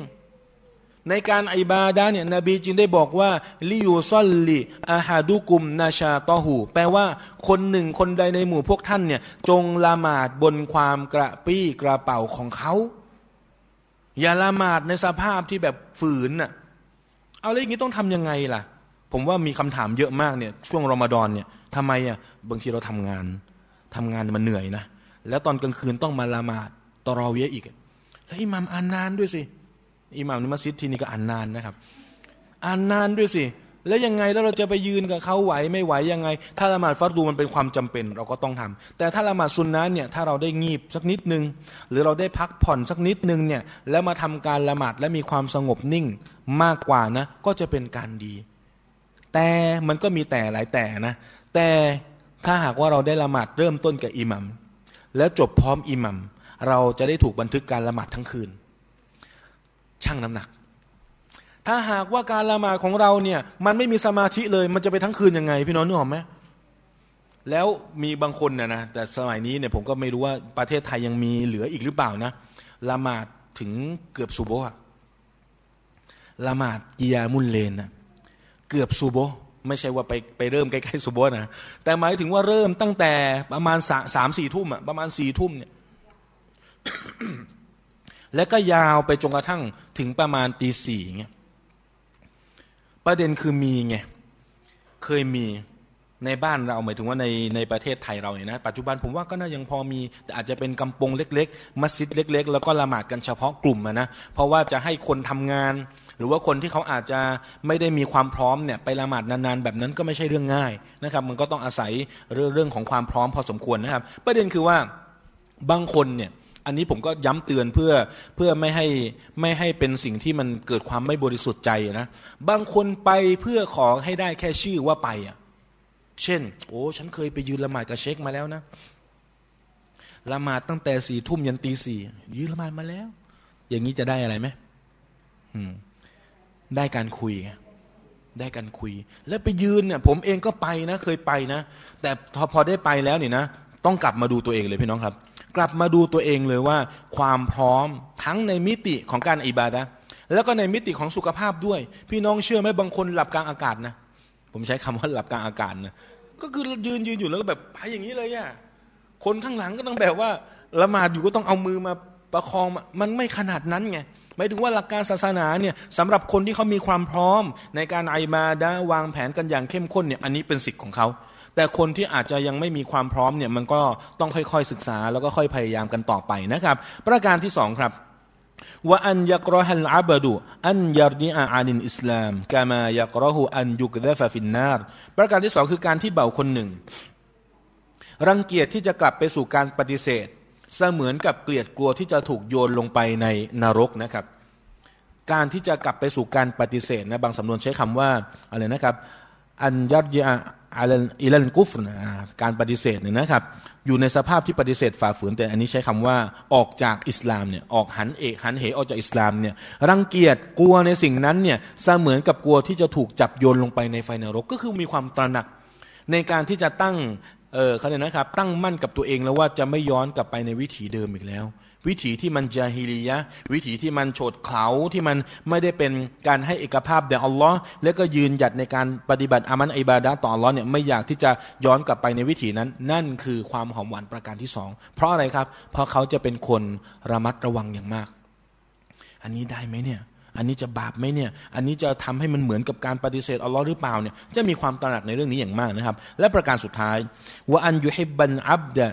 ในการอิบาดาเนี่ยนบีจึงได้บอกว่าลิยูซอลลีอาฮาดุกุมนาชาตอหูแปลว่าคนหนึ่งคนใดในหมู่พวกท่านเนี่ยจงละหมาดบนความกระปี้กระเป๋าของเขา อย่าละหมาดในสภาพที่แบบฝืนน่ะเอาแล้วอย่างนี้ต้องทํำยังไงล่ะ ผมว่ามีคำถามเยอะมากเนี่ยช่วงรอมฎอนเนี่ยทำไมอะบางทีเราทำงาน ทำงานมันเหนื่อยนะ แล้วตอนกลางคืนต้องมาละหมาดตรอเวียอีก แล้วอิหมามอ่านนานด้วยสิ อิหมามในมัสยิดที่นี่ก็อ่านนานนะครับ อ่านนานด้วยสิ แล้วยังไงแล้วเราจะไปยืนกับเขาไหวไม่ไหวยังไง ถ้าละหมาดฟัดดูมันเป็นความจำเป็นเราก็ต้องทำแต่ถ้าละหมาดซุนนะเนี่ยถ้าเราได้งีบสักนิดนึง หรือเราได้พักผ่อนสักนิดนึงเนี่ยแล้วมาทำการละหมาดและมีความสงบนิ่งมากกว่านะ ก็จะเป็นการดี แต่มันก็มีแต่หลายแต่นะ แต่ ถ้าหากว่าเราได้ละหมาดเริ่มต้นกับอิหมัม แล้วจบพร้อมอิหมัม เราจะได้ถูกบันทึกการละหมาดทั้งคืนช่างน้ำหนัก ถ้าหากว่าการละหมาดของเราเนี่ย มันไม่มีสมาธิเลย มันจะไปทั้งคืนยังไง พี่น้องนึกออกไหมแล้วมีบางคนนะนะแต่สมัยนี้เนี่ยผมก็ไม่รู้ว่าประเทศไทยยังมีเหลืออีกหรือเปล่านะละหมาดถึงเกือบซูโบะละหมาดกียามุลเลนนะเกือบซูโบ ไม่ใช่ว่าไปไปเริ่มใกล้ๆซูโบนะ แต่หมายถึงว่าเริ่มตั้งแต่ประมาณสามสี่ทุ่มอะประมาณสี่ทุ่มเนี่ยแล้วก็ยาวไปจนกระทั่งถึงประมาณตีสี่เงี้ยประเด็นคือมีไงเคยมีในบ้านเราหมายถึงว่าในในประเทศไทยเราเนี่ยนะปัจจุบันผมว่าก็น่ายังพอมี แต่อาจจะเป็นกำปงเล็ก ๆ มัสยิดเล็ก ๆ แล้วก็ละหมาดกันเฉพาะกลุ่มนะเพราะว่าจะให้คนทำงาน หรือว่าคนที่เขาอาจจะไม่ได้มีความพร้อมเนี่ยไปละหมาดนานๆ แบบนั้นก็ไม่ใช่เรื่องง่ายนะครับ มันก็ต้องอาศัยเรื่องเรื่องของความพร้อมพอสมควรนะครับ ประเด็นคือว่าบางคนเนี่ยอันนี้ผมก็ย้ำเตือนเพื่อเพื่อไม่ให้ไม่ให้เป็นสิ่งที่มันเกิดความไม่บริสุทธิ์ใจนะบางคนไปเพื่อขอให้ได้แค่ชื่อว่าไปอะเช่น โอ้ฉันเคยไปยืนละหมาดกับเช็คมาแล้วนะละหมาดตั้งแต่สี่ทุ่มยันตีสี่ยืนละหมาดมาแล้ว อย่างนี้จะได้อะไรไหม ได้การคุย ได้การคุย แล้วไปยืนเนี่ย ผมเองก็ไปนะ เคยไปนะ แต่พอได้ไปแล้วเนี่ยนะ ต้องกลับมาดูตัวเองเลยพี่น้องครับ กลับมาดูตัวเองเลยว่า ความพร้อมทั้งในมิติของการอิบาดะแล้วก็ในมิติของสุขภาพด้วย พี่น้องเชื่อไหมบางคนหลับกลางอากาศนะ ผมใช้คำว่าหลับกลางอากาศนะ ก็คือยืนยืนอยู่แล้วก็แบบไปอย่างนี้เลยอะคนข้างหลังก็ต้องแบบว่าละหมาดอยู่ก็ต้องเอามือมาประคองมันไม่ขนาดนั้นไง หมายถึงว่าหลักการศาสนาเนี่ยสำหรับคนที่เขามีความพร้อม ในการไอมาดาวางแผนกันอย่างเข้มข้นเนี่ยอันนี้เป็นสิทธิ์ของเขาแต่คนที่อาจจะยังไม่มีความพร้อมเนี่ยมันก็ต้องค่อยๆศึกษาแล้วก็ค่อยพยายามกันต่อไปนะครับ ประการที่สองครับว่าอันยักรหัลอาบดูอันยารดีอาอานินอิสลามกามายักรหูอันยุกเดฟฟินนารประการที่สองคือการที่เบาคนหนึ่ง รังเกียจที่จะกลับไปสู่การปฏิเสธ เสมือนกับเกลียดกลัวที่จะถูกโยนลงไปในนรกนะครับ การที่จะกลับไปสู่การปฏิเสธนะบางสำนวนใช้คำว่าอะไรนะครับอันยัดยาอัลอิลันกุฟการปฏิเสธเนี่ยนะครับ อยู่ในสภาพที่ปฏิเสธฝ่าฝืน แต่อันนี้ใช้คำว่าออกจากอิสลามเนี่ยออกหันเอกหันเหออกจากอิสลามเนี่ยรังเกียจกลัวในสิ่งนั้นเนี่ยเสมือนกับกลัวที่จะถูกจับโยนลงไปในไฟนรก ก็คือมีความตระหนักในการที่จะตั้ง เออเขาเนี่ยนะครับ ตั้งมั่นกับตัวเองแล้วว่าจะไม่ย้อนกลับไปในวิถีเดิมอีกแล้ว วิถีที่มันจาฮิลียะวิถีที่มันโฉดเขาที่มันไม่ได้เป็นการให้เอกภาพแด่อัลลอฮ์แล้วก็ยืนหยัดในการปฏิบัติอามันอิบาดะต่ออัลลอฮ์เนี่ยไม่อยากที่จะย้อนกลับไปในวิถีนั้น นั่นคือความหอมหวานประการที่สองเพราะอะไรครับ เพราะเขาจะเป็นคนระมัดระวังอย่างมาก อันนี้ได้ไหมเนี่ย อันนี้จะบาปไหมเนี่ย อันนี้จะทำให้มันเหมือนกับการปฏิเสธอัลลอฮ์หรือเปล่าเนี่ย จะมีความตระหนักในเรื่องนี้อย่างมากนะครับ และประการสุดท้ายว่าอันยุฮิบันอับดะ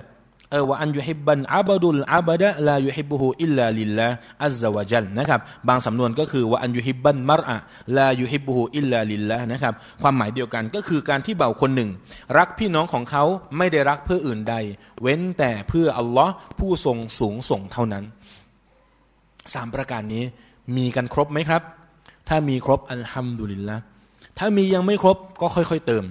เออว่าอันยุฮิบันอับดุลอับดะลายุฮิบุฮูอิลลาลิลละอัลลวะจัลนะครับ บางสำนวนก็คือว่าอันยุฮิบันมรอะลายุฮิบุฮูอิลลาลิลละนะครับ ความหมายเดียวกันก็คือการที่เบ่าคนหนึ่ง รักพี่น้องของเขาไม่ได้รักเพื่ออื่นใด เว้นแต่เพื่ออัลลอฮ์ผู้ทรงสูงส่งเท่านั้นสามประการนี้ มีกันครบไหมครับ ถ้ามีครบอัลฮัมดุลิลละถ้ามียังไม่ครบก็ค่อยๆเติม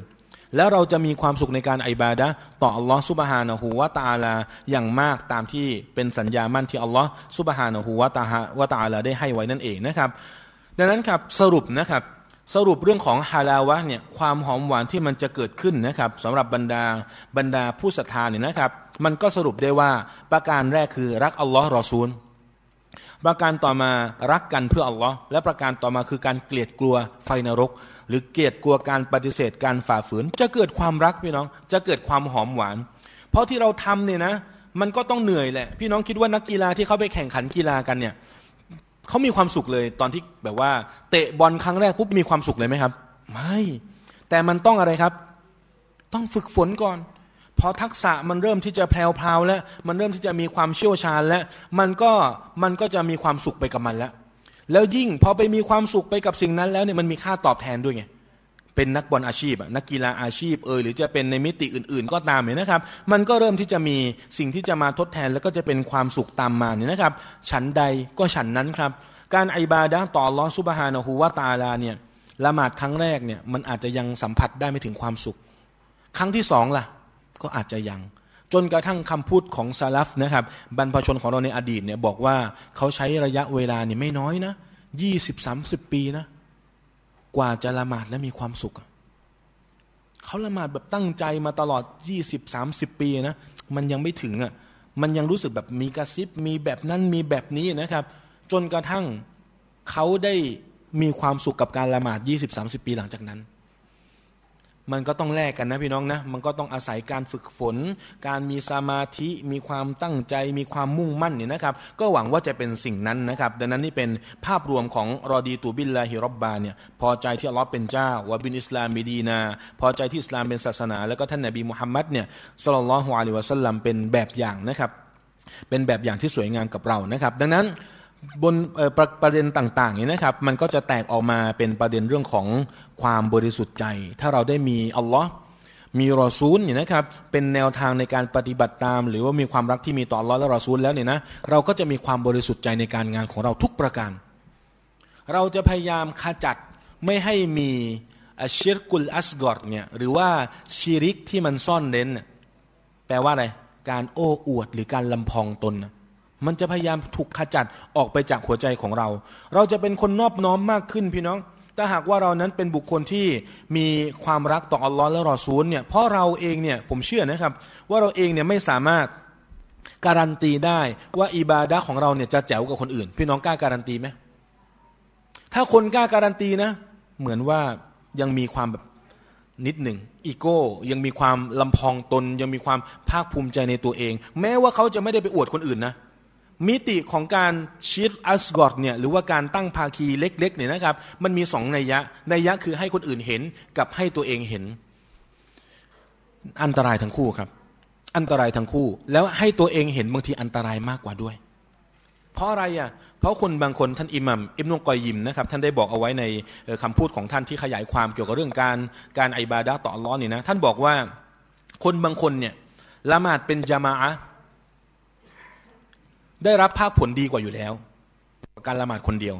แล้วเราจะมีความสุขในการอิบาดะต่ออัลลอฮ์สุบฮานะฮูวาตาลาอย่างมากตามที่เป็นสัญญามั่นที่อัลลอฮ์สุบฮานะฮูวาตาฮาวาตาลาได้ให้ไว้นั่นเองนะครับ ดังนั้นครับสรุปนะครับสรุปเรื่องของฮาลาวะเนี่ยความหอมหวานที่มันจะเกิดขึ้นนะครับสำหรับบรรดาบรรดาผู้ศรัทธาเนี่ยนะครับ มันก็สรุปได้ว่าประการแรกคือรักอัลลอฮ์รอซูล ประการต่อมารักกันเพื่ออัลลอฮ์และประการต่อมาคือการเกลียดกลัวไฟนรก หรือเกลียดกลัวการปฏิเสธการฝ่าฝืน จะเกิดความรักพี่น้อง จะเกิดความหอมหวาน เพราะที่เราทำเนี่ยนะ มันก็ต้องเหนื่อยแหละ พี่น้องคิดว่านักกีฬาที่เขาไปแข่งขันกีฬากันเนี่ยเขามีความสุขเลยตอนที่แบบว่า เตะบอลครั้งแรกปุ๊บมีความสุขเลยไหมครับ ไม่ แต่มันต้องอะไรครับ ต้องฝึกฝนก่อน พอทักษะมันเริ่มที่จะแพลวๆแล้ว มันเริ่มที่จะมีความเชี่ยวชาญแล้ว มันก็มันก็จะมีความสุขไปกับมันแล้ว แล้วยิ่งพอไปมีความสุขไปกับสิ่งนั้นแล้วเนี่ยมันมีค่าตอบแทนด้วยไงเป็นนักบอลอาชีพนักกีฬาอาชีพเออหรือจะเป็นในมิติอื่น ๆ ก็ตามเนี่ยนะครับ มันก็เริ่มที่จะมีสิ่งที่จะมาทดแทน แล้วก็จะเป็นความสุขตามมาเนี่ยนะครับฉันใดก็ฉันนั้นครับ การอิบาดะต่อลอสุบฮานะฮูวาตาลาเนี่ยละหมาดครั้งแรกเนี่ยมันอาจจะยังสัมผัสได้ไม่ถึงความสุข ครั้งที่สองล่ะ ก็อาจจะยัง จนกระทั่งคำพูดของซาลฟนะครับ บรรพชนของเราในอดีตเนี่ยบอกว่าเขาใช้ระยะเวลาเนี่ยไม่น้อยนะยี่สิบสามสิบปีนะ กว่าจะละหมาดและมีความสุข เขาละหมาดแบบตั้งใจมาตลอดยี่สิบสามสิบปีนะ มันยังไม่ถึงอะ่ะมันยังรู้สึกแบบมีกระซิบมีแบบนั้นมีแบบนี้นะครับ จนกระทั่งเขาได้มีความสุขกับการละหมาดยี่สิบสามสิบปีหลังจากนั้น มันก็ต้องแลกกันนะพี่น้องนะ มันก็ต้องอาศัยการฝึกฝน การมีสมาธิ มีความตั้งใจ มีความมุ่งมั่นเนี่ยนะครับ ก็หวังว่าจะเป็นสิ่งนั้นนะครับ ดังนั้นนี่เป็นภาพรวมของรอดีตูบิลลาฮิรบบาเนี่ย พอใจที่อัลลอฮ์เป็นเจ้าวะบินอิสลามมีดีนา พอใจที่อิสลามเป็นศาสนา แล้วก็ท่านนบีมุฮัมมัดเนี่ยสุลลัลฮวาลิวะสัลลัมเป็นแบบอย่างนะครับ เป็นแบบอย่างที่สวยงามกับเรานะครับ ดังนั้น บนประประเด็นต่างๆนี่นะครับ มันก็จะแตกออกมาเป็นประเด็นเรื่องของความบริสุทธิ์ใจ ถ้าเราได้มีอัลลอฮ์มีรอซูลเนี่ยนะครับเป็นแนวทางในการปฏิบัติตาม หรือว่ามีความรักที่มีต่ออัลลอฮ์และรอซูลแล้วเนี่ยนะเราก็จะมีความบริสุทธิ์ใจในการงานของเราทุกประการ เราจะพยายามขจัดไม่ให้มีอชิรกุลอัสกอดเนี่ยหรือว่าชีริกที่มันซ่อนเร้นแปลว่าอะไรการโอ้อวดหรือการลำพองตนนะ มันจะพยายามถูกขจัดออกไปจากหัวใจของเรา เราจะเป็นคนนอบน้อมมากขึ้นพี่น้อง ถ้าหากว่าเรานั้นเป็นบุคคลที่มีความรักต่ออัลลอฮ์และรอซูลเนี่ย เพราะเราเองเนี่ยผมเชื่อนะครับ ว่าเราเองเนี่ยไม่สามารถการันตีได้ว่าอิบาดะของเราเนี่ยจะแจ๋วกว่าคนอื่น พี่น้องกล้าการันตีไหมถ้าคนกล้าการันตีนะ เหมือนว่ายังมีความแบบนิดหนึ่งอีโก้ยังมีความลำพองตน ยังมีความภาคภูมิใจในตัวเอง แม้ว่าเขาจะไม่ได้ไปอวดคนอื่นนะ มิติของการชิดอัสกอดเนี่ยหรือว่าการตั้งภาคีเล็กๆเนี่ยนะครับ มันมีสองนัยยะนัยยะคือให้คนอื่นเห็นกับให้ตัวเองเห็น อันตรายทั้งคู่ครับ อันตรายทั้งคู่ แล้วให้ตัวเองเห็นบางทีอันตรายมากกว่าด้วย เพราะอะไรอะเพราะคนบางคนท่านอิหมัมอิบนุกอยยิมนะครับท่านได้บอกเอาไว้ในคำพูดของท่านที่ขยายความเกี่ยวกับเรื่องการการไอบาดะต่ออัลลอฮ์นี่นะท่านบอกว่าคนบางคนเนี่ยละหมาดเป็นจามะ ได้รับภาคผลดีกว่าอยู่แล้วการละหมาดคนเดียว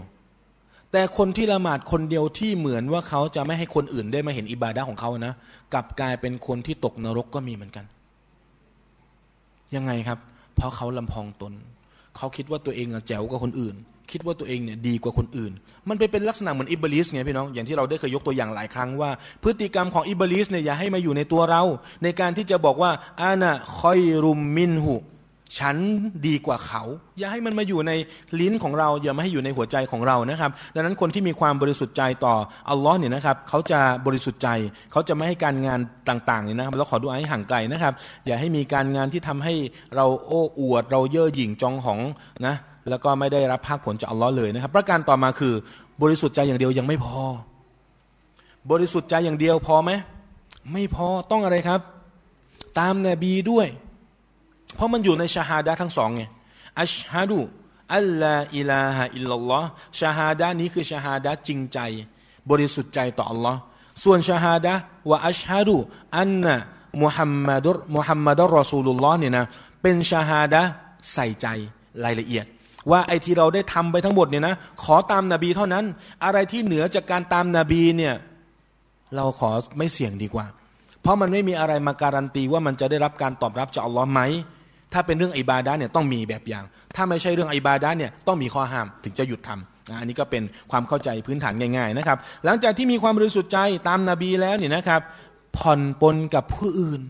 แต่คนที่ละหมาดคนเดียวที่เหมือนว่าเขาจะไม่ให้คนอื่นได้มาเห็นอิบาดะของเขานะกลับกลายเป็นคนที่ตกนรกก็มีเหมือนกัน ยังไงครับ เพราะเขาลำพองตน เขาคิดว่าตัวเองแจ๋วกว่าคนอื่น คิดว่าตัวเองเนี่ยดีกว่าคนอื่น มันไปเป็นลักษณะเหมือนอิบลิสไงพี่น้องอย่างที่เราได้เคยยกตัวอย่างหลายครั้งว่า พฤติกรรมของอิบลิสเนี่ยอย่าให้มาอยู่ในตัวเรา ในการที่จะบอกว่าอานะคอยรุมมินหุ ฉันดีกว่าเขา อย่าให้มันมาอยู่ในลิ้นของเรา อย่ามาให้อยู่ในหัวใจของเรานะครับ ดังนั้นคนที่มีความบริสุทธิ์ใจต่ออัลลอฮ์เนี่ยนะครับเขาจะบริสุทธิ์ใจ เขาจะไม่ให้การงานต่างๆเนี่ยนะครับเราขอดูอให้ห่างไกลนะครับ อย่าให้มีการงานที่ทำให้เราโอ้อวด เราเย่อหยิ่งจองของนะแล้วก็ไม่ได้รับภาคผลจากอัลลอฮ์เลยนะครับ ประการต่อมาคือบริสุทธิ์ใจอย่างเดียวยังไม่พอ บริสุทธิ์ใจอย่างเดียวพอไหมไม่พอต้องอะไรครับ ตามนบีด้วย เพราะมันอยู่ในชาฮาดะทั้งสองไงอัชฮะดูอัลลอฮ์อิลาฮะอิลลัลลอฮ์ชาฮาดะนี้คือชาฮาดะจริงใจ บริสุทธิ์ใจต่ออัลลอฮ์ส่วนชาฮาดะว่าอัชฮะดูอันนะมุฮัมมัดุมุฮัมมัดุรอซูลุลลอฮ์เนี่ยนะเป็นชาฮาดะใส่ใจรายละเอียด ว่าไอ้ที่เราได้ทำไปทั้งหมดเนี่ยนะขอตามนาบีเท่านั้น อะไรที่เหนือจากการตามนาบีเนี่ยเราขอไม่เสี่ยงดีกว่า เพราะมันไม่มีอะไรมาการันตีว่ามันจะได้รับการตอบรับจากอัลลอฮ์ไหม ถ้าเป็นเรื่องอิบาดาเนี่ยต้องมีแบบอย่าง ถ้าไม่ใช่เรื่องอิบาดาเนี่ยต้องมีข้อห้ามถึงจะหยุดทำอันนี้ก็เป็นความเข้าใจพื้นฐานง่ายๆนะครับ หลังจากที่มีความบริสุทธิ์ใจตามนาบีแล้วเนี่ยนะครับ ผ่อนปลนกับผู้อื่น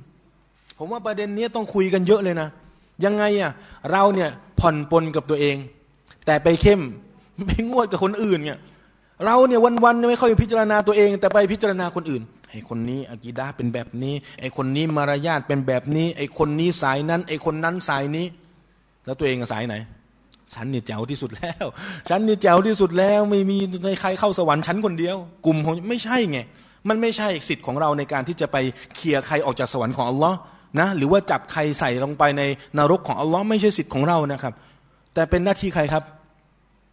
ผมว่าประเด็นนี้ต้องคุยกันเยอะเลยนะ ยังไงอะเราเนี่ยผ่อนปลนกับตัวเอง แต่ไปเข้มไปงวดกับคนอื่นเนี่ยเราเนี่ยวันๆไม่ค่อยพิจารณาตัวเอง แต่ไปพิจารณาคนอื่น ไอ้คนนี้อากีดาเป็นแบบนี้ ไอ้คนนี้มารยาทเป็นแบบนี้ ไอ้คนนี้สายนั้น ไอ้คนนั้นสายนี้ แล้วตัวเองสายไหน ฉันนี่แจ๋วที่สุดแล้ว ฉันนี่แจ๋วที่สุดแล้ว ไม่มีในใครเข้าสวรรค์ฉันคนเดียว กลุ่มของไม่ใช่ไงมันไม่ใช่สิทธิ์ของเราในการที่จะไปเคลียร์ใครออกจากสวรรค์ของอัลลอฮ์นะหรือว่าจับใครใส่ลงไปในนรกของอัลลอฮ์ไม่ใช่สิทธิ์ของเรานะครับ แต่เป็นหน้าที่ใครครับ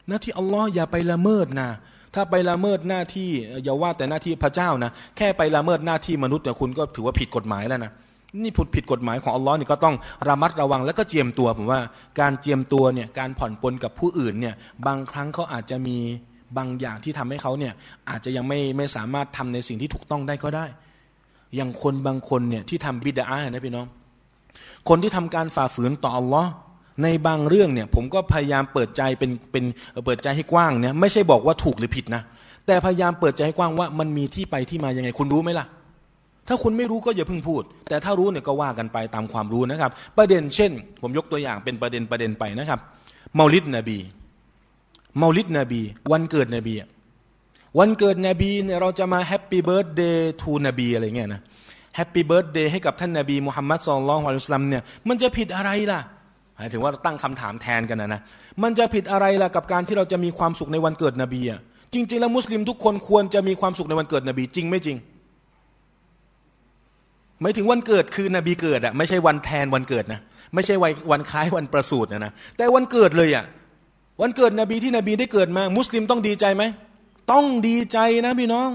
หน้าที่อัลลอฮ์อย่าไปละเมิดนะ ถ้าไปละเมิดหน้าที่อย่าว่าแต่หน้าที่พระเจ้านะแค่ไปละเมิดหน้าที่มนุษย์เนี่ยคุณก็ถือว่าผิดกฎหมายแล้วนะนี่ผุดผิดกฎหมายของอัลลอฮ์นี่ก็ต้องระมัดระวังแล้วก็เจียมตัวผมว่าการเจียมตัวเนี่ยการผ่อนปลนกับผู้อื่นเนี่ยบางครั้งเขาอาจจะมีบางอย่างที่ทำให้เขาเนี่ยอาจจะยังไม่ไม่สามารถทำในสิ่งที่ถูกต้องได้ก็ได้ อย่างคนบางคนเนี่ยที่ทำบิดาอะนะพี่น้อง คนที่ทำการฝ่าฝืนต่ออัลลอฮ์ ในบางเรื่องเนี่ยผมก็พยายามเปิดใจเป็นเป็นเปิดใจให้กว้างเนี่ยไม่ใช่บอกว่าถูกหรือผิดนะแต่พยายามเปิดใจให้กว้างว่ามันมีที่ไปที่มายังไง คุณรู้ไหมล่ะ ถ้าคุณไม่รู้ก็อย่าเพิ่งพูด แต่ถ้ารู้เนี่ยก็ว่ากันไปตามความรู้นะครับ ประเด็นเช่น ผมยกตัวอย่างเป็นประเด็นประเด็นไปนะครับเมาลิดนบีเมาลิดนบี วันเกิดนบีวันเกิดนบีเนี่ยเราจะมา happy birthday to นบีอะไรเงี้ยนะ happy birthday ให้กับท่านนบีมุฮัมมัดصلى الله عليه وسلمเนี่ยมันจะผิดอะไรล่ะ หมายถึงว่าตั้งคำถามแทนกันนะนะมันจะผิดอะไรล่ะกับการที่เราจะมีความสุขในวันเกิดนบีอะจริง ๆ แล้วมุสลิมทุกคนควรจะมีความสุขในวันเกิดนบีจริงไม่จริงไม่ถึงวันเกิดคือนบีเกิดอะไม่ใช่วันแทนวันเกิดนะไม่ใช่วันวันคล้ายวันประสูตินะนะแต่วันเกิดเลยอะวันเกิดนบีที่นบีได้เกิดมา มุสลิมต้องดีใจไหมต้องดีใจนะพี่น้อง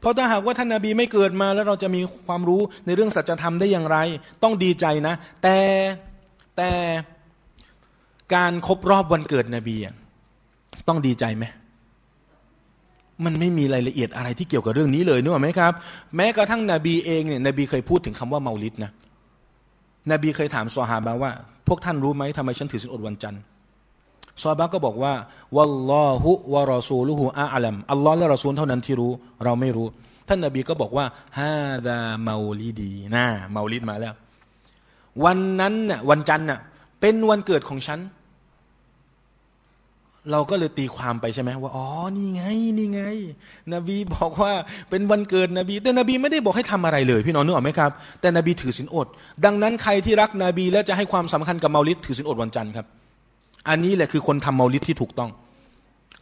เพราะถ้าหากว่าท่านนาบีไม่เกิดมาแล้วเราจะมีความรู้ในเรื่องสัจธรรมได้อย่างไร ต้องดีใจนะ แต่แต่ การครบรอบวันเกิดนบีต้องดีใจไหมมันไม่มีรายละเอียดอะไรที่เกี่ยวกับเรื่องนี้เลยนึกออกไหมครับ แม้กระทั่งนบีเองเนี่ยนบีเคยพูดถึงคำว่าเมาลิดนะนบีเคยถามซอฮาบะว่า พวกท่านรู้ไหมทำไมฉันถือสินอดวันจันทร์ซอฮาบะก็บอกว่าวัลลอฮุวะรอซูลุฮูอาอัลัมอัลลอฮ์และรอซูลเท่านั้นที่รู้ เราไม่รู้ ท่านนบีก็บอกว่าฮาดาเมาลิดีนะเมาลิดมาแล้ว วันนั้นน่ะวันจันทร์น่ะเป็นวันเกิดของฉัน เราก็เลยตีความไปใช่ไหมว่าอ๋อนี่ไงนี่ไง นบีบอกว่าเป็นวันเกิดนบี แต่นบีไม่ได้บอกให้ทำอะไรเลย พี่น้องนึกออกไหมครับ แต่นบีถือศีลอด ดังนั้นใครที่รักนบี และจะให้ความสำคัญกับเมาลิดถือศีลอดวันจันทร์ครับ อันนี้แหละคือคนทำเมาลิดที่ถูกต้อง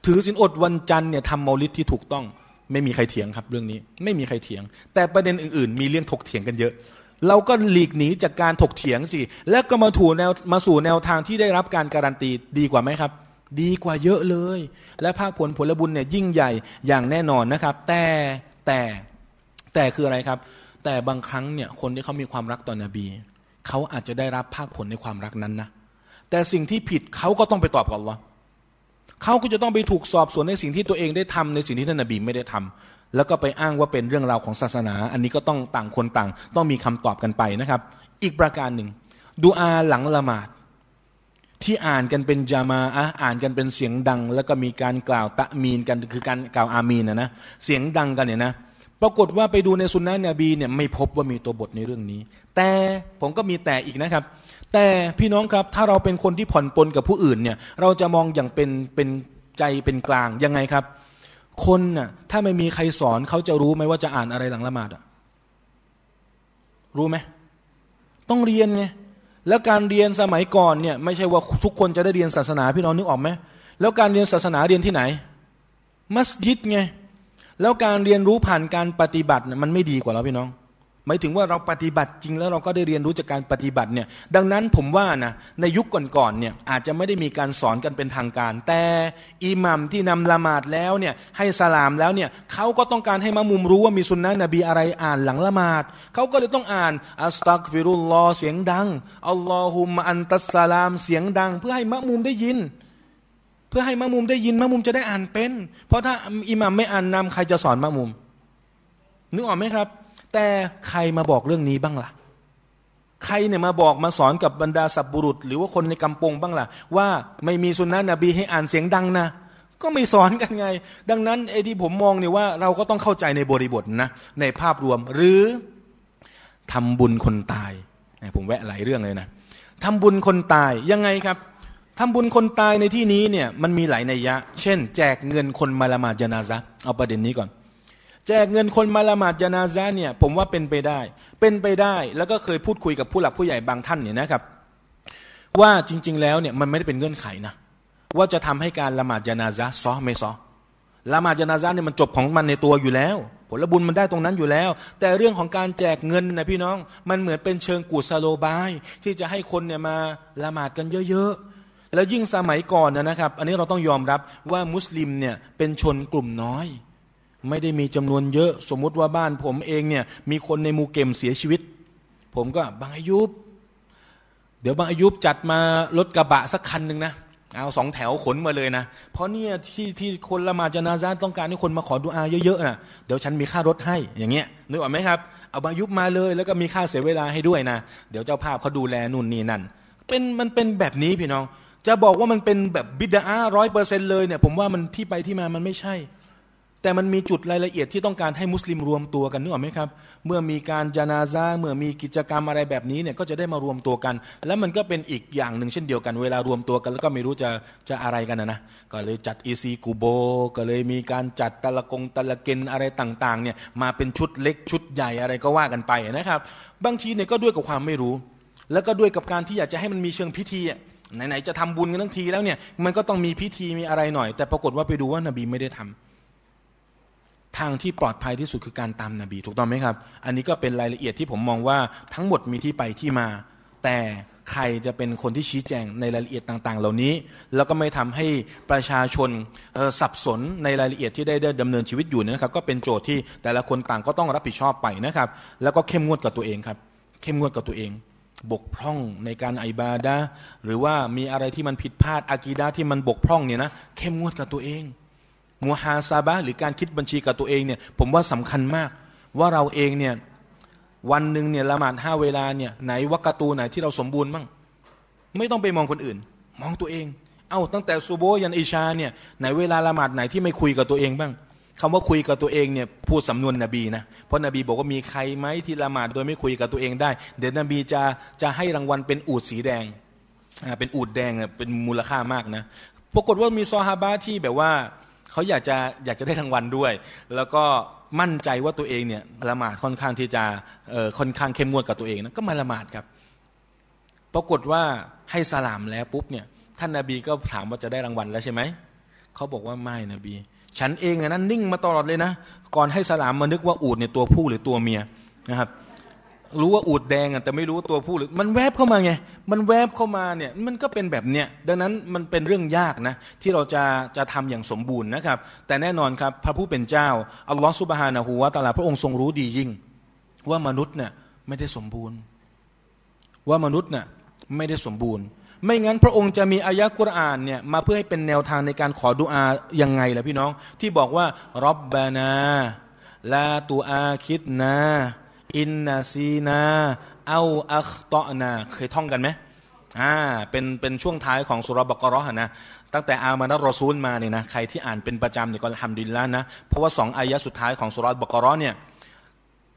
ถือศีลอดวันจันทร์เนี่ยทำเมาลิดที่ถูกต้อง ไม่มีใครเถียงครับเรื่องนี้ไม่มีใครเถียง แต่ประเด็นอื่นๆ มีเรื่องถกเถียงกันเยอะเราก็หลีกหนีจากการถกเถียงสิ แล้วก็มาถูแนวมาสู่แนวทางที่ได้รับการการันตีดีกว่าไหมครับ ดีกว่าเยอะเลย และภาคผลผลบุญเนี่ยยิ่งใหญ่อย่างแน่นอนนะครับ แต่แต่แต่คืออะไรครับ แต่บางครั้งเนี่ยคนที่เขามีความรักต่อนบีเขาอาจจะได้รับภาคผลในความรักนั้นนะแต่สิ่งที่ผิดเขาก็ต้องไปตอบกับเราเขาก็จะต้องไปถูกสอบสวนในสิ่งที่ตัวเองได้ทำในสิ่งที่ท่านนบีไม่ได้ทำแล้วก็ไปอ้างว่าเป็นเรื่องราวของศาสนา อันนี้ก็ต้องต่างคนต่าง ต้องมีคำตอบกันไปนะครับ อีกประการหนึ่งดูอาหลังละหมาด ที่อ่านกันเป็นจามาอะอ่านกันเป็นเสียงดัง แล้วก็มีการกล่าวตะมีนกันคือการกล่าวอามีนนะนะเสียงดังกันเนี่ยนะปรากฏว่าไปดูในสุนนะนบีเนี่ยไม่พบว่ามีตัวบทในเรื่องนี้ แต่ผมก็มีแต่อีกนะครับ แต่พี่น้องครับถ้าเราเป็นคนที่ผ่อนปลนกับผู้อื่นเนี่ยเราจะมองอย่างเป็นเป็นใจเป็นกลางยังไงครับ คนน่ะถ้าไม่มีใครสอนเขาจะรู้ไหมว่าจะอ่านอะไรหลังละหมาดอะรู้ไหมต้องเรียนไง แล้วการเรียนสมัยก่อนเนี่ยไม่ใช่ว่าทุกคนจะได้เรียนศาสนาพี่น้องนึกออกไหมแล้วการเรียนศาสนาเรียนที่ไหน มัสยิดไงแล้วการเรียนรู้ผ่านการปฏิบัติมันไม่ดีกว่าแล้วพี่น้อง หมายถึงว่าเราปฏิบัติจริงแล้วเราก็ได้เรียนรู้จากการปฏิบัติเนี่ยดังนั้นผมว่านะในยุคก่อนๆเนี่ยอาจจะไม่ได้มีการสอนกันเป็นทางการ แต่อิหมัมที่นำละหมาดแล้วเนี่ยให้สลามแล้วเนี่ยเขาก็ต้องการให้มะมุมรู้ว่ามีสุนนะนบีอะไรอ่านหลังละหมาดเขาก็เลยต้องอ่านอัสตักฟิรุลลอเสียงดังอัลลอฮุมอันตัสสลามเสียงดัง เพื่อให้มะมุมได้ยิน เพื่อให้มะมุมได้ยินมะมุมจะได้อ่านเป็น เพราะถ้าอิหมัมไม่อ่านนำใครจะสอนมะมุมนึกออกไหมครับ แต่ใครมาบอกเรื่องนี้บ้างล่ะ ใครเนี่ยมาบอกมาสอนกับบรรดาสับบุรุษ หรือว่าคนในกำปงบ้างล่ะ ว่าไม่มีสุนนะนบีให้อ่านเสียงดังนะก็ไม่สอนกันไง ดังนั้นไอ้ที่ผมมองเนี่ยว่าเราก็ต้องเข้าใจในบริบทนะในภาพรวมหรือทำบุญคนตายผมแวะหลายเรื่องเลยนะทำบุญคนตายยังไงครับทำบุญคนตายในที่นี้เนี่ยมันมีหลายนัยยะ เช่น แจกเงินคนมาละมาดจนาซะเอาประเด็นนี้ก่อนแจกเงินคนมาละหมาดจนาซาเนี่ยผมว่าเป็นไปได้ เป็นไปได้แล้วก็เคยพูดคุยกับผู้หลักผู้ใหญ่บางท่านเนี่ยนะครับ ว่าจริง ๆ แล้วเนี่ยมันไม่ได้เป็นเงื่อนไขนะว่าจะทำให้การละหมาดจนาซาซอไม่ซอละหมาดจนาซาเนี่ยมันจบของมันในตัวอยู่แล้ว ผลบุญมันได้ตรงนั้นอยู่แล้ว แต่เรื่องของการแจกเงินนะพี่น้อง มันเหมือนเป็นเชิงกุศโลบาย ที่จะให้คนเนี่ยมาละหมาดกันเยอะๆแล้วยิ่งสมัยก่อนนะครับ อันนี้เราต้องยอมรับว่ามุสลิมเนี่ยเป็นชนกลุ่มน้อย ไม่ได้มีจำนวนเยอะสมมุติว่าบ้านผมเองเนี่ยมีคนในมูเกมเสียชีวิต ผมก็บางอายุบเดี๋ยวบางอายุบจัดมารถกระบะสักคันหนึ่งนะเอาสองแถวขนมาเลยนะ เพราะเนี่ยที่ที่คนละมาจนาซาต้องการให้คนมาขอดุอาเยอะๆนะเดี๋ยวฉันมีค่ารถให้อย่างเงี้ยนึกออกไหมครับ เอาบายุบมาเลยแล้วก็มีค่าเสียเวลาให้ด้วยนะ เดี๋ยวเจ้าภาพเขาดูแลนู่นนี่นั่นเป็นมันเป็นแบบนี้พี่น้อง จะบอกว่ามันเป็นแบบบิดาร้อยเปอร์เซ็นเลยเนี่ยผมว่ามันที่ไปที่มามันไม่ใช่ แต่มันมีจุดรายละเอียดที่ต้องการให้มุสลิมรวมตัวกันนึกออกไหมครับ เมื่อมีการจานาซาเมื่อมีกิจกรรมอะไรแบบนี้เนี่ยก็จะได้มารวมตัวกัน แล้วมันก็เป็นอีกอย่างหนึ่งเช่นเดียวกัน เวลารวมตัวกัน แล้วก็ไม่รู้จะจะอะไรกันนะนะก็เลยจัดอีซีกูโบ ก็เลยมีการจัดตะละกงตะละเกนอะไรต่างๆเนี่ยมาเป็นชุดเล็กชุดใหญ่อะไรก็ว่ากันไปนะครับ บางทีเนี่ยก็ด้วยกับความไม่รู้ แล้วก็ด้วยกับการที่อยากจะให้มันมีเชิงพิธีไหนๆจะทำบุญกันทั้งทีแล้วเนี่ยมันก็ต้องมีพิธีมีอะไรหน่อย แต่ปรากฏว่าไปดูว่านบีไม่ได้ทำ ทางที่ปลอดภัยที่สุดคือการตามนาบี ถูกต้องไหมครับ อันนี้ก็เป็นรายละเอียดที่ผมมองว่าทั้งหมดมีที่ไปที่มา แต่ใครจะเป็นคนที่ชี้แจงในรายละเอียดต่างๆ เหล่านี้ แล้วก็ไม่ทำให้ประชาชนสับสนในรายละเอียดที่ได้ดำเนินชีวิตอยู่นะครับ ก็เป็นโจทย์ที่แต่ละคนต่างก็ต้องรับผิดชอบไปนะครับ แล้วก็เข้มงวดกับตัวเองครับ เข้มงวดกับตัวเอง บกพร่องในการไอบาดาหรือว่ามีอะไรที่มันผิดพลาดอากีดาที่มันบกพร่องเนี่ยนะเข้มงวดกับตัวเอง มูฮาซาบะหรือการคิดบัญชีกับตัวเองเนี่ยผมว่าสำคัญมาก ว่าเราเองเนี่ยวันหนึ่งเนี่ยละหมาดห้าเวลาเนี่ยไหนวักตูไหนที่เราสมบูรณ์บ้างไม่ต้องไปมองคนอื่น มองตัวเอง เอา้าตั้งแต่ซูโบยันอิชาเนี่ยไหนเวลาละหมาดไหนที่ไม่คุยกับตัวเองบ้างคำว่าคุยกับตัวเองเนี่ยพูดสำนวนนบีนะเพราะนบีบอกว่ามีใครไหมที่ละหมาดโดยไม่คุยกับตัวเองได้ เดี๋ยวนบีจะจะให้รางวัลเป็นอูดสีแดงเป็นอูดแดงเป็นมูลค่ามากนะปรากฏว่ามีซอฮาบะที่แบบว่า เขาอยากจะอยากจะได้รางวัลด้วย แล้วก็มั่นใจว่าตัวเองเนี่ยละหมาดค่อนข้างที่จะค่อนข้างเข้มงวดกับตัวเองนะก็มาละหมาดครับ ปรากฏว่าให้สลามแล้วปุ๊บเนี่ยท่านนาบีก็ถามว่าจะได้รางวัลแล้วใช่ไหมเขาบอกว่าไม่นบี ฉันเองนั้นนิ่งมาตลอดเลยนะ ก่อนให้สลามมานึกว่าอูดเนี่ยตัวผู้หรือตัวเมียนะครับ รู้ว่าอูดแดงอะแต่ไม่รู้ตัวผู้หรือมันแวบเข้ามาไงมันแวบเข้ามาเนี่ยมันก็เป็นแบบเนี้ยดังนั้นมันเป็นเรื่องยากนะที่เราจะจะทำอย่างสมบูรณ์นะครับ แต่แน่นอนครับพระผู้เป็นเจ้าอัลลอฮฺสุบฮานะฮูวาตาลาพระองค์ทรงรู้ดียิ่ง ว่ามนุษย์เนี่ยไม่ได้สมบูรณ์ ว่ามนุษย์เนี่ยไม่ได้สมบูรณ์ ไม่งั้นพระองค์จะมีอายะกุรอานเนี่ยมาเพื่อให้เป็นแนวทางในการขอดุอายังไงล่ะพี่น้องที่บอกว่ารบบานาลาตูอาคิดนา อินนาซีนาเอาอัคตอนาเคยท่องกันไหมอ่าเป็นเป็นช่วงท้ายของสุรบกรอนะตั้งแต่อามานัรอซูลมาเนี่ยนะใครที่อ่านเป็นประจำเนี่ยก็ทำดินแล้วนะเพราะว่าสองอายะสุดท้ายของสุรบกรอเนี่ย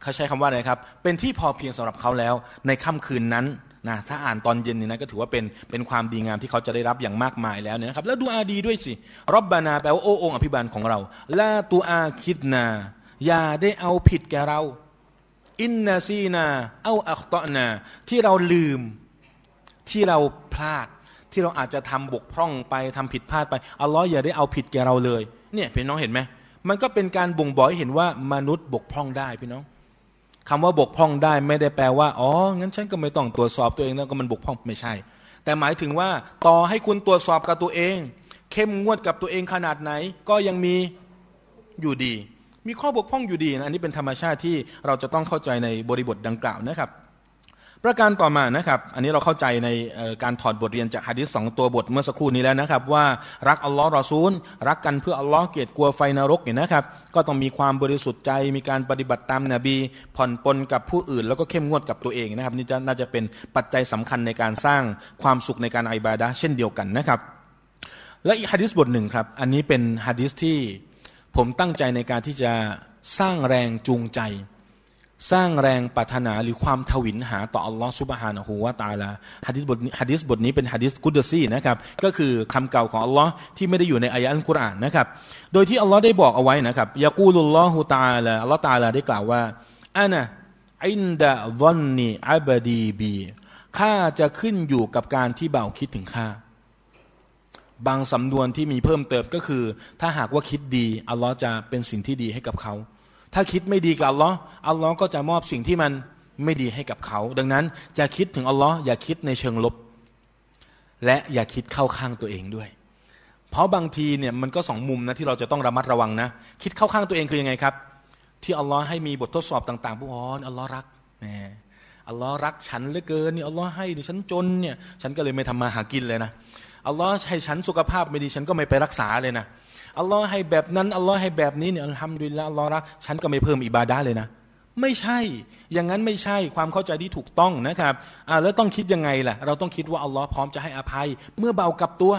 เขาใช้คำว่าอะไรครับ เป็นที่พอเพียงสำหรับเขาแล้วในค่ำคืนนั้นนะถ้าอ่านตอนเย็นนี่นะก็ถือว่าเป็นเป็นความดีงามที่เขาจะได้รับอย่างมากมายแล้วเนี่ยนะครับ แล้วดูอาดีด้วยสิรบบานาแปลว่าโอ้องอภิบาลของเราละตัวอาคิดนา อย่าได้เอาผิดแกเรา อินนาซีนาเอาอัคตอนาที่เราลืมที่เราพลาดที่เราอาจจะทำบกพร่องไปทำผิดพลาดไปอัลลอฮ์อย่าได้เอาผิดแกเราเลย เนี่ยพี่น้องเห็นไหมมันก็เป็นการบ่งบอกให้เห็นว่ามนุษย์บกพร่องได้พี่น้องคำว่าบกพร่องได้ไม่ได้แปลว่าอ๋องั้นฉันก็ไม่ต้องตรวจสอบตัวเองแล้วก็มันบกพร่องไม่ใช่ แต่หมายถึงว่าต่อให้คุณตรวจสอบกับตัวเอง เข้มงวดกับตัวเองขนาดไหน ก็ยังมีอยู่ดี มีข้อบกพร่องอยู่ดีนะอันนี้เป็นธรรมชาติที่เราจะต้องเข้าใจในบริบทดังกล่าวนะครับ ประการต่อมานะครับ อันนี้เราเข้าใจในการถอดบทเรียนจากฮะดิษสองตัวบทเมื่อสักครู่นี้แล้วนะครับ ว่ารักอัลลอฮ์รอซูล รักกันเพื่ออัลลอฮ์เกลียดกลัวไฟนรกเนี่ยนะครับ ก็ต้องมีความบริสุทธิ์ใจมีการปฏิบัติตามนบี ผ่อนปลนกับผู้อื่น แล้วก็เข้มงวดกับตัวเองนะครับ นี่จะน่าจะเป็นปัจจัยสำคัญในการสร้างความสุขในการอิบาดะเช่นเดียวกันนะครับและอีกฮะดิษบทหนึ่งครับ อันนี้เป็นฮะดิษที่ ผมตั้งใจในการที่จะสร้างแรงจูงใจ สร้างแรงปรารถนาหรือความทวินหาต่ออัลลอฮฺสุบฮานะฮูวาตาลาฮะดิษบทฮะดิษบทนี้เป็นฮะดิษกุดซีนะครับก็คือคำเก่าของอัลลอฮ์ที่ไม่ได้อยู่ในอายะอัลกุรอานนะครับโดยที่อัลลอฮ์ได้บอกเอาไว้นะครับยากูลุลลอฮุตาลาอัลลอฮ์ตาลาได้กล่าวว่าอันะอินดะวอนนีอับดีบีข้าจะขึ้นอยู่กับการที่เบาคิดถึงข้า บางสำนวนที่มีเพิ่มเติมก็คือ ถ้าหากว่าคิดดีอัลลอฮ์จะเป็นสิ่งที่ดีให้กับเขา ถ้าคิดไม่ดีกับอัลลอฮ์อัลลอฮ์ก็จะมอบสิ่งที่มันไม่ดีให้กับเขา ดังนั้นจะคิดถึงอัลลอฮ์อย่าคิดในเชิงลบ และอย่าคิดเข้าข้างตัวเองด้วย เพราะบางทีเนี่ยมันก็สองมุมนะที่เราจะต้องระมัดระวังนะ คิดเข้าข้างตัวเองคือยังไงครับ ที่อัลลอฮ์ให้มีบททดสอบต่างๆพวกอ๋ออัลลอฮ์รักแหมอัลลอฮ์รักฉันเหลือเกินนี่อัลลอฮ์ให้ดิฉันจนเนี่ยฉันก็เลยไม่ทำมาหากินเลยนะ อัลลอฮ์ให้ฉันสุขภาพไม่ดีฉันก็ไม่ไปรักษาเลยนะอัลลอฮ์ให้แบบนั้นอัลลอฮ์ให้แบบนี้เนี่ยอัลฮัมดุลิลละอัลลอฮ์รักฉันก็ไม่เพิ่มอิบาดาเลยนะ ไม่ใช่ อย่างนั้นไม่ใช่ความเข้าใจที่ถูกต้องนะครับอ่าแล้วต้องคิดยังไงล่ะ เราต้องคิดว่าอัลลอฮ์พร้อมจะให้อภัย เมื่อเบากับตัว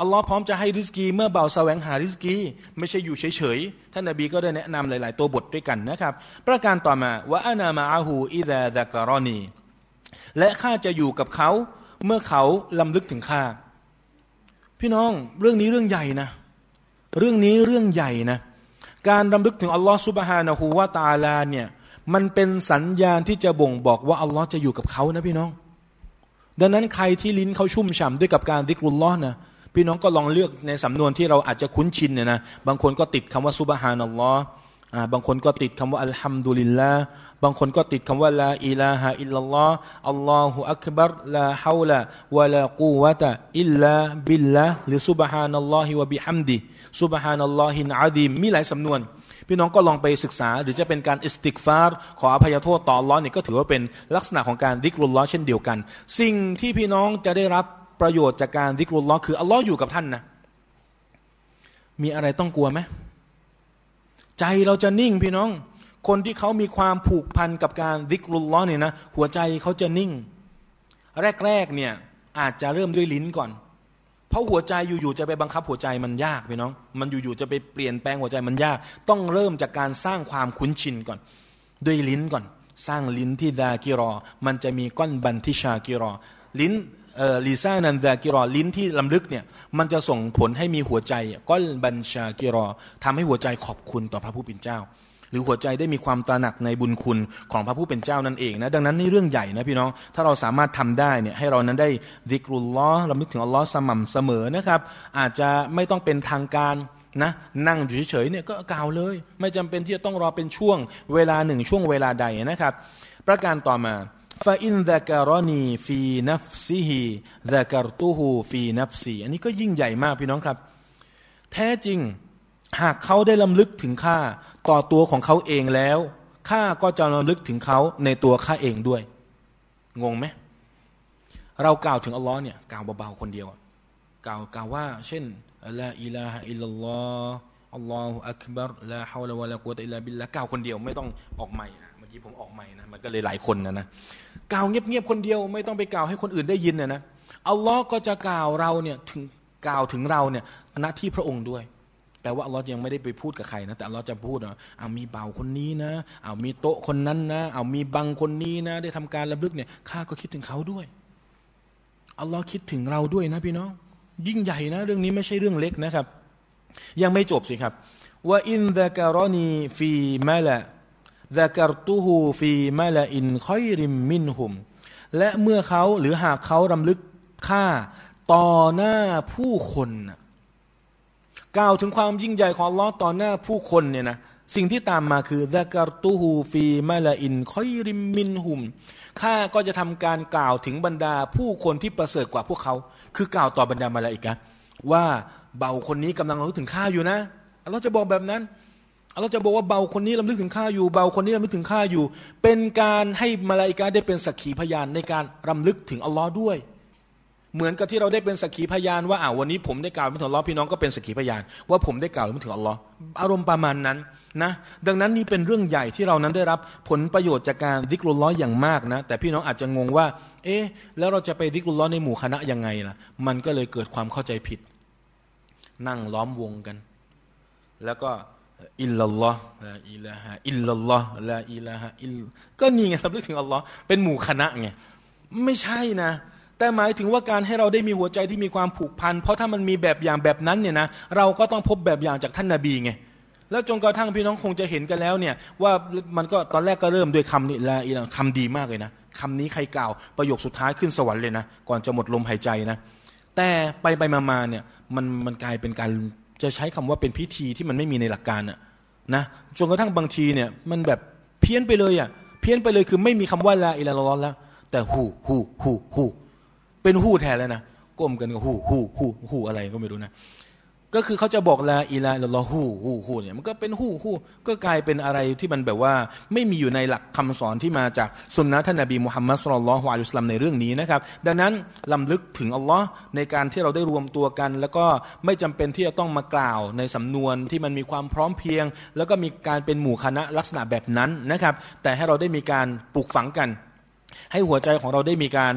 อัลลอฮ์พร้อมจะให้ริสกี เมื่อเบาแสวงหาริสกี ไม่ใช่อยู่เฉยๆ ท่านนบีก็ได้แนะนำหลาย ๆ ตัวบทด้วยกันนะครับ ประการต่อมาว่าอานามาอาหูอิดะดะกรอนีและข้าจะอยู่กับเขา เมื่อเขาลำลึกถึงข้าพี่น้องเรื่องนี้เรื่องใหญ่นะ เรื่องนี้เรื่องใหญ่นะ การรำลึกถึงอัลลอฮ์ซุบฮานะฮูวาตาลาเนี่ยมันเป็นสัญญาณที่จะบ่งบอกว่าอัลลอฮ์จะอยู่กับเขานะพี่น้อง ดังนั้นใครที่ลิ้นเขาชุ่มฉ่ำด้วยกับการดิกรุลลอฮ์นะพี่น้องก็ลองเลือกในสำนวนที่เราอาจจะคุ้นชินเนี่ยนะบางคนก็ติดคำว่าسبحان الله บางคนก็ติดคำว่าالحمد لله บางคนก็ติดคำว่าلا إله إلا الله الله أكبر لا حول ولا قوة إلا باللهหรือسبحان الله وبحمده سبحان الله العظيمมีหลายสำนวน พี่น้องก็ลองไปศึกษา หรือจะเป็นการอิสติฆฟารขออภัยโทษต่ออัลลอฮ์เนี่ยก็ถือว่าเป็นลักษณะของการذكر اللهเช่นเดียวกัน สิ่งที่พี่น้องจะได้รับประโยชน์จากการดิกรุลล้อคืออัลลอฮ์อยู่กับท่านนะมีอะไรต้องกลัวไหมใจเราจะนิ่งพี่น้อง คนที่เขามีความผูกพันกับการดิกรุลลอเนี่ยนะหัวใจเขาจะนิ่ง แรกๆเนี่ยอาจจะเริ่มด้วยลิ้นก่อน เพราะหัวใจอยู่ๆจะไปบังคับหัวใจมันยากพี่น้อง มันอยู่ๆจะไปเปลี่ยนแปลงหัวใจมันยาก ต้องเริ่มจากการสร้างความคุ้นชินก่อน ด้วยลิ้นก่อน สร้างลิ้นที่ดากิรอ มันจะมีก้อนบันทิชากิรอ ลิ้นเออลีซ่านันดากิรอลิ้นที่ลำลึกเนี่ยมันจะส่งผลให้มีหัวใจก้อนบัญชากิรอทำให้หัวใจขอบคุณต่อพระผู้เป็นเจ้า หรือหัวใจได้มีความตระหนักในบุญคุณของพระผู้เป็นเจ้านั่นเองนะดังนั้นนี่เรื่องใหญ่นะพี่น้อง ถ้าเราสามารถทำได้เนี่ยให้เรานั้นได้ดิกรุลล้อเราคิดถึงอัลลอฮ์สม่ำเสมอนะครับอาจจะไม่ต้องเป็นทางการนะนั่งอยู่เฉยๆเนี่ยก็กล่าวเลย ไม่จำเป็นที่จะต้องรอเป็นช่วงเวลาหนึ่งช่วงเวลาใดนะครับ ประการต่อมาفإن ذكرني في نفسه ذكرته في نفسيอันนี้ก็ยิ่งใหญ่มากพี่น้องครับ แท้จริง หากเขาได้รำลึกถึงข้าต่อตัวของเขาเองแล้วข้าก็จะรำลึกถึงเขาในตัวข้าเองด้วย งงไหมเรากล่าวถึงอัลลอฮ์เนี่ยกล่าวเบาๆคนเดียวกล่าวกล่าวว่า เช่นلا إله إلا اللهฮ์อัลลอฮฺอักบัรละฮาวละวะละกุตอิลลาบิลละกล่าวคนเดียวไม่ต้องออกใหม่นะเมื่อกี้ผมออกใหม่นะมันก็เลยหลายคนนะนะกล่าวเงียบๆคนเดียวไม่ต้องไปกล่าวให้คนอื่นได้ยินนะนะอัลลอฮ์ก็จะกล่าวเราเนี่ยถึงกล่าวถึงเราเนี่ยณที่พระองค์ด้วย แปลว่าอัลลอฮ์ยังไม่ได้ไปพูดกับใครนะแต่อัลลอฮ์จะพูดว่าเอามีเบาคนนี้นะเอามีโต๊ะคนนั้นนะเอามีบังคนนี้นะ ได้ทำการระลึกเนี่ยข้าก็คิดถึงเขาด้วยอัลลอฮ์คิดถึงเราด้วยนะพี่น้อง ยิ่งใหญ่นะ เรื่องนี้ไม่ใช่เรื่องเล็กนะครับ ยังไม่จบสิครับوإن ذكرني في ملأ ذكرته في ملأ خير منهم และเมื่อเขาหรือหากเขารำลึกข้าต่อหน้าผู้คน กล่าวถึงความยิ่งใหญ่ของอัลลอฮ์ต่อหน้าผู้คนเนี่ยนะสิ่งที่ตามมาคือذكرته في ملأ خير منهمข้าก็จะทำการกล่าวถึงบรรดาผู้คนที่ประเสริฐกว่าพวกเขา คือกล่าวต่อบรรดามาลาอิกะว่าเบาคนนี้กำลังรู้ถึงข้าอยู่นะเราจะบอกแบบนั้นเราจะบอกว่าเบาคนนี้ลำลึกถึงข้าอยู่ เบาคนนี้ลำลึกถึงข้าอยู่ เป็นการให้มาลาอิกะได้เป็นสักขีพยานในการรำลึกถึงอัลลอฮ์ด้วย เหมือนกับที่เราได้เป็นสักขีพยานว่าอ่าวันนี้ผมได้กล่าวถึงอัลลอฮ์พี่น้องก็เป็นสักขีพยาน ว่าผมได้กล่าวถึงอัลลอฮ์อารมณ์ประมาณนั้นนะดังนั้นนี่เป็นเรื่องใหญ่ที่เรานั้นได้รับผลประโยชน์จากการดิกรุลล้ออย่างมากนะแต่พี่น้องอาจจะงงว่า เอ๊ะแล้วเราจะไปดิกรุลล้อในหมู่คณะยังไงล่ะ มันก็เลยเกิดความเข้าใจผิด นั่งล้อมวงกัน แล้วก็อิลลัลลอฮ์ละอิลาฮะอิลลัลลอฮ์ละอิลาฮะอิลก็นี่ไงรับเรื่องถึงอัลลอฮ์เป็นหมู่คณะไงไม่ใช่นะ แต่หมายถึงว่าการให้เราได้มีหัวใจที่มีความผูกพัน เพราะถ้ามันมีแบบอย่างแบบนั้นเนี่ยนะเราก็ต้องพบแบบอย่างจากท่านนาบีไงแล้วจนกระทั่งพี่น้องคงจะเห็นกันแล้วเนี่ยว่ามันก็ตอนแรกก็เริ่มด้วยคำนี้ละอีคำดีมากเลยนะคำนี้ใครกล่าวประโยคสุดท้ายขึ้นสวรรค์เลยนะก่อนจะหมดลมหายใจนะ แต่ไปไปมาเนี่ยมันมันกลายเป็นการจะใช้คำว่าเป็นพิธีที่มันไม่มีในหลักการอะนะจนกระทั่งบางทีเนี่ยมันแบบเพี้ยนไปเลยอะเพี้ยนไปเลยคือไม่มีคำว่าละอิละลอแล้ว แต่หูหูหูหู เป็นหู้แทนแล้วนะก้มกันก็หู้หู้หู้หู้อะไรก็ไม่รู้นะก็คือเขาจะบอกละอิลาลอฮูฮูฮูเนี่ยมันก็เป็นฮูฮูก็กลายเป็นอะไรที่มันแบบว่าไม่มีอยู่ในหลักคำสอนที่มาจากสุนนะท่านนบีมุฮัมมัดสุลลัลฮวาลุสลัมในเรื่องนี้นะครับ ดังนั้นลำลึกถึงอัลลอฮ์ในการที่เราได้รวมตัวกัน แล้วก็ไม่จำเป็นที่จะต้องมากล่าวในสำนวนที่มันมีความพร้อมเพียง แล้วก็มีการเป็นหมู่คณะลักษณะแบบนั้นนะครับ แต่ให้เราได้มีการปลูกฝังกัน ให้หัวใจของเราได้มีการ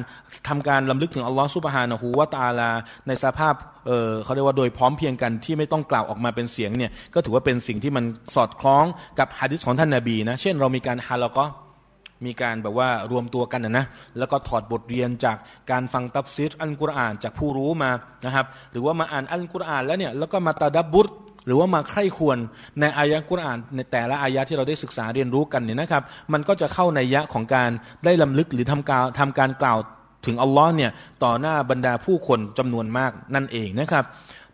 ทำการลำลึกถึงอัลลอฮฺสุบฮานะฮูวาตาลา ในสภาพเเขาเรียกว่าโดยพร้อมเพียงกันที่ไม่ต้องกล่าวออกมาเป็นเสียงเนี่ยก็ถือว่าเป็นสิ่งที่มันสอดคล้องกับฮะดิษของท่านนาบีนะเช่นเรามีการฮาลก็มีการแบบว่ารวมตัวกันนะนะแล้วก็ถอดบทเรียนจากการฟังตับซิดอัลกุรอานจากผู้รู้มานะครับ หรือว่ามาอ่านอัลกุรอานแล้วเนี่ยแล้วก็มาตาดับบุตร หรือว่ามาใคร่ควรในอายะกุรอานในแต่ละอายะที่เราได้ศึกษาเรียนรู้กันเนี่ยนะครับ มันก็จะเข้าในยะของการได้ลำลึกหรือทำการทำการกล่าวถึงอัลลอฮ์เนี่ยต่อหน้าบรรดาผู้คนจำนวนมากนั่นเองนะครับ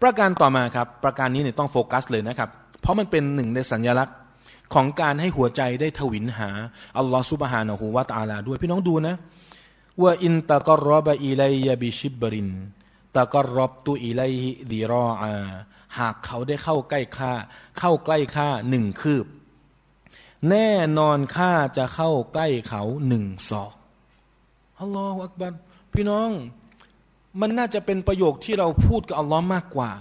ประการต่อมาครับ ประการนี้เนี่ยต้องโฟกัสเลยนะครับ เพราะมันเป็นหนึ่งในสัญลักษณ์ของการให้หัวใจได้ทวินหาอัลลอฮ์ซุบฮานะฮูวาตาลาด้วยพี่น้องดูนะว่าอินตะกรบะอิลัยบิชิบรินตะกรบตุอิลัยฮิดีรออา หากเขาได้เข้าใกล้ข้าเข้าใกล้ข้าหนึ่งคืบ แน่นอนข้าจะเข้าใกล้เขาหนึ่งศอกอัลลอฮฺอักบัรพี่น้องมันน่าจะเป็นประโยคที่เราพูดกับอัลลอฮ์มากกว่า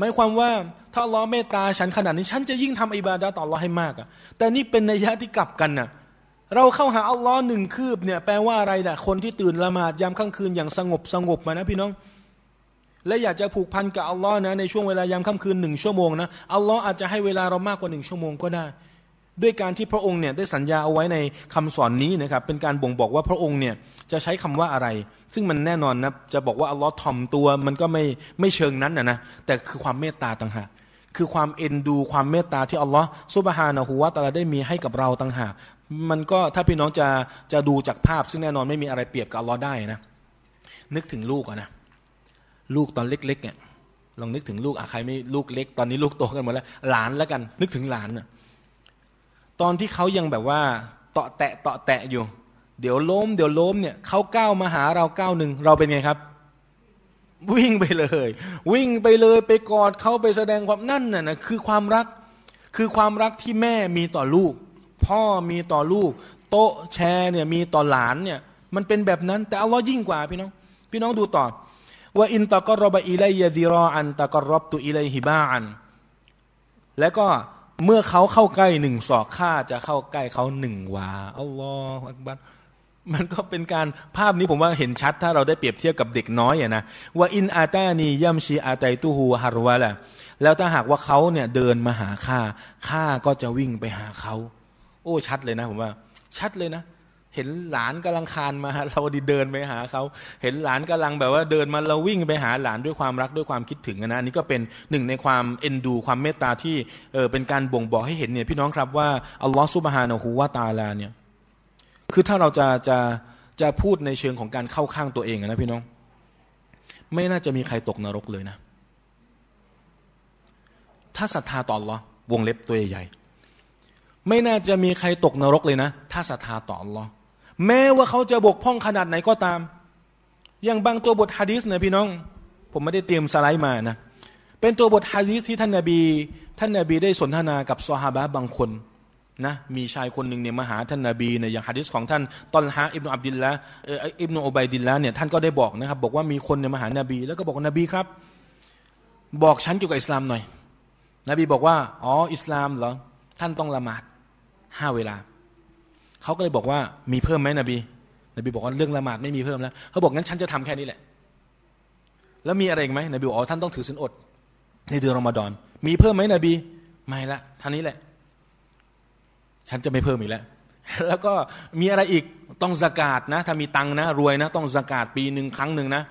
หมายความว่าถ้าอัลลอฮ์เมตตาฉันขนาดนี้ฉันจะยิ่งทำอิบาดะต่ออัลลอฮ์ให้มากอะแต่นี่เป็นนัยยะที่กลับกันน่ะเราเข้าหาอัลลอฮ์หนึ่งคืบเนี่ยแปลว่าอะไรน่ะคนที่ตื่นละหมาดยามค่ำคืนอย่างสงบสงบมานะพี่น้อง และอยากจะผูกพันกับอัลลอฮ์นะในช่วงเวลายามค่ำคืนหนึ่งชั่วโมงนะอัลลอฮ์อาจจะให้เวลาเรามากกว่าหนึ่งชั่วโมงก็ได้ ด้วยการที่พระองค์เนี่ยได้สัญญาเอาไว้ในคำสอนนี้นะครับเป็นการบ่งบอกว่าพระองค์เนี่ยจะใช้คำว่าอะไร ซึ่งมันแน่นอนนะจะบอกว่าอัลลอฮ์ถ่อมตัวมันก็ไม่ไม่เชิงนั้นนะนะแต่คือความเมตตาต่างหากคือความเอ็นดูความเมตตาที่อัลลอฮ์ซุบฮานะฮูวาตาลาได้มีให้กับเราต่างหากมันก็ถ้าพี่น้องจะจะดูจากภาพ ซึ่งแน่นอนไม่มีอะไรเปรียบกับอัลลอฮ์ได้นะนึกถึงลูกนะ ลูกตอนเล็กๆเนี่ยลองนึกถึงลูกอะใครไม่ลูกเล็ก ตอนนี้ลูกโตกันหมดแล้ว หลานแล้วกัน นึกถึงหลานอะตอนที่เขายังแบบว่าเตาะแตะเตาะแตะอยู่ เดี๋ยวล้ม เดี๋ยวล้มเนี่ยเขาก้าวมาหาเราก้าวหนึ่งเราเป็นไงครับ วิ่งไปเลย วิ่งไปเลยไปกอดเขาไปแสดงความนั่นน่ะนะคือความรักคือความรักที่แม่มีต่อลูก พ่อมีต่อลูก โต๊ะแชร์เนี่ยมีต่อหลานเนี่ยมันเป็นแบบนั้น แต่อัลลอฮ์ยิ่งกว่าพี่น้อง พี่น้องดูต่อ ว่าอินตะกรบอิเลยดีรออันตะกรบตุอิเลฮิบาอัน และก็เมื่อเขาเข้าใกล้หนึ่งศอกข้าจะเข้าใกล้เขาหนึ่งวาอัลลอฮฺอักบัรมันก็เป็นการภาพนี้ผมว่าเห็นชัด ถ้าเราได้เปรียบเทียบกับเด็กน้อยอะนะว่าอินอาตานียัมชีอาไตตูฮูฮารวะละแล้วถ้าหากว่าเขาเนี่ยเดินมาหาข้าข้าก็จะวิ่งไปหาเขา โอ้ชัดเลยนะผมว่า ชัดเลยนะ เห็นหลานกำลังคานมาเราดีเดินไปหาเขาเห็นหลานกำลังแบบว่าเดินมาเราวิ่งไปหาหลานด้วยความรักด้วยความคิดถึงนะนี่ก็เป็นหนึ่งในความเอ็นดู ความเมตตาที่เออเป็นการบ่งบอกให้เห็นเนี่ยพี่น้องครับว่าอัลลอฮฺซุบฮานะฮูวาตาลาเนี่ยคือถ้าเราจะจะจะพูดในเชิงของการเข้าข้างตัวเองนะพี่น้อง ไม่น่าจะมีใครตกนรกเลยนะ ถ้าศรัทธาต่อ Allah วงเล็บตัวใหญ่ไม่น่าจะมีใครตกนรกเลยนะ ถ้าศรัทธาต่อ Allah แม้ว่าเขาจะบกพร่องขนาดไหนก็ตาม อย่างบางตัวบทฮะดีษนะพี่น้อง ผมไม่ได้เตรียมสไลด์มานะ เป็นตัวบทฮะดีษที่ท่านนาบี ท่านนาบีได้สนทนากับซอฮาบะบางคนนะมีชายคนหนึ่งเนี่ยมาหาท่านนาบีเนี่ยอย่างฮะดิษของท่านตอนฮะอิบนุอับดิลละอิบนุอุบัยดิลละเนี่ยท่านก็ได้บอกนะครับ บอกว่ามีคนเนี่ยมาหานาบี แล้วก็บอกนบีครับ บอกฉันเกี่ยวกับอิสลามหน่อย นบีบอกว่า อ๋ออิสลามเหรอท่านต้องละหมาดห้าเวลา เขาก็เลยบอกว่ามีเพิ่มไหมนบี นบีบอกว่าเรื่องละหมาดไม่มีเพิ่มแล้วเขาบอกงั้นฉันจะทำแค่นี้แหละ แล้วมีอะไรอีกไหมนบีบอกอ๋อท่านต้องถือศีลอด ในเดือนรอมฎอน มีเพิ่มไหมนบี ไม่ละท่านี้แหละ ฉันจะไม่เพิ่มอีกแล้วแล้วก็มีอะไรอีกต้องสกาดนะ ถ้ามีตังนะ รวยนะ ต้องสกาดปีหนึ่งครั้งหนึ่งนะ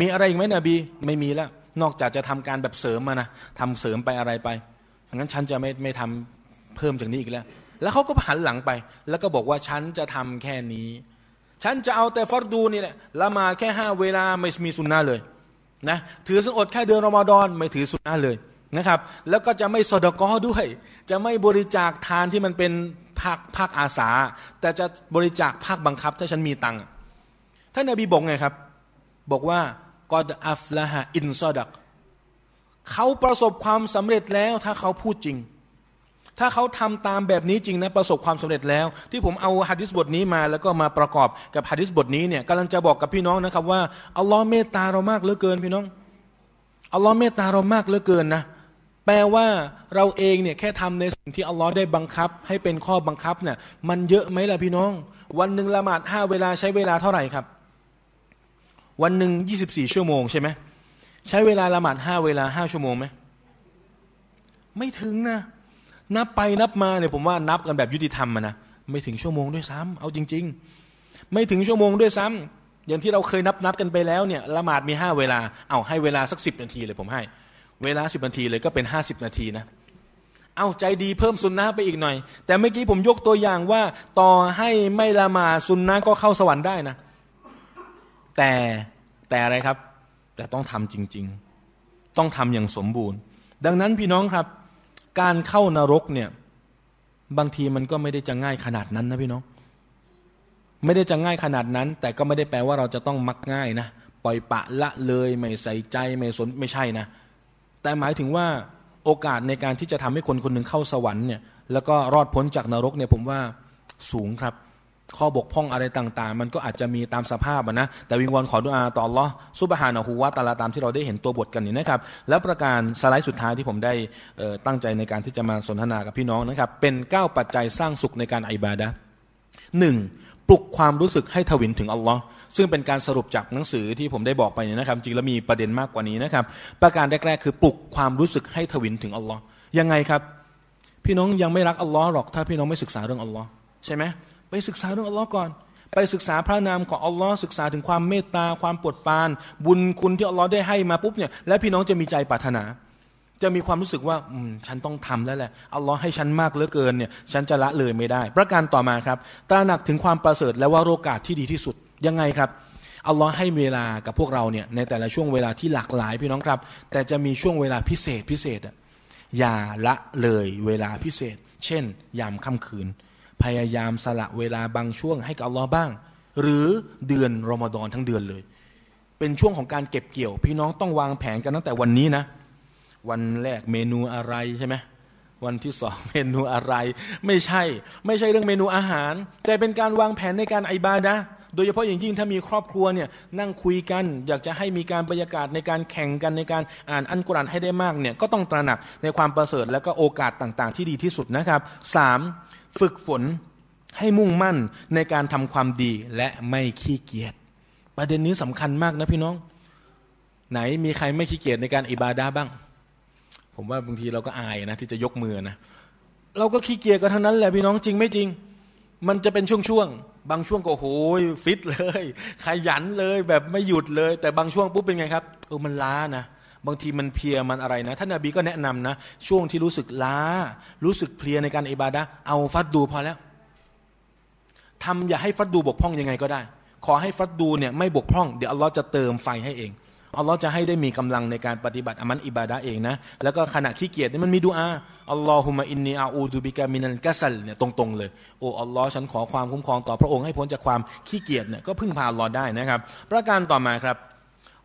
มีอะไรอีกไหมนบีไม่มีแล้วนอกจากจะทำการแบบเสริมมานะทำเสริมไปอะไรไปงั้นฉันจะไม่ไม่ทำเพิ่มจากนี้อีกแล้ว แล้วเขาก็หันหลังไป แล้วก็บอกว่าฉันจะทำแค่นี้ ฉันจะเอาแต่ฟอรดูนี่แหละละมาแค่ห้าเวลาไม่มีสุนนะเลยนะถือสุนอดแค่เดือนรอมฎอนไม่ถือสุนนะเลยนะครับ แล้วก็จะไม่สดกอด้วย จะไม่บริจาคทานที่มันเป็นภาคภาคอาสา แต่จะบริจาคภาคบังคับ ถ้าฉันมีตังค์ท่านนบีบอกไงครับ บอกว่ากอดอัฟละฮะอินซอดักเขาประสบความสำเร็จแล้วถ้าเขาพูดจริง ถ้าเขาทำตามแบบนี้จริงนะประสบความสำเร็จแล้ว ที่ผมเอาฮะดิษบทนี้มาแล้วก็มาประกอบกับฮะดิษบทนี้เนี่ยกำลังจะบอกกับพี่น้องนะครับว่าอัลลอฮ์เมตตาเรามากเหลือเกินพี่น้องอัลลอฮ์เมตตาเรามากเหลือเกินนะแปลว่าเราเองเนี่ยแค่ทำในสิ่งที่อัลลอฮ์ได้บังคับ ให้เป็นข้อบังคับเนี่ยมันเยอะไหมล่ะพี่น้อง วันหนึ่งละหมาดห้าเวลาใช้เวลาเท่าไหร่ครับ วันหนึ่งยี่สิบสี่ชั่วโมงใช่ไหมใช้เวลาละหมาดห้าเวลาห้าชั่วโมงไหมไม่ถึงนะ นับไปนับมาเนี่ยผมว่านับกันแบบยุติธรรมนะไม่ถึงชั่วโมงด้วยซ้ำเอาจริง ๆ ไม่ถึงชั่วโมงด้วยซ้ำอย่างที่เราเคยนับนับกันไปแล้วเนี่ยละหมาดมีห้าเวลาเอาให้เวลาสักสิบนาทีเลยผมให้ เวลาสิบนาทีเลยก็เป็นห้าสิบนาทีนะเอาใจดีเพิ่มสุนนะไปอีกหน่อย แต่เมื่อกี้ผมยกตัวอย่างว่า ต่อให้ไม่ละหมาดสุนนะก็เข้าสวรรค์ได้นะ แต่แต่อะไรครับ แต่ต้องทำจริง ๆ ต้องทำอย่างสมบูรณ์ ดังนั้นพี่น้องครับ การเข้านรกเนี่ยบางทีมันก็ไม่ได้จะง่ายขนาดนั้นนะพี่น้อง ไม่ได้จะง่ายขนาดนั้น แต่ก็ไม่ได้แปลว่าเราจะต้องมักง่ายนะปล่อยปะละเลยไม่ใส่ใจไม่สนไม่ใช่นะ แต่หมายถึงว่าโอกาสในการที่จะทำให้คนคนหนึ่งเข้าสวรรค์เนี่ยแล้วก็รอดพ้นจากนรกเนี่ยผมว่าสูงครับ ข้อบกพร่องอะไรต่างๆ มันก็อาจจะมีตามสภาพนะแต่วิงวอนขอดุอาต่ออัลลอฮ์ซุบฮานะฮูวาตาลาตามที่เราได้เห็นตัวบทกันนี่นะครับ แล้วประการสไลด์สุดท้ายที่ผมได้ตั้งใจในการที่จะมาสนทนากับพี่น้องนะครับ เป็น 9 ปัจจัยสร้างสุขในการอิบาดะหนึ่งปลุกความรู้สึกให้ทวินถึงอัลลอฮ์ซึ่งเป็นการสรุปจากหนังสือที่ผมได้บอกไปนะครับ จริงแล้วมีประเด็นมากกว่านี้นะครับ ประการแรกๆ คือปลุกความรู้สึกให้ทวินถึงอัลลอฮ์ยังไงครับ พี่น้องยังไม่รักอัลลอฮ์หรอกถ้าพี่น้องไม่ศึกษาเรื่องอัลลอฮ์ใช่ไหม ไปศึกษาเรื่องอัลลอฮ์ก่อน ไปศึกษาพระนามของอัลลอฮ์ศึกษาถึงความเมตตาความปวดปาน บุญคุณที่อัลลอฮ์ได้ให้มาปุ๊บเนี่ยแล้วพี่น้องจะมีใจปรารถนา จะมีความรู้สึกว่าอืมฉันต้องทำแล้วแหละอัลลอฮ์ให้ฉันมากเหลือเกินเนี่ยฉันจะละเลยไม่ได้ ประการต่อมาครับตระหนักถึงความประเสริฐและว่าโอกาสที่ดีที่สุดยังไงครับอัลลอฮ์ให้เวลากับพวกเราเนี่ยในแต่ละช่วงเวลาที่หลากหลายพี่น้องครับ แต่จะมีช่วงเวลาพิเศษพิเศษอะอย่าละเลยเวลาพิเศษ เช่น ยามค่ำคืน พยายามสละเวลาบางช่วงให้กับอัลลอฮ์บ้าง หรือเดือนรอมฎอนทั้งเดือนเลย เป็นช่วงของการเก็บเกี่ยว พี่น้องต้องวางแผนกันตั้งแต่วันนี้นะ วันแรกเมนูอะไรใช่ไหมวันที่สองเมนูอะไร ไม่ใช่ ไม่ใช่เรื่องเมนูอาหาร แต่เป็นการวางแผนในการอิบาดะโดยเฉพาะอย่างยิ่งถ้ามีครอบครัวเนี่ยนั่งคุยกัน อยากจะให้มีการบรรยากาศในการแข่งกันในการอ่านอันกุรานให้ได้มากเนี่ยก็ต้องตระหนักในความประเสริฐและก็โอกาสต่างๆ ที่ดีที่สุดนะครับสาม ฝึกฝนให้มุ่งมั่นในการทำความดีและไม่ขี้เกียจประเด็นนี้สำคัญมากนะพี่น้อง ไหนมีใครไม่ขี้เกียจในการอิบาดาบ้าง ผมว่าบางทีเราก็อายนะที่จะยกมือนะเราก็ขี้เกียจกันทั้งนั้นแหละพี่น้องจริงไม่จริง มันจะเป็นช่วงๆบางช่วงก็โหยฟิตเลยขยันเลยแบบไม่หยุดเลย แต่บางช่วงปุ๊บเป็นไงครับเออมันล้านะ บางทีมันเพียมันอะไรนะท่านนาบีก็แนะนำนะ ช่วงที่รู้สึกล้า รู้สึกเพลียในการอิบาดะเอาฟัดดูพอแล้วทำอย่าให้ฟัดดูบกพร่องยังไงก็ได้ ขอให้ฟัดดูเนี่ยไม่บกพร่อง เดี๋ยวอัลลอฮ์จะเติมไฟให้เองอัลลอฮ์จะให้ได้มีกำลังในการปฏิบัติอามันอิบาดะเองนะ แล้วก็ขณะขี้เกียจนี่มันมีดูอาอัลลอฮุมะอินนีอาอูดูบิกามินันกัสัลเนี่ยตรงๆเลยโอ้อัลลอฮ์ฉันขอความคุ้มครองต่อพระองค์ให้พ้นจากความขี้เกียจเนี่ยก็พึ่งพาอัลลอฮ์ได้นะครับ ประการต่อมาครับ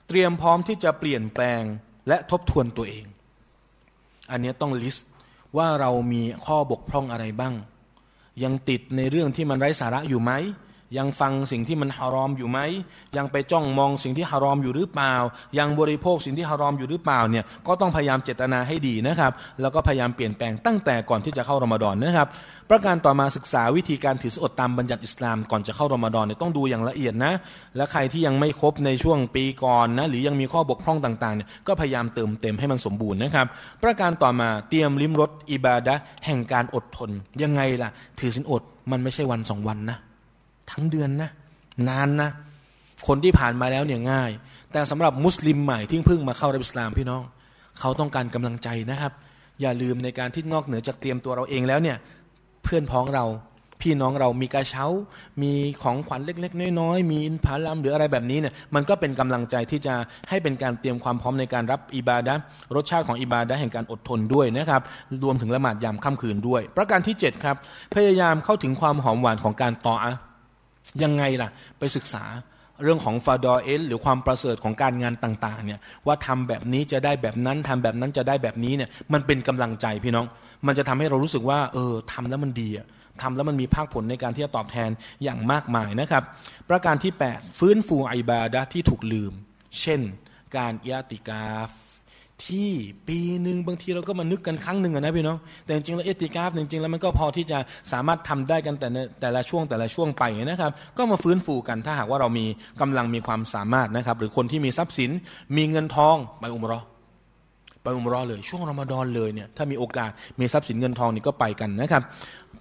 เตรียมพร้อมที่จะเปลี่ยนแปลง และทบทวนตัวเอง อันนี้ต้องลิสต์ว่าเรามีข้อบกพร่องอะไรบ้าง ยังติดในเรื่องที่มันไร้สาระอยู่ไหม ยังฟังสิ่งที่มันฮารอมอยู่ไหม ยังไปจ้องมองสิ่งที่ฮารอมอยู่หรือเปล่า ยังบริโภคสิ่งที่ฮารอมอยู่หรือเปล่าเนี่ยก็ต้องพยายามเจตนาให้ดีนะครับ แล้วก็พยายามเปลี่ยนแปลงตั้งแต่ก่อนที่จะเข้ารอมฎอนนะครับ ประการต่อมาศึกษาวิธีการถือสอดตามบัญญัติอิสลามก่อนจะเข้ารอมฎอนเนี่ยต้องดูอย่างละเอียดนะ และใครที่ยังไม่ครบในช่วงปีก่อนนะหรือยังมีข้อบกพร่องต่างๆเนี่ยก็พยายามเติมเต็มให้มันสมบูรณ์นะครับ ประการต่อมาเตรียมลิ้มรสอิบาดะแห่งการอดทนยังไงล่ะถือสินอดมันไม่ใช่วันสองวันนะ ทั้งเดือนนะนานนะ คนที่ผ่านมาแล้วเนี่ยง่าย แต่สำหรับมุสลิมใหม่ที่เพิ่งมาเข้ารับอิสลามพี่น้อง เขาต้องการกำลังใจนะครับ อย่าลืมในการที่นอกเหนือจากเตรียมตัวเราเองแล้วเนี่ยเพื่อนพ้องเราพี่น้องเรามีกระเช้า มีของขวัญเล็ก ๆ น้อยๆ มีอินพาลัมหรืออะไรแบบนี้เนี่ย มันก็เป็นกำลังใจที่จะให้เป็นการเตรียมความพร้อมในการรับอิบาดะรสชาติของอิบาดะแห่งการอดทนด้วยนะครับ รวมถึงละหมาดยามค่ำคืนด้วย ประการที่ 7 ครับ พยายามเข้าถึงความหอมหวานของการต่ออะ ยังไงล่ะ ไปศึกษาเรื่องของฟาดอเอลหรือความประเสริฐของการงานต่างๆเนี่ยว่าทำแบบนี้จะได้แบบนั้นทำแบบนั้นจะได้แบบนี้เนี่ยมันเป็นกำลังใจพี่น้อง มันจะทำให้เรารู้สึกว่า เออทำแล้วมันดีอะทำแล้วมันมีภาคผลในการที่จะตอบแทนอย่างมากมายนะครับ ประการที่ 8 ฟื้นฟูอิบาดะที่ถูกลืม เช่น การยาติกาฟ ที่ปีหนึ่งบางทีเราก็มานึกกันครั้งหนึ่งนะพี่น้องแต่จริงๆแล้วเอติกาฟจริงๆแล้วมันก็พอที่จะสามารถทำได้กันแต่แต่ละช่วงแต่ละช่วงไปนะครับ ก็มาฟื้นฟูกันถ้าหากว่าเรามีกำลังมีความสามารถนะครับ หรือคนที่มีทรัพย์สินมีเงินทองไปอุมรอไปอุมรอเลย ช่วงรอมฎอนเลยเนี่ยถ้ามีโอกาสมีทรัพย์สินเงินทองนี่ก็ไปกันนะครับ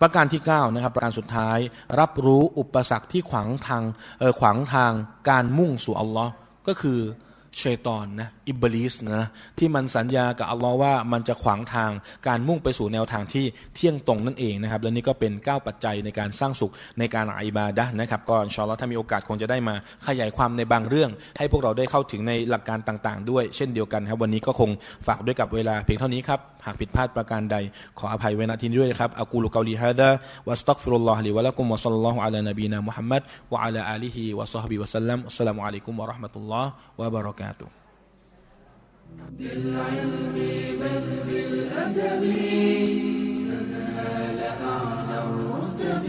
ประการที่9นะครับประการสุดท้ายรับรู้อุปสรรคที่ขวางทางเออขวางทางการมุ่งสู่อัลลอฮ์ก็คือ ชัยตอนนะอิบลิสนะที่มันสัญญากับอัลลอฮ์ว่ามันจะขวางทางการมุ่งไปสู่แนวทางที่เที่ยงตรงนั่นเองนะครับและนี่ก็เป็น 9 ปัจจัยในการสร้างสุขในการอิบาดะนะครับก็อินชาอัลลอฮ์ถ้ามีโอกาสคงจะได้มาขยายความในบางเรื่อง ให้พวกเราได้เข้าถึงในหลักการต่างๆ ด้วยเช่นเดียวกันครับวันนี้ก็คงฝากด้วยกับเวลาเพียงเท่านี้ครับหากผิดพลาดประการใด ขออภัยไว้ณที่นี้ด้วยนะครับอักูลุกาลีฮะดะวัสตักฟิรุลลอฮ์ลิวะลักุมวะซัลลัลลอฮุอะลานบีนามุฮัมมัดวะอะลาอาลีฮิวะซอฮบิวะสัลลัมอัสสลามุอะลัยกุมวะเราะห์มะตุลลอฮ์วะบะเราะกา وبركاته بالعلم بل بالأدب تنال أعلى الرتب.